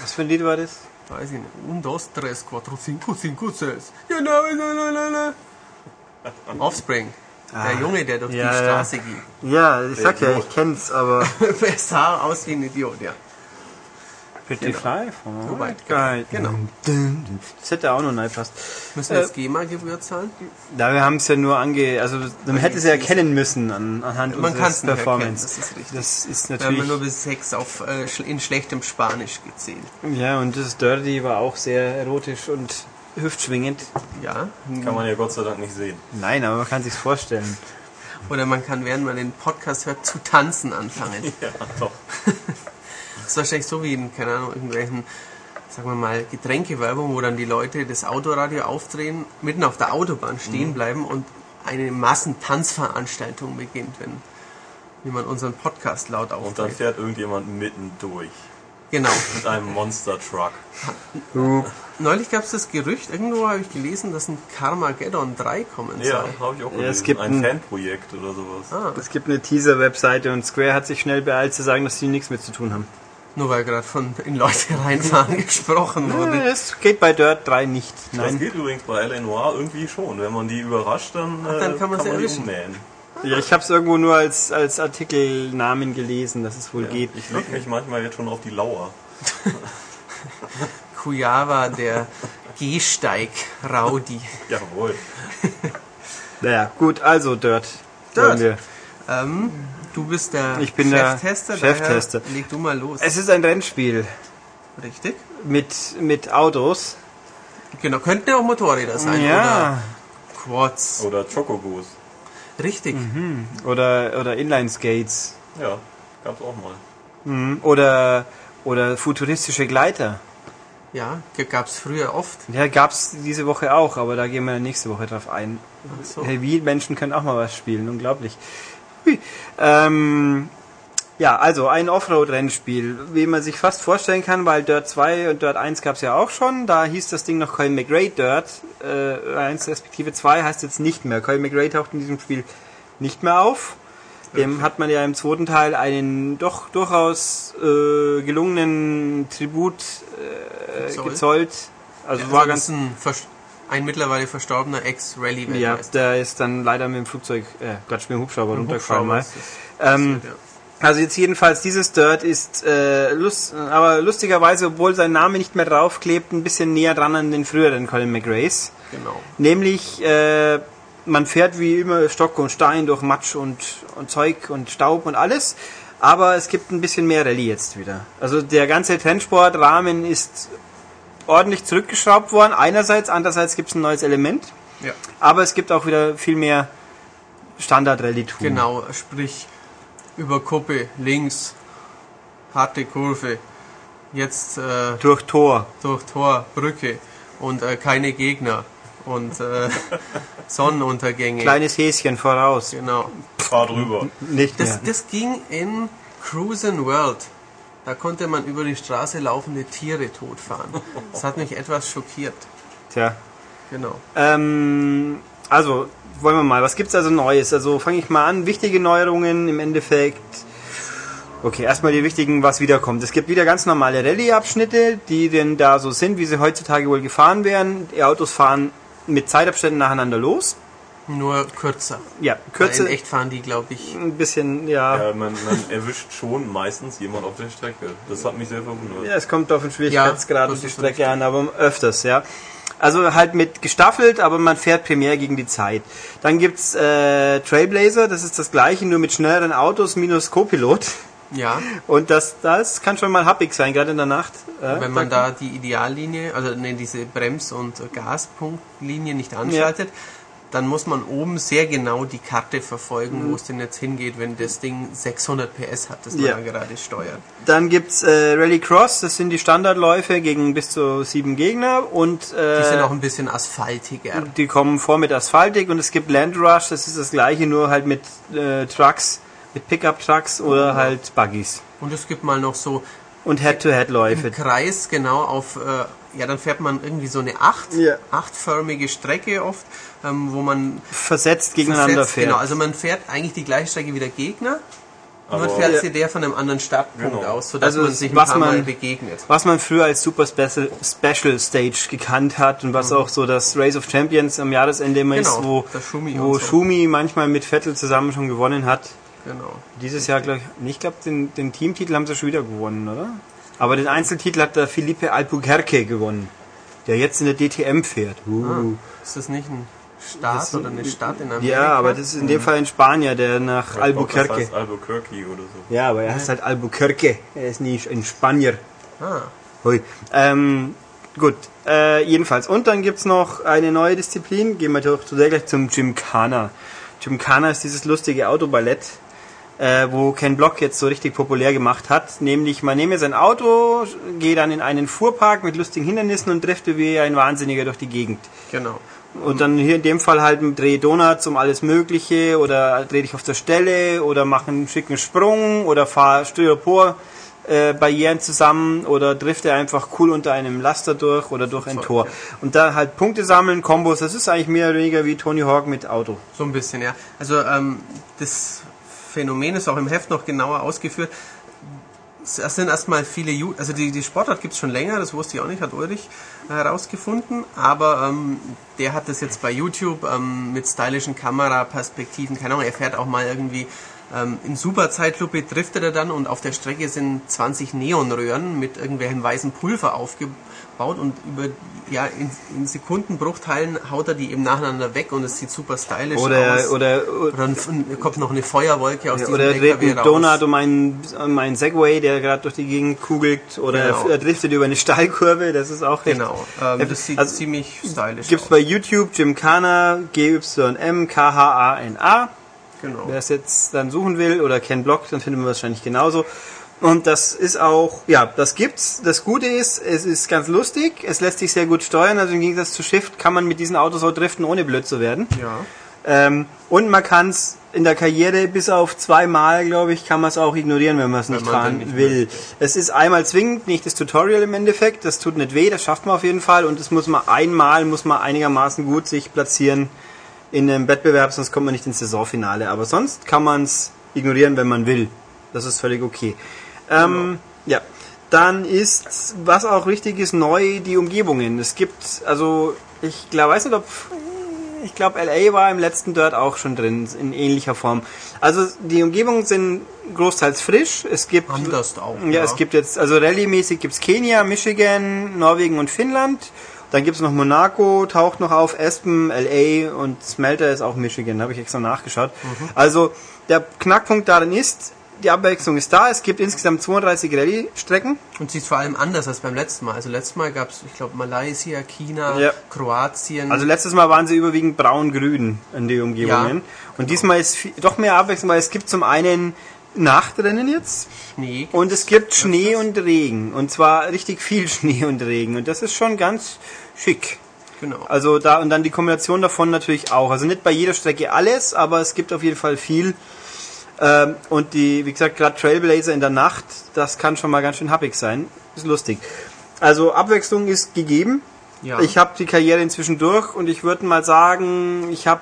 Was für ein Lied war das? Weiß ich nicht. Un, dos, tres, quattro, cinco, cinco, seis. Ja, na, na, na, na, na. Offspring. Der Junge, der durch Ah. Ja, die ja. Straße ging. Ja, ich sag ja, ich kenn's, aber. [laughs] er sah aus wie ein Idiot, ja. Pretty von So weit, Geil. genau. Das hätte auch noch reinpasst. Müssen wir jetzt GEMA-Gebühr zahlen? Da wir haben es ja nur ange... Also man hätte es ja erkennen müssen an, anhand Man kann unseres es nicht erkennen, Performance. das ist richtig. Das ist Wir haben ja natürlich... nur bis sechs auf, äh, in schlechtem Spanisch gezählt. Ja, und das Dirty war auch sehr erotisch und hüftschwingend. Ja. Kann man ja Gott sei Dank nicht sehen. Nein, aber man kann sich's vorstellen. Oder man kann, während man den Podcast hört, zu tanzen anfangen. [laughs] Ja, doch. [laughs] Das ist wahrscheinlich so wie in, keine Ahnung, irgendwelchen, sagen wir mal, Getränkewerbung, wo dann die Leute das Autoradio aufdrehen, mitten auf der Autobahn Mhm. stehen bleiben und eine Massentanzveranstaltung beginnt, wenn wie man unseren Podcast laut Und dann aufdreht. fährt irgendjemand mitten durch. Genau. Mit einem Monster Truck. Neulich gab es das Gerücht, irgendwo habe ich gelesen, dass ein Carmageddon 3 kommen Ja, soll. habe ich auch Ja, gelesen. es gibt ein ein- Fanprojekt oder sowas. Ah, Es gibt eine Teaser-Webseite und Square hat sich schnell beeilt zu sagen, dass sie nichts mit zu tun haben. Nur weil gerade von in Leute reinfahren gesprochen wurde. Es geht bei Dirt 3 nicht. Das Nein. geht übrigens bei L.A. Noir irgendwie schon. Wenn man die überrascht, dann, Ach, dann äh, kann man sie die erwischen. ummähen. Ja, ich habe es irgendwo nur als, als Artikelnamen gelesen, dass es wohl geht. Ich leg mich manchmal jetzt schon auf die Lauer. [laughs] Kujava, der Gehsteig-Raudi. Jawohl. Naja, gut, also Dirt. Dirt. Ähm, du bist der Ich bin der Cheftester. Cheftester. daher Leg du mal los. Es ist ein Rennspiel Richtig? mit, mit Autos. Genau, könnten ja auch Motorräder sein. ja. Oder Quads. Oder Chocobos. Richtig. Oder, oder Inline-Skates. Ja, gab's auch mal. Mhm. Oder, oder futuristische Gleiter. Ja, gab es früher oft. Ja, gab's diese Woche auch, aber da gehen wir nächste Woche drauf ein. Ach so. Hey, wie Menschen können auch mal was spielen, unglaublich. [laughs] Ähm, ja, also ein Offroad-Rennspiel, wie man sich fast vorstellen kann, weil Dirt 2 und Dirt 1 gab's ja auch schon. Da hieß das Ding noch Colin McRae Dirt. Äh, 1 respektive 2 heißt jetzt nicht mehr. Colin McRae taucht in diesem Spiel nicht mehr auf. Dem hat man ja im zweiten Teil einen doch durchaus äh, gelungenen Tribut äh, Gezollt. gezollt. Also Ja, war also ganz ein, ein mittlerweile verstorbener Ex-Rallye-Weltmeister. ja, der ist dann leider mit dem Flugzeug, äh, Quatsch, mit dem Hubschrauber runtergefallen mal. Ähm, passiert, also jetzt jedenfalls, dieses Dirt ist, äh, lust, aber lustigerweise, obwohl sein Name nicht mehr draufklebt, ein bisschen näher dran an den früheren Colin McRae's. ja. Genau. Nämlich, äh, man fährt wie immer Stock und Stein durch Matsch und, und Zeug und Staub und alles. Aber es gibt ein bisschen mehr Rallye jetzt wieder. Also der ganze Trendsportrahmen ist ordentlich zurückgeschraubt worden. Einerseits, andererseits gibt es ein neues Element. Ja. Aber es gibt auch wieder viel mehr Standard-Rallye-Tool. Genau, sprich über Kuppe, links, harte Kurve, jetzt äh, Durch Tor. durch Tor, Brücke und äh, keine Gegner und äh, [laughs] Sonnenuntergänge. Kleines Häschen voraus. Genau. Fahr drüber. Nicht mehr. Das, das ging in Cruisin' World. Da konnte man über die Straße laufende Tiere totfahren. Das hat mich etwas schockiert. Tja. Genau. Ähm, also, wollen wir mal, was gibt's also Neues? Also fange ich mal an, wichtige Neuerungen im Endeffekt. Okay, erstmal die wichtigen, was wiederkommt. Es gibt wieder ganz normale Rallye-Abschnitte, die denn da so sind, wie sie heutzutage wohl gefahren werden. Die Autos fahren mit Zeitabständen nacheinander los. Nur kürzer. Ja, Weil kürzer, In echt fahren die, glaube ich. ein bisschen, ja. Ja, man, man erwischt schon meistens jemand auf der Strecke. Das hat mich sehr verwundert. Ja, es kommt auf den Schwierigkeitsgrad Ja, und die Strecke an, aber öfters, ja. Also halt mit gestaffelt, aber man fährt primär gegen die Zeit. Dann gibt's äh, Trailblazer, das ist das gleiche, nur mit schnelleren Autos minus Co-Pilot. Ja, Und das, das kann schon mal happig sein, gerade in der Nacht. äh, wenn man da die Ideallinie, also ne, diese Brems- und Gaspunktlinie nicht anschaltet, dann muss man oben sehr genau die Karte verfolgen, Mhm. wo es denn jetzt hingeht, wenn das Ding 600 PS hat, das man Ja. da gerade steuert. Dann gibt's äh, Rally Cross, das sind die Standardläufe gegen bis zu sieben Gegner und äh, Die sind auch ein bisschen asphaltiger. die kommen vor mit Asphaltik und es gibt Land Rush, das ist das gleiche, nur halt mit äh, Trucks, mit Pickup-Trucks oder halt Buggies. Und es gibt mal noch so Und Head-to-Head-Läufe. einen Kreis genau auf, äh, ja, dann fährt man irgendwie so eine acht, Ja. achtförmige Strecke oft, ähm, wo man Versetzt gegeneinander versetzt- fährt. Genau, also man fährt eigentlich die gleiche Strecke wie der Gegner, nur Aber- fährt Ja. sie der von einem anderen Startpunkt Genau. aus, sodass Also man sich ein was paar Mal man- begegnet. was man früher als Super Special, Special Stage gekannt hat und was auch so das Race of Champions am Jahresende immer Mhm. Genau, ist, wo, Schumi wo und so. Schumi manchmal mit Vettel zusammen schon gewonnen hat. Genau. Dieses Jahr, glaube ich, ich glaube, den, den Teamtitel haben sie schon wieder gewonnen, oder? Aber den Einzeltitel hat der Felipe Albuquerque gewonnen, der jetzt in der DTM fährt. Uh. Ist das nicht ein Staat oder eine Stadt in Amerika? Ja, aber das ist in dem Fall ein Spanier, der nach Ich glaub, Albuquerque. Das heißt Albuquerque oder so. Ja, aber er heißt halt Albuquerque. Er ist nicht ein Spanier. Ah, Hui. Ähm, gut, äh, jedenfalls. Und dann gibt's noch eine neue Disziplin. Gehen wir doch gleich zum Gymkhana. Gymkhana ist dieses lustige Autoballett, äh, wo Ken Block jetzt so richtig populär gemacht hat. Nämlich, man nehme sein Auto, gehe dann in einen Fuhrpark mit lustigen Hindernissen und drifte wie ein Wahnsinniger durch die Gegend. genau. Und dann hier in dem Fall halt drehe Donuts um alles Mögliche oder dreh dich auf der Stelle oder mach einen schicken Sprung oder fahr Styropor äh, Barrieren zusammen oder drifte einfach cool unter einem Laster durch oder durch ein Tor. Und da halt Punkte sammeln, Kombos, das ist eigentlich mehr oder weniger wie Tony Hawk mit Auto. So ein bisschen, ja. Also ähm, das Phänomen ist auch im Heft noch genauer ausgeführt. Es sind erstmal viele, Ju also die, die Sportart gibt es schon länger, das wusste ich auch nicht, hat Ulrich äh, herausgefunden, aber ähm, der hat das jetzt bei YouTube ähm, mit stylischen Kameraperspektiven, keine Ahnung, er fährt auch mal irgendwie ähm, in Superzeitlupe, driftet er dann und auf der Strecke sind 20 Neonröhren mit irgendwelchen weißen Pulver aufgebaut und über ja, in, in Sekundenbruchteilen haut er die eben nacheinander weg und es sieht super stylisch Oder, aus. oder, Oder dann kommt noch eine Feuerwolke aus diesem oder er dreht LKW raus. Donut um einen, um einen Segway, der gerade durch die Gegend kugelt. Oder Genau. er driftet über eine Steilkurve, das ist auch recht Genau, ähm, das sieht Also, ziemlich stylisch Gibt's aus. bei YouTube Gymkhana, G-Y-M-K-H-A-N-A. Genau. Wer es jetzt dann suchen will oder Ken Block, dann finden wir wahrscheinlich genauso. Und das ist auch, ja, das gibt's. Das Gute ist, es ist ganz lustig, es lässt sich sehr gut steuern. Also im Gegensatz zu Shift kann man mit diesen Autos auch driften, ohne blöd zu werden. Ja. Ähm, und man kann es in der Karriere bis auf zweimal, glaube ich, kann man es auch ignorieren, wenn man es nicht fahren will. Es ist einmal zwingend, nicht das Tutorial im Endeffekt. Das tut nicht weh, das schafft man auf jeden Fall. Und das muss man einmal, muss man einigermaßen gut sich platzieren in einem Wettbewerb, sonst kommt man nicht ins Saisonfinale. Aber sonst kann man es ignorieren, wenn man will. Das ist völlig okay. Ähm, ja. Dann ist, was auch richtig ist, neu die Umgebungen. Es gibt, also, ich glaub, weiß nicht, ob ich glaube, LA war im letzten Dirt auch schon drin, in ähnlicher Form. Also die Umgebungen sind großteils frisch. Es gibt Anders auch, Ja, ja. es gibt jetzt, also Rallye-mäßig gibt's Kenia, Michigan, Norwegen und Finnland. Dann gibt's noch Monaco, taucht noch auf, Aspen, LA und Smelter ist auch Michigan, habe ich extra nachgeschaut. Mhm. Also der Knackpunkt darin ist, die Abwechslung ist da. Es gibt insgesamt 32 Rallye-Strecken. Und sie ist vor allem anders als beim letzten Mal. Also letztes Mal gab es, ich glaube, Malaysia, China, Ja. Kroatien. Also letztes Mal waren sie überwiegend braun-grün in die Umgebungen. Ja, Und diesmal ist viel, doch mehr Abwechslung, weil es gibt zum einen Nachtrennen jetzt Schnee. und es gibt Schnee und Regen. Und zwar richtig viel [laughs] Schnee und Regen. Und das ist schon ganz schick. Genau. Also da und dann die Kombination davon natürlich auch. Also nicht bei jeder Strecke alles, aber es gibt auf jeden Fall viel. Ähm, und die, wie gesagt, gerade Trailblazer in der Nacht, das kann schon mal ganz schön happig sein. Ist lustig. Also Abwechslung ist gegeben. Ja. Ich habe die Karriere inzwischen durch und ich würde mal sagen, ich habe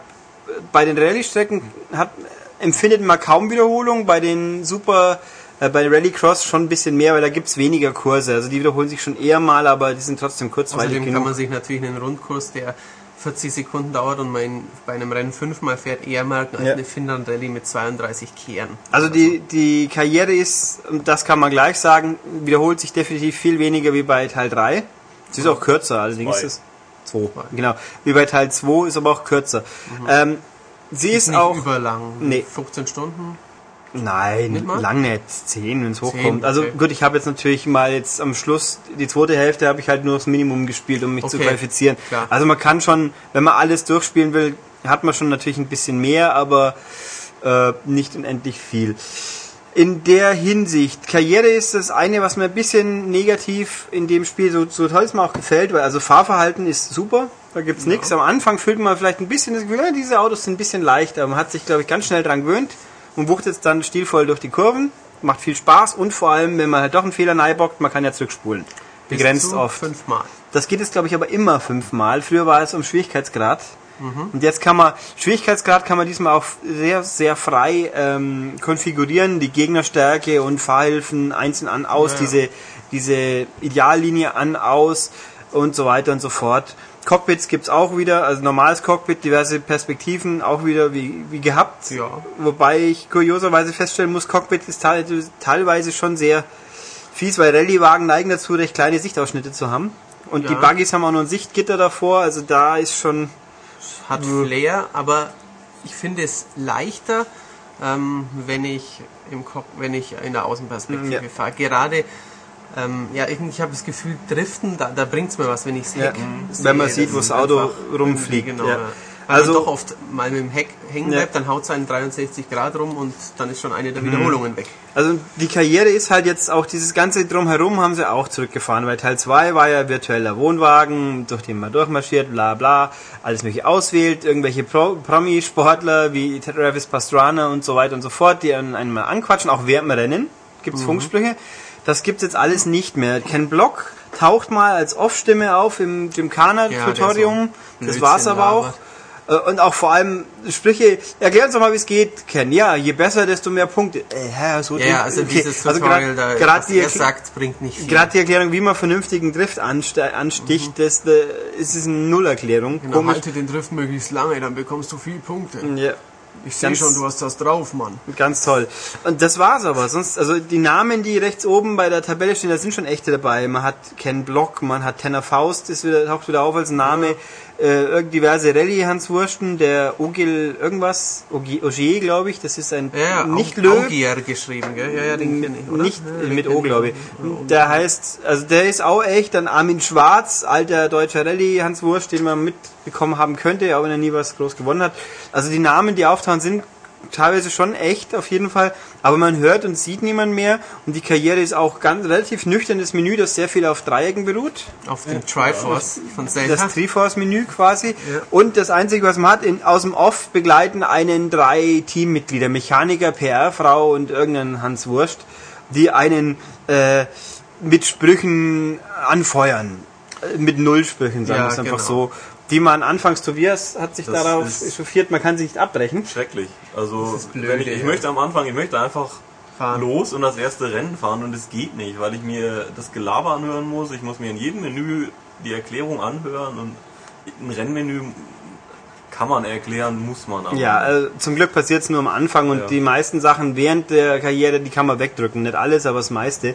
bei den Rallye-Strecken hat, empfindet man kaum Wiederholung, bei den Super äh, bei Rallycross schon ein bisschen mehr, weil da gibt es weniger Kurse. Also die wiederholen sich schon eher mal, aber die sind trotzdem kurzweilig Außerdem genug. kann man sich natürlich einen Rundkurs, der 40 Sekunden dauert und man bei einem Rennen fünfmal fährt, eher merken als ja. eine Finnland Rallye mit 32 Kehren. Also die, die Karriere ist, und das kann man gleich sagen, wiederholt sich definitiv viel weniger wie bei Teil 3. Sie ist auch kürzer, allerdings ist es 2. Genau. Wie bei Teil 2 ist aber auch kürzer. Mhm. Ähm, sie ist, ist nicht auch überlang. Nee. 15 Stunden. Nein, nicht lang nicht. Zehn, wenn es hochkommt. Also okay. gut, ich habe jetzt natürlich mal jetzt am Schluss, die zweite Hälfte habe ich halt nur das Minimum gespielt, um mich okay. zu qualifizieren. Klar. Also man kann schon, wenn man alles durchspielen will, hat man schon natürlich ein bisschen mehr, aber äh, nicht unendlich viel. In der Hinsicht, Karriere ist das eine, was mir ein bisschen negativ in dem Spiel, so, so toll es mir auch gefällt, weil also Fahrverhalten ist super, da gibt's ja. nichts. Am Anfang fühlt man vielleicht ein bisschen das Gefühl, ja, diese Autos sind ein bisschen leichter, man hat sich, glaube ich, ganz schnell dran gewöhnt und wuchtet dann stilvoll durch die Kurven. Macht viel Spaß und vor allem, wenn man halt doch einen Fehler neibockt, man kann ja zurückspulen. Begrenzt oft. Fünfmal. Das geht jetzt, glaube ich, aber immer fünfmal. Früher war es um Schwierigkeitsgrad. Mhm. Und jetzt kann man, Schwierigkeitsgrad kann man diesmal auch sehr, sehr frei ähm, konfigurieren, die Gegnerstärke und Fahrhilfen einzeln an, aus, ja. diese, diese Ideallinie an, aus und so weiter und so fort. Cockpits gibt es auch wieder, also normales Cockpit, diverse Perspektiven, auch wieder wie, wie gehabt. Ja. Wobei ich kurioserweise feststellen muss, Cockpit ist teilweise schon sehr fies, weil Rallye-Wagen neigen dazu, recht kleine Sichtausschnitte zu haben. Und ja. die Buggies haben auch noch ein Sichtgitter davor, also da ist schon... Hat Flair, aber ich finde es leichter, ähm, wenn ich im wenn ich in der Außenperspektive ja. fahre. Gerade ähm, ja, ich habe das Gefühl, Driften, da, da bringt es mir was, wenn ich ja. sehe. Wenn man sieht, wo das Auto rumfliegt. Genau, ja. Also doch oft mal mit dem Heck hängen bleibt, ja. dann haut es einen 63 Grad rum und dann ist schon eine der mhm. Wiederholungen weg. Also die Karriere ist halt jetzt auch dieses ganze drumherum haben sie auch zurückgefahren, weil Teil 2 war ja virtueller Wohnwagen, durch den man durchmarschiert, bla bla, alles mögliche auswählt, irgendwelche Pro Promi-Sportler wie Travis Pastrana und so weiter und so fort, die einen mal anquatschen, auch während man rennen, gibt's mhm. Funksprüche. Das gibt's jetzt alles nicht mehr. Ken Block taucht mal als Off-Stimme auf im Gymkhana-Tutorium. Ja, das war's aber auch. Äh, und auch vor allem Sprüche, erklär uns doch mal, wie es geht, Ken. Ja, je besser, desto mehr Punkte. Äh, ja, so ja, also okay. dieses also Tutorial, also grad, da, grad die, er sagt, bringt nicht viel. Gerade die Erklärung, wie man vernünftigen Drift ansticht, mhm. das, das ist eine Nullerklärung. Genau, halte den Drift möglichst lange, dann bekommst du viel Punkte. Ja. Ich sehe schon, du hast das drauf, Mann. Ganz toll. Und das war's aber. Sonst, also die Namen, die rechts oben bei der Tabelle stehen, da sind schon echte dabei. Man hat Ken Block, man hat Tenor Faust, ist wieder, taucht wieder auf als Name. Ja äh, diverse Rallye Hans Wursten, der Ogil irgendwas, Ogier, glaube ich, das ist ein ja, nicht Löw. Ogier geschrieben, gell? Ja, ja, den kenne ich, oder? Nicht ja, mit O, glaube ich. Der heißt, also der ist auch echt, dann Armin Schwarz, alter deutscher Rallye Hans Wurst, den man mitbekommen haben könnte, auch wenn er nie was groß gewonnen hat. Also die Namen, die auftauchen, sind teilweise schon echt, auf jeden Fall. Aber man hört und sieht niemand mehr. Und die Karriere ist auch ganz relativ nüchternes Menü, das sehr viel auf Dreiecken beruht. Auf dem Triforce von Zelda. Das Triforce-Menü quasi. Ja. Und das Einzige, was man hat, in, aus dem Off begleiten einen drei Teammitglieder, Mechaniker, PR-Frau und irgendeinen Hans Wurst, die einen äh, mit Sprüchen anfeuern. Äh, mit Nullsprüchen, sagen wir es einfach genau. so die man anfangs, Tobias hat sich das darauf echauffiert, man kann sie nicht abbrechen. Schrecklich. Also blöd, ich, ich möchte am Anfang, ich möchte einfach fahren. los und das erste Rennen fahren und es geht nicht, weil ich mir das Gelaber anhören muss. Ich muss mir in jedem Menü die Erklärung anhören und ein Rennmenü kann man erklären, muss man aber. Ja, also zum Glück passiert es nur am Anfang und ja. die meisten Sachen während der Karriere, die kann man wegdrücken. Nicht alles, aber das meiste.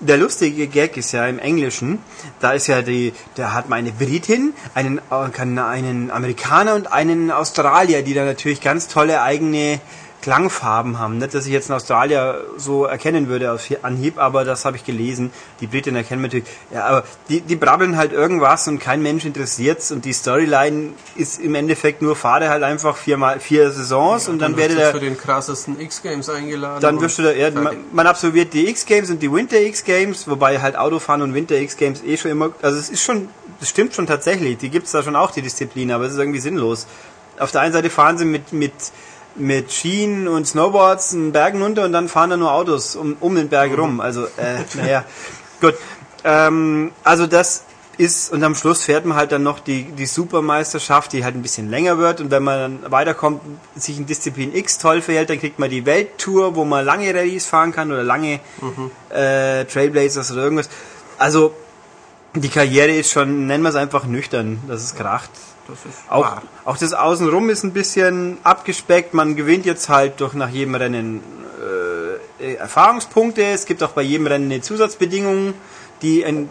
Der lustige Gag ist ja im Englischen, da ist ja die, da hat man eine Britin, einen, einen Amerikaner und einen Australier, die da natürlich ganz tolle eigene Klangfarben haben. Nicht, dass ich jetzt einen Australier so erkennen würde auf Anhieb, aber das habe ich gelesen. Die Briten erkennen natürlich. Ja, aber die, die brabbeln halt irgendwas und kein Mensch interessiert's und die Storyline ist im Endeffekt nur fahre halt einfach viermal vier Saisons ja, und dann, dann werde der für den krassesten X Games eingeladen. Dann wirst du da ja, man, man, absolviert die X Games und die Winter X Games, wobei halt Autofahren und Winter X Games eh schon immer also es ist schon das stimmt schon tatsächlich, die gibt's da schon auch die Disziplin, aber es ist irgendwie sinnlos. Auf der einen Seite fahren sie mit mit mit Schienen und Snowboards einen Bergen runter und dann fahren da nur Autos um, um den Berg rum. Also, äh, [laughs] naja, gut. Ähm, also das ist und am Schluss fährt man halt dann noch die, die Supermeisterschaft, die halt ein bisschen länger wird und wenn man dann weiterkommt, sich in Disziplin X toll verhält, dann kriegt man die Welttour, wo man lange Rallyes fahren kann oder lange äh, Trailblazers oder irgendwas. Also die Karriere ist schon, nennen wir es einfach nüchtern, dass es kracht. Das ist Auch, wahr. auch das Außenrum ist ein bisschen abgespeckt. Man gewinnt jetzt halt durch nach jedem Rennen äh, Erfahrungspunkte. Es gibt auch bei jedem Rennen eine Zusatzbedingung, die, en-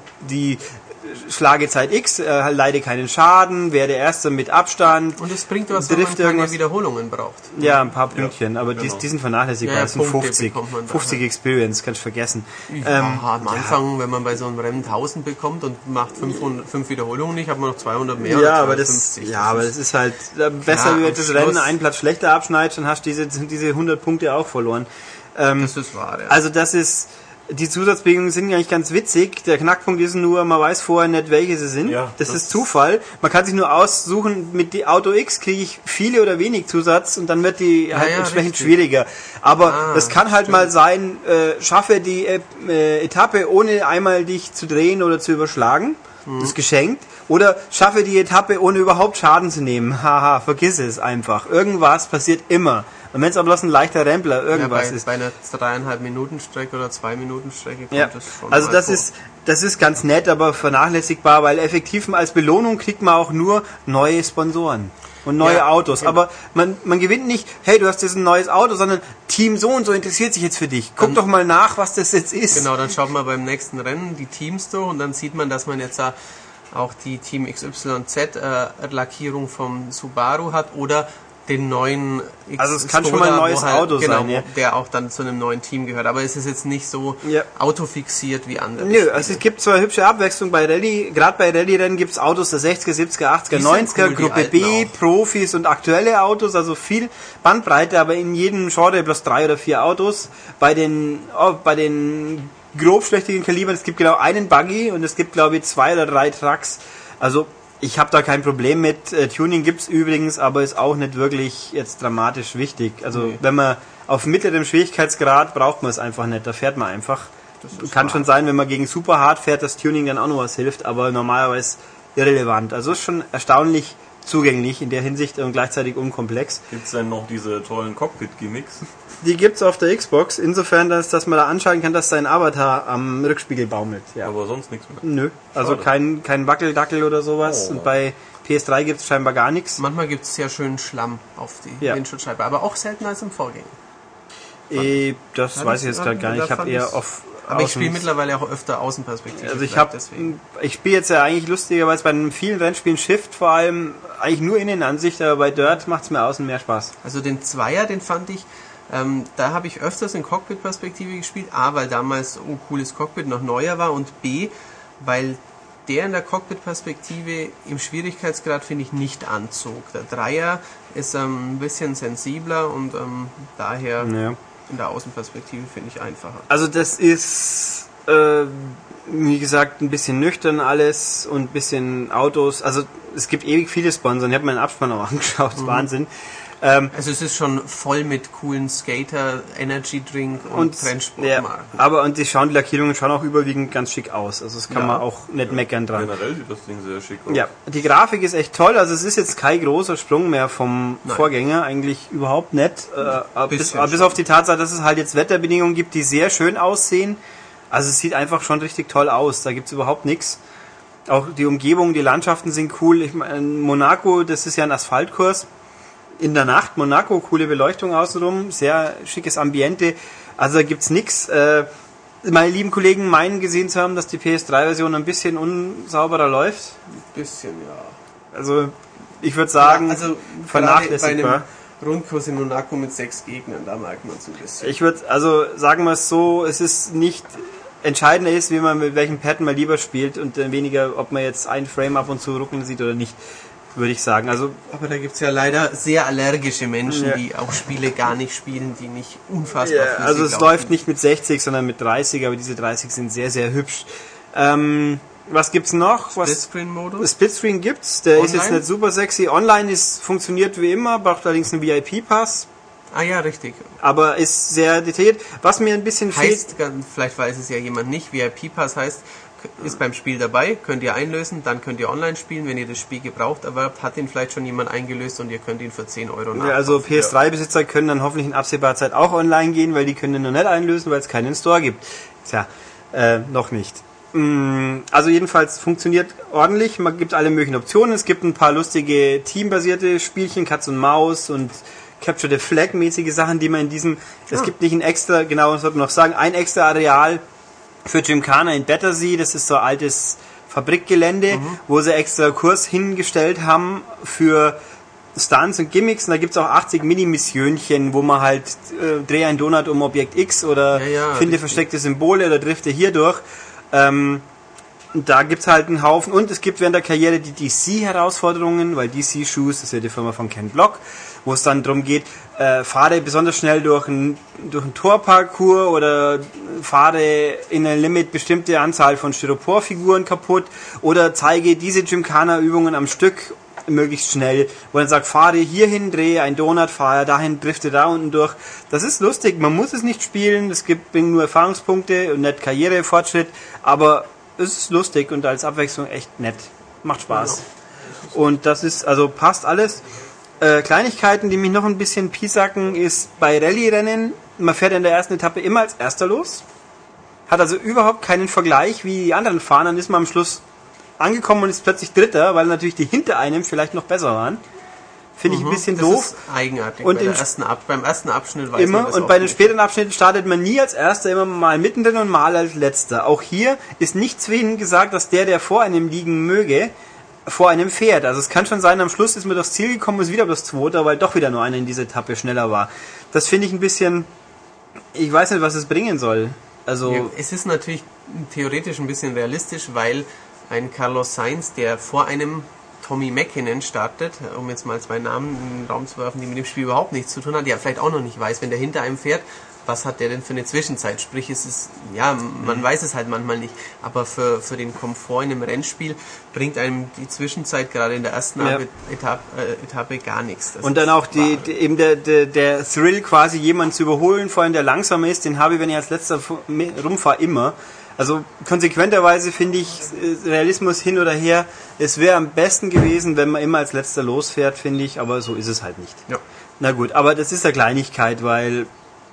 die Schlagezeit X, äh, leide keinen Schaden, werde Erster mit Abstand. Und es bringt was, wenn man Drift keine irgendwas. Wiederholungen braucht. Ja, ein paar Pünktchen, aber die, genau. die sind vernachlässigbar. Ja, ja, das sind Punkte 50. bekommt man da, 50 Experience, kannst du vergessen. Ja, Ähm, am Anfang, wenn man bei so einem Rennen 1000 bekommt und macht 500, 5 Wiederholungen nicht, hat man noch 200 mehr. ja, oder aber das, 250. ja, aber das ist halt äh, besser, wenn du das Rennen einen Platz schlechter abschneidest, dann hast du diese, diese 100 Punkte auch verloren. Ähm, das ist wahr. Ja. Also das ist, die Zusatzbedingungen sind eigentlich ganz witzig. Der Knackpunkt ist nur, man weiß vorher nicht, welche sie sind. Ja, das, das- ist Zufall. Man kann sich nur aussuchen, mit die Auto X kriege ich viele oder wenig Zusatz und dann wird die halt ja, entsprechend richtig. schwieriger. Aber Ah, das kann halt mal sein, äh, schaffe die äh, äh, Etappe ohne einmal dich zu drehen oder zu überschlagen. Mhm. Das ist geschenkt. Oder schaffe die Etappe ohne überhaupt Schaden zu nehmen. [laughs] Haha, vergiss es einfach. Irgendwas passiert immer. Und wenn es aber bloß ein leichter Rempler ja, irgendwas bei, ist. bei einer dreieinhalb Minuten Strecke oder zwei Minuten Strecke kommt Ja, das schon also das vor. ist, das ist ganz nett, aber vernachlässigbar, weil effektiv als Belohnung kriegt man auch nur neue Sponsoren und neue Ja, Autos. genau. Aber man, man gewinnt nicht, hey, du hast jetzt ein neues Auto, sondern Team so und so interessiert sich jetzt für dich. Guck Dann- doch mal nach, was das jetzt ist. Genau, dann schaut man beim nächsten Rennen die Teams durch und dann sieht man, dass man jetzt da auch die Team XYZ äh, Lackierung vom Subaru hat oder den neuen X Also es kann schon mal ein neues halt- Auto genau, sein, ja. der auch dann zu einem neuen Team gehört. Aber es ist jetzt nicht so Ja. autofixiert wie andere. Nö, also es gibt zwar hübsche Abwechslung bei Rallye, gerade bei Rallye-Rennen gibt es Autos der 60er, 70er, 80er, Die sind 90er, cool, Gruppe B, auch. Profis und aktuelle Autos, also viel Bandbreite, aber in jedem Genre bloß drei oder vier Autos. Bei den, oh, bei den grobschlächtigen Kalibern, es gibt genau einen Buggy und es gibt glaube ich zwei oder drei Trucks. Also ich habe da kein Problem mit. Äh, Tuning gibt's übrigens, aber ist auch nicht wirklich jetzt dramatisch wichtig. Also Nee. wenn man auf mittlerem Schwierigkeitsgrad braucht man es einfach nicht, da fährt man einfach. Kann wahr. schon sein, wenn man gegen super hart fährt, dass Tuning dann auch noch was hilft, aber normalerweise irrelevant. Also ist schon erstaunlich zugänglich in der Hinsicht und gleichzeitig unkomplex. Gibt's denn noch diese tollen Cockpit-Gimmicks? Die gibt's auf der Xbox, insofern, dass, dass man da anschalten kann, dass sein Avatar am Rückspiegel baumelt. Ja. Aber sonst nichts mehr. Nö, also Schade. kein, kein Wackeldackel oder sowas. Oh. Und bei PS3 gibt's scheinbar gar nichts. Manchmal gibt es sehr schönen Schlamm auf die Ja. Windschutzscheibe, aber auch seltener als im Vorgänger. Eh, das weiß ich jetzt gerade gar nicht. Ich habe eher auf. Aber ich spiele mittlerweile auch öfter Außenperspektive. Also ich habe, ich spiele jetzt ja eigentlich lustigerweise bei vielen Rennspielen Shift vor allem eigentlich nur Innenansicht, aber bei Dirt macht's mir außen mehr Spaß. Also den Zweier, den fand ich, ähm, da habe ich öfters in Cockpit-Perspektive gespielt. A, weil damals ein cooles Cockpit noch neuer war und B, weil der in der Cockpit-Perspektive im Schwierigkeitsgrad, finde ich, nicht anzog. Der Dreier ist ähm, ein bisschen sensibler und ähm, daher Ja. in der Außenperspektive finde ich einfacher. Also das ist, äh, wie gesagt, ein bisschen nüchtern alles und ein bisschen Autos. Also es gibt ewig viele Sponsoren. Ich habe meinen Abspann auch [laughs] angeschaut, ist Wahnsinn. Ähm, Also es ist schon voll mit coolen Skater, Energy Drink und, und ja, Trendsportmarken. aber und die schauen die Lackierungen schauen auch überwiegend ganz schick aus. Also das kann Ja. man auch nicht meckern dran. Generell sieht das Ding sehr schick aus. Ja, die Grafik ist echt toll. Also es ist jetzt kein großer Sprung mehr vom Nein. Vorgänger, eigentlich überhaupt nicht. Äh, bis, bis auf die Tatsache, dass es halt jetzt Wetterbedingungen gibt, die sehr schön aussehen. Also es sieht einfach schon richtig toll aus. Da gibt's überhaupt nichts. Auch die Umgebung, die Landschaften sind cool. Ich meine, Monaco, das ist ja ein Asphaltkurs. In der Nacht, Monaco, coole Beleuchtung außenrum, sehr schickes Ambiente. Also da gibt's nix. Äh, meine lieben Kollegen meinen gesehen zu haben, dass die PS3-Version ein bisschen unsauberer läuft. Bisschen, ja. Also ich würde sagen, also bei vernachlässigbar. einem Rundkurs in Monaco mit sechs Gegnern, da merkt man es ein bisschen. Ich würde, also sagen wir es so, es ist nicht entscheidender ist, wie man mit welchem Pattern man lieber spielt und äh, weniger, ob man jetzt ein Frame ab und zu ruckeln sieht oder nicht, würde ich sagen. Also Aber da gibt es ja leider sehr allergische Menschen, Ja. die auch Spiele gar nicht spielen, die nicht unfassbar ja, also es laufen. läuft nicht mit 60, sondern mit 30, aber diese 30 sind sehr, sehr hübsch. Ähm, was gibt's noch? Splitscreen-Modus? Splitscreen gibt's, der ist jetzt Online? nicht super sexy. Online ist funktioniert wie immer, braucht allerdings einen VIP-Pass, Ah ja, richtig. aber ist sehr detailliert. Was mir ein bisschen fehlt, Heißt, ganz- vielleicht weiß es ja jemand nicht, VIP-Pass heißt, ist beim Spiel dabei, könnt ihr einlösen, dann könnt ihr online spielen. Wenn ihr das Spiel gebraucht erwerbt, hat ihn vielleicht schon jemand eingelöst und ihr könnt ihn für 10 Euro Ja, also PS3-Besitzer können dann hoffentlich in absehbarer Zeit auch online gehen, weil die können den noch nicht einlösen, weil es keinen Store gibt. Tja, äh, noch nicht. Mm, Also jedenfalls funktioniert ordentlich. Man gibt alle möglichen Optionen. Es gibt ein paar lustige teambasierte Spielchen, Katz und Maus und Capture the Flag mäßige Sachen, die man in diesem. Es gibt nicht ein extra, genau, das sollte man noch sagen, ein extra Areal für Gymkhana in Battersea. Das ist so altes Fabrikgelände, wo sie extra Kurs hingestellt haben für Stunts und Gimmicks. Und da gibt's auch 80 Mini-Missionchen, wo man halt äh, dreh ein Donut um Objekt X oder Ja, ja, finde versteckte Symbole oder drifte hier durch. Ähm, da gibt's halt einen Haufen. Und es gibt während der Karriere die DC-Herausforderungen, weil DC Shoes, das ist ja die Firma von Ken Block, wo es dann darum geht, äh, fahre besonders schnell durch ein, durch ein Torparcours oder fahre in ein Limit bestimmte Anzahl von Styroporfiguren kaputt oder zeige diese Gymkhana-Übungen am Stück möglichst schnell, wo dann sagt, fahre hierhin, drehe ein Donut, fahre dahin, drifte da unten durch. Das ist lustig, man muss es nicht spielen, es gibt nur Erfahrungspunkte und nicht Karrierefortschritt, aber es ist lustig und als Abwechslung echt nett. Macht Spaß. Und das ist, also passt alles. Äh, Kleinigkeiten, die mich noch ein bisschen piesacken, ist bei Rallye-Rennen, man fährt in der ersten Etappe immer als Erster los. Hat also überhaupt keinen Vergleich, wie die anderen fahren. Dann ist man am Schluss angekommen und ist plötzlich Dritter, weil natürlich die hinter einem vielleicht noch besser waren. Finde ich ein bisschen Mhm. das doof. Ist eigenartig. Und bei ersten Ab beim ersten Abschnitt weiß man Immer das und bei den späteren Abschnitten startet man nie als Erster, immer mal mittendrin und mal als Letzter. Auch hier ist nicht zwingend gesagt, dass der, der vor einem liegen möge, vor einem fährt. Also es kann schon sein, am Schluss ist man durchs Ziel gekommen, ist wieder bloß Zweiter, weil doch wieder nur einer in dieser Etappe schneller war. Das finde ich ein bisschen, ich weiß nicht, was es bringen soll. Also, Ja, es ist natürlich theoretisch ein bisschen realistisch, weil ein Carlos Sainz, der vor einem Tommy Mäkinen startet, um jetzt mal zwei Namen in den Raum zu werfen, die mit dem Spiel überhaupt nichts zu tun haben, der vielleicht auch noch nicht weiß, wenn der hinter einem fährt, was hat der denn für eine Zwischenzeit? Sprich, es ist, ja, Mhm. man weiß es halt manchmal nicht, aber für, für den Komfort in einem Rennspiel bringt einem die Zwischenzeit gerade in der ersten Ja. Etappe, äh, Etappe gar nichts. Das und dann auch die, die, eben der, der, der Thrill quasi jemanden zu überholen, vor allem der langsamer ist, den habe ich, wenn ich als letzter rumfahre, immer. Also konsequenterweise finde ich äh, Realismus hin oder her. Es wäre am besten gewesen, wenn man immer als letzter losfährt, finde ich, aber so ist es halt nicht. Ja. Na gut, aber das ist eine Kleinigkeit, weil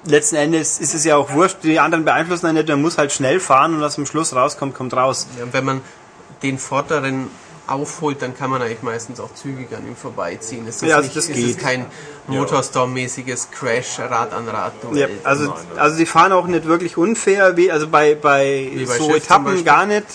letzten Endes ist es ja auch wurscht, die anderen beeinflussen einen nicht, man muss halt schnell fahren und was am Schluss rauskommt, kommt raus. Ja, wenn man den vorderen aufholt, dann kann man eigentlich meistens auch zügig an ihm vorbeiziehen. Es ist, Ja, also nicht, das es geht. ist kein Motorstorm-mäßiges Crash Rad an Rad. Ja, also, also die fahren auch nicht wirklich unfair, wie, also bei, bei, Wie bei so Schiff Etappen gar nicht.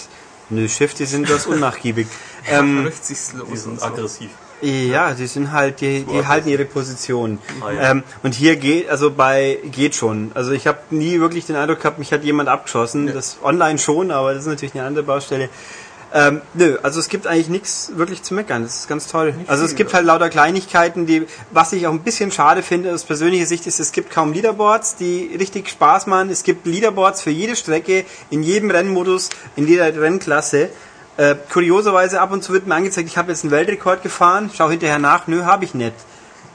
Nö, Schiff, die sind das [laughs] unnachgiebig. ähm, Rücht sich's los Die und sind so. aggressiv. Ja, die sind halt, die, die halten ihre Position. Ah, ja. ähm, und hier geht, also bei, geht schon. Also ich habe nie wirklich den Eindruck gehabt, mich hat jemand abgeschossen. Das online schon, aber das ist natürlich eine andere Baustelle. Ähm, nö, also es gibt eigentlich nichts wirklich zu meckern. Das ist ganz toll. also es gibt ja. halt lauter Kleinigkeiten, die, was ich auch ein bisschen schade finde aus persönlicher Sicht ist, es gibt kaum Leaderboards, die richtig Spaß machen. Es gibt Leaderboards für jede Strecke, in jedem Rennmodus, in jeder Rennklasse. Äh, kurioserweise ab und zu wird mir angezeigt, ich habe jetzt einen Weltrekord gefahren, schau hinterher nach, nö, habe ich nicht.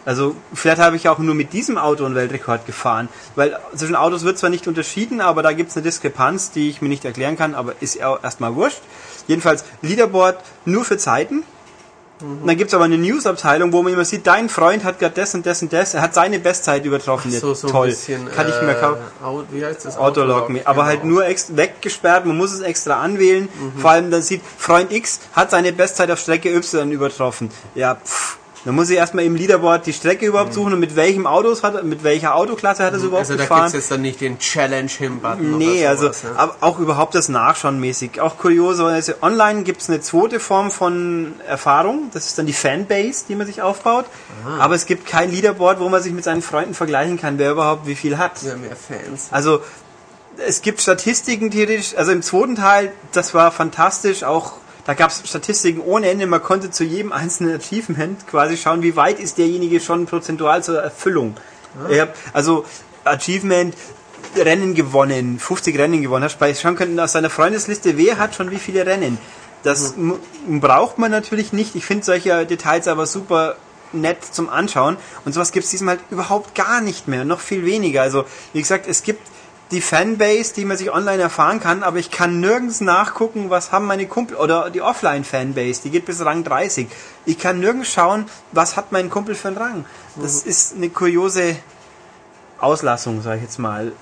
Also vielleicht habe ich auch nur mit diesem Auto einen Weltrekord gefahren. Weil zwischen Autos wird zwar nicht unterschieden, aber da gibt es eine Diskrepanz, die ich mir nicht erklären kann, aber ist erstmal wurscht. Jedenfalls Leaderboard nur für Zeiten. Und dann gibt es aber eine News-Abteilung, wo man immer sieht, dein Freund hat gerade das und das und das, er hat seine Bestzeit übertroffen. so, so Toll. ein bisschen, Kann ich mir kaufen. äh, wie heißt das? Autolog me. Aber genau. halt nur ex weggesperrt, man muss es extra anwählen. Vor allem dann sieht, Freund X hat seine Bestzeit auf Strecke Y übertroffen. Ja, pff. Dann muss ich erstmal im Leaderboard die Strecke überhaupt suchen und mit welchem Autos hat mit welcher Autoklasse hat er es überhaupt Also da gefahren. gibt's jetzt dann nicht den Challenge-Him-Button Nee, oder also sowas, ne? aber auch überhaupt das Nachschauen mäßig. Auch kurioserweise, online gibt's eine zweite Form von Erfahrung. Das ist dann die Fanbase, die man sich aufbaut. Aber es gibt kein Leaderboard, wo man sich mit seinen Freunden vergleichen kann, wer überhaupt wie viel hat. Ja, mehr Fans. Also es gibt Statistiken theoretisch, also im zweiten Teil, das war fantastisch, auch da gab es Statistiken ohne Ende, man konnte zu jedem einzelnen Achievement quasi schauen, wie weit ist derjenige schon prozentual zur Erfüllung. Hab, also Achievement, Rennen gewonnen, 50 Rennen gewonnen, hast bei schauen können aus seiner Freundesliste, wer hat schon wie viele Rennen. Das mu- braucht man natürlich nicht. Ich finde solche Details aber super nett zum Anschauen. Und sowas gibt es diesmal halt überhaupt gar nicht mehr, noch viel weniger. Also, wie gesagt, es gibt die Fanbase, die man sich online erfahren kann, aber ich kann nirgends nachgucken, was haben meine Kumpel oder die Offline-Fanbase, die geht bis Rang 30. Ich kann nirgends schauen, was hat mein Kumpel für einen Rang. Das ist eine kuriose Auslassung, sage ich jetzt mal.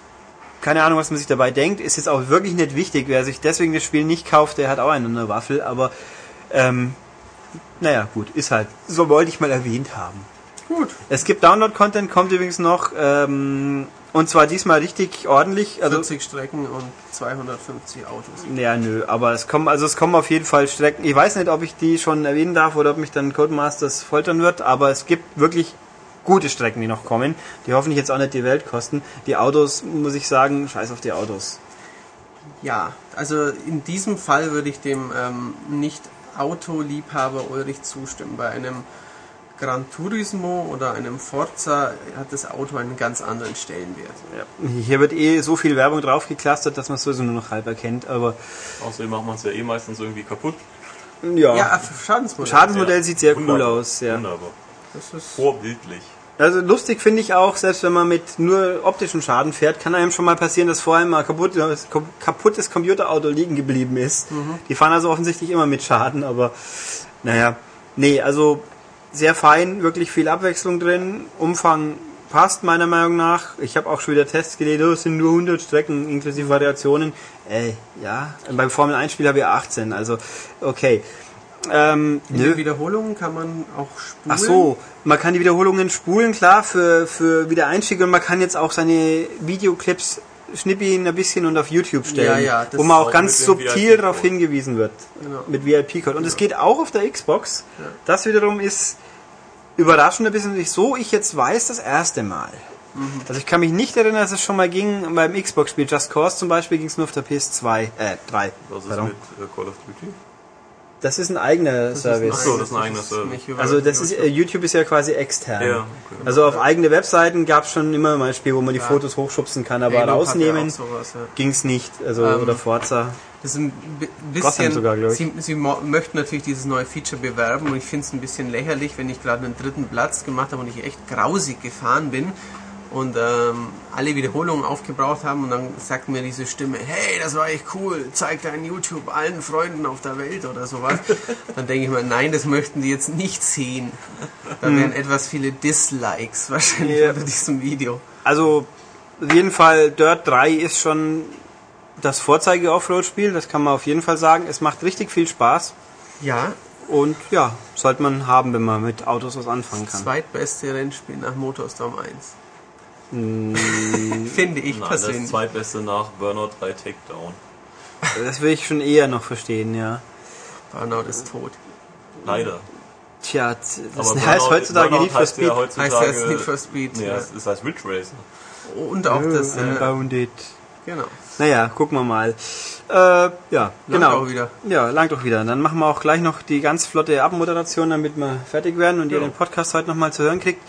Keine Ahnung, was man sich dabei denkt. Ist jetzt auch wirklich nicht wichtig. Wer sich deswegen das Spiel nicht kauft, der hat auch eine Waffel. Aber ähm, naja, gut, ist halt. So wollte ich mal erwähnt haben. Gut. Es gibt Download-Content, kommt übrigens noch. Ähm, und zwar diesmal richtig ordentlich. Also 40 Strecken und 250 Autos. ja, nö, aber es kommen, also es kommen auf jeden Fall Strecken. Ich weiß nicht, ob ich die schon erwähnen darf oder ob mich dann Codemasters foltern wird, aber es gibt wirklich gute Strecken, die noch kommen, die hoffentlich jetzt auch nicht die Welt kosten. Die Autos, muss ich sagen, scheiß auf die Autos. Ja, also in diesem Fall würde ich dem ähm, Nicht-Autoliebhaber Ulrich zustimmen. Bei einem Gran Turismo oder einem Forza hat das Auto einen ganz anderen Stellenwert. Ja. Hier wird eh so viel Werbung draufgeklastert, dass man es sowieso nur noch halb erkennt, aber Außerdem macht man es ja eh meistens irgendwie kaputt. ja. Ja, Schadensmodell. Schadensmodell Ja. sieht sehr Wunderbar. cool aus, ja. Wunderbar. Das ist Vorbildlich. Also lustig finde ich auch, selbst wenn man mit nur optischen Schaden fährt, kann einem schon mal passieren, dass vor allem mal kaputt, kaputtes Computerauto liegen geblieben ist. Die fahren also offensichtlich immer mit Schaden, aber naja. Nee, also sehr fein, wirklich viel Abwechslung drin. Umfang passt meiner Meinung nach. Ich habe auch schon wieder Tests gelesen, oh, es sind nur 100 Strecken inklusive Variationen. Ey, ja, beim Formel 1 Spiel habe ich 18, also okay. Ähm, den Wiederholungen kann man auch spulen. Ach so, man kann die Wiederholungen spulen, klar, für, für Wiedereinstieg und man kann jetzt auch seine Videoclips schnippien ein bisschen und auf YouTube stellen, Ja, ja, das wo man auch auch ganz subtil darauf hingewiesen wird, Genau. mit VIP-Code. Und es geht auch auf der Xbox. Das wiederum ist überraschend ein bisschen, so ich jetzt weiß, das erste Mal. Mhm. Also ich kann mich nicht erinnern, dass es schon mal ging, beim Xbox-Spiel Just Cause zum Beispiel ging es nur auf der PS2, äh, 3. Was ist Pardon. mit äh, Call of Duty? Das ist ein eigener Das ist Service. ein Ach so, das ist ein eigener Service. Also das ist, YouTube. äh, YouTube ist ja quasi extern. Ja, okay. Also auf eigene Webseiten gab es schon immer mal Spiele, wo man die Ja. Fotos hochschubsen kann, aber Halo rausnehmen sowas, ja. ging's nicht. Also Ähm, oder Forza. Das ist ein bisschen, sogar, sie, sie möchten natürlich dieses neue Feature bewerben und ich finde es ein bisschen lächerlich, wenn ich gerade einen dritten Platz gemacht habe und ich echt grausig gefahren bin und ähm, alle Wiederholungen aufgebraucht haben und dann sagt mir diese Stimme, hey, das war echt cool, zeig dein YouTube allen Freunden auf der Welt oder sowas. [laughs] dann denke ich mir, nein, das möchten die jetzt nicht sehen. Da wären etwas viele Dislikes wahrscheinlich Ja. unter diesem Video. Also auf jeden Fall Dirt 3 ist schon das Vorzeige-Offroad-Spiel, das kann man auf jeden Fall sagen. Es macht richtig viel Spaß Ja, und ja, sollte man haben, wenn man mit Autos was anfangen kann. zweitbeste Rennspiel nach Motorstorm 1. Mm, [laughs] Finde ich Nein, das persönlich. zweitbeste nach Burnout 3 Takedown. Das will ich schon eher noch verstehen, ja. Burnout ist tot. Leider. Tja, das Aber heißt heutzutage Burnout Need for heißt Speed. Ja heutzutage, Heißt das Need for Speed? Nee, ja. es, es heißt Ridge Racer. Und auch das, äh, Unbounded. genau. Naja, gucken wir mal. Äh, ja, Langt genau. auch wieder. Ja, langt doch wieder. Dann machen wir auch gleich noch die ganz flotte Abmoderation, damit wir fertig werden und ihr Ja. den Podcast heute nochmal zu hören kriegt.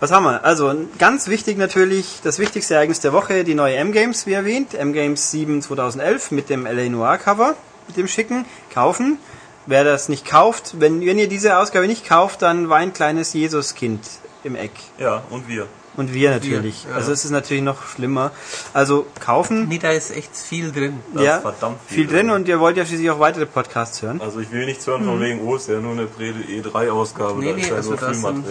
Was haben wir? Also, ganz wichtig natürlich, das wichtigste Ereignis der Woche, die neue M-Games, wie erwähnt. M-Games 7 2011 mit dem LA Noir Cover, mit dem schicken. Kaufen. Wer das nicht kauft, wenn, wenn ihr diese Ausgabe nicht kauft, dann weint kleines Jesuskind im Eck. Ja, und wir. Und wir natürlich. ja. Also es ist natürlich noch schlimmer. Also kaufen. Nee, da ist echt viel drin. Da ja, ist verdammt viel drin und ihr wollt ja schließlich auch weitere Podcasts hören. Also ich will nichts hören von wegen, oh, ist ja nur eine Predel E3-Ausgabe, Nee, da nee, ist ja also nur das sind-.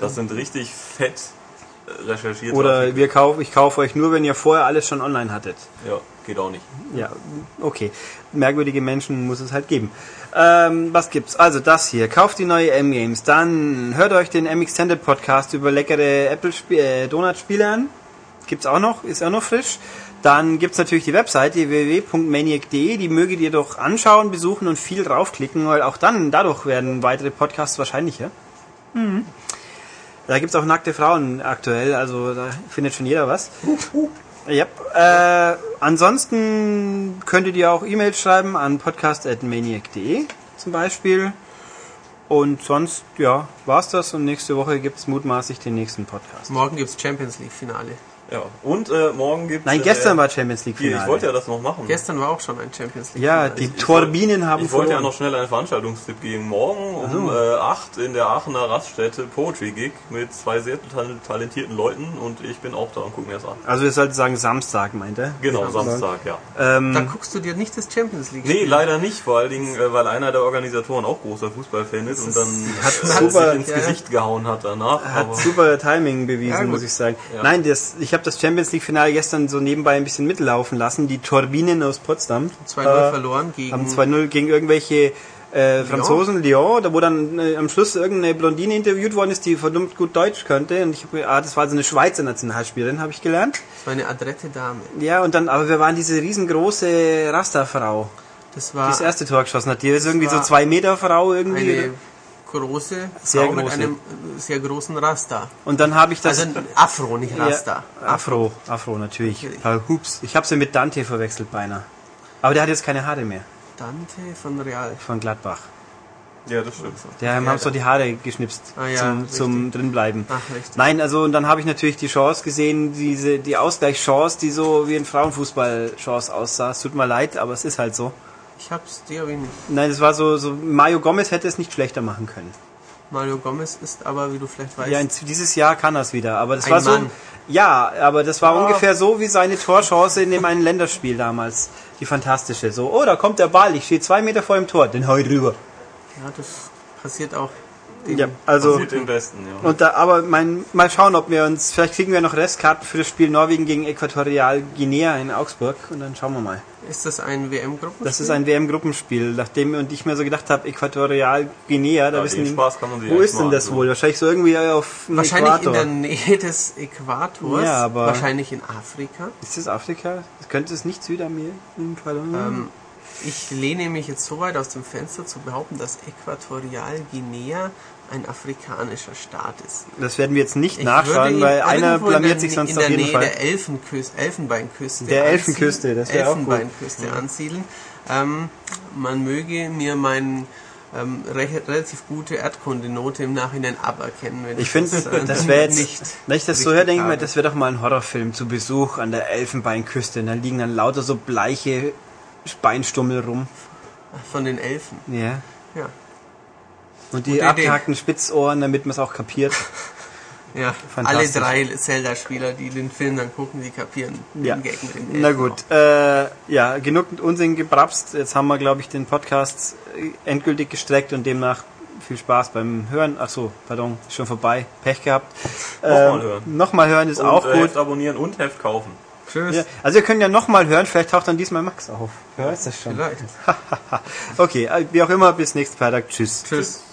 Das sind richtig fett äh, recherchierte Oder wir kaufen, ich kaufe euch nur, wenn ihr vorher alles schon online hattet. Ja, geht auch nicht. Ja, okay. Merkwürdige Menschen muss es halt geben. Ähm, was gibt's? Also das hier. Kauft die neue M-Games. Dann hört euch den M-Extended Podcast über leckere Apple äh, Donut-Spiele an. Gibt's auch noch, ist auch noch frisch. Dann gibt's natürlich die Webseite www.maniac.de, die möget ihr doch anschauen, besuchen und viel draufklicken, weil auch dann, dadurch werden weitere Podcasts wahrscheinlicher. Mhm. Da gibt's auch nackte Frauen aktuell, also da findet schon jeder was. Yep. Äh, ansonsten könntet ihr auch E-Mails schreiben an podcast.maniac.de zum Beispiel. Und sonst, ja, war's das und nächste Woche gibt's mutmaßlich den nächsten Podcast. Morgen gibt's Champions League Finale. Ja, und äh, morgen gibt Nein, gestern war Champions League Finale. ich wollte ja das noch machen. Gestern war auch schon ein Champions League. ja, Finale. die ich Turbinen haben Ich wollte ja verloren. noch schnell einen Veranstaltungstipp geben. Morgen um so. äh, 8 in der Aachener Raststätte Poetry Gig mit zwei sehr tal- talentierten Leuten und ich bin auch da und guck mir das an. Also wir sollten sagen Samstag, meint er. Genau, Samstag. Samstag, ja. Da Ähm, guckst du dir nicht das Champions League Nee, Spiel leider nicht, vor allen Dingen, äh, weil einer der Organisatoren auch großer Fußballfan ist und dann [laughs] Hat äh, super- sich ins ja. Gesicht gehauen hat danach. hat aber super Timing bewiesen, Ja, muss ich sagen. Ja. Nein, das, ich habe das Champions League Finale gestern so nebenbei ein bisschen mitlaufen lassen. Die Turbinen aus Potsdam 2-0 äh, verloren gegen. haben 2-0 gegen irgendwelche äh, Franzosen, Lyon, da wo dann äh, am Schluss irgendeine Blondine interviewt worden ist, die verdammt gut Deutsch könnte. Und ich habe ah, das war so eine Schweizer Nationalspielerin, habe ich gelernt. Das war eine adrette Dame. Ja, und dann, aber wir waren diese riesengroße Rasta-Frau, Das die war das erste Tor geschossen hat. Die ist irgendwie so zwei Meter Frau irgendwie. eine große Sehr Frau mit große. einem äh, sehr großen Rasta. Und dann habe ich das. Also ein Afro, nicht Rasta. Ja, Afro, Afro natürlich. Paul Hups. Ich habe sie mit Dante verwechselt beinahe. Aber der hat jetzt keine Haare mehr Dante von Real. von Gladbach. ja, das stimmt. Der haben Ja, so die Haare geschnipst Ah ja, zum, zum drinbleiben. Ach, richtig. Nein, also und dann habe ich natürlich die Chance gesehen, diese die Ausgleichschance, die so wie ein Frauenfußball-Chance aussah. Es tut mir leid, aber es ist halt so. Ich hab's dir aber nicht. Nein, es war so, so Mario Gomez hätte es nicht schlechter machen können. Mario Gomez ist aber, wie du vielleicht weißt, Ja, dieses Jahr kann er es wieder, aber das war so. Mann. Ja, aber das war Ja. ungefähr so wie seine Torchance in dem einen Länderspiel damals. Die fantastische. So, oh, da kommt der Ball, ich stehe zwei Meter vor dem Tor, den hau ich drüber. ja, das passiert auch. Ja, also. Passiert im Besten, ja. Und da, aber mein, mal schauen, ob wir uns, vielleicht kriegen wir noch Restkarten für das Spiel Norwegen gegen Äquatorial Guinea in Augsburg und dann schauen wir mal. Ist das ein WM-Gruppenspiel? Das ist ein WM-Gruppenspiel, nachdem und ich mir so gedacht habe, Äquatorial Guinea, da Ja, wissen die, Spaß kann man sich wo ist denn das wohl? Wahrscheinlich so irgendwie auf Wahrscheinlich Äquator. in der Nähe des Äquators. Ja, aber- wahrscheinlich in Afrika. Ist das Afrika? Könnte es nicht Südamerika? Ähm, ich lehne mich jetzt so weit aus dem Fenster zu behaupten, dass Äquatorial Guinea ein afrikanischer Staat ist. Das werden wir jetzt nicht Ich nachschauen, weil einer blamiert der, sich sonst auf jeden Nähe Fall. der Elfenküste, Elfenbeinküste. Der ansiedeln. Elfenküste, das wäre auch gut. Elfenbeinküste ansiedeln. Ähm, man möge mir meine ähm, re relativ gute Erdkundenote im Nachhinein aberkennen. Wenn Ich finde, äh, das wäre jetzt, nicht. wenn ich das so höre, denke ich mir, das wäre doch mal ein Horrorfilm zu Besuch an der Elfenbeinküste. Und da liegen dann lauter so bleiche Beinstummel rum. Von den Elfen. Ja. Ja. Und die Gute Idee. abgehackten Spitzohren, damit man es auch kapiert. [laughs] Ja, alle drei Zelda-Spieler, die den Film dann gucken, die kapieren Ja. den Gag mit den Na Elfen gut, äh, ja, genug Unsinn gebrapst. Jetzt haben wir, glaube ich, den Podcast äh, endgültig gestreckt und demnach viel Spaß beim Hören. Ach so, pardon, schon vorbei. Pech gehabt. Nochmal hören. Nochmal hören ist Und, auch äh, gut. Heft abonnieren und Heft kaufen. Tschüss. Ja, also wir können ja nochmal hören, vielleicht taucht dann diesmal Max auf. Wer weiß das schon. Vielleicht. [laughs] okay, äh, wie auch immer, bis nächsten Freitag. Tschüss. Tschüss. Tschüss.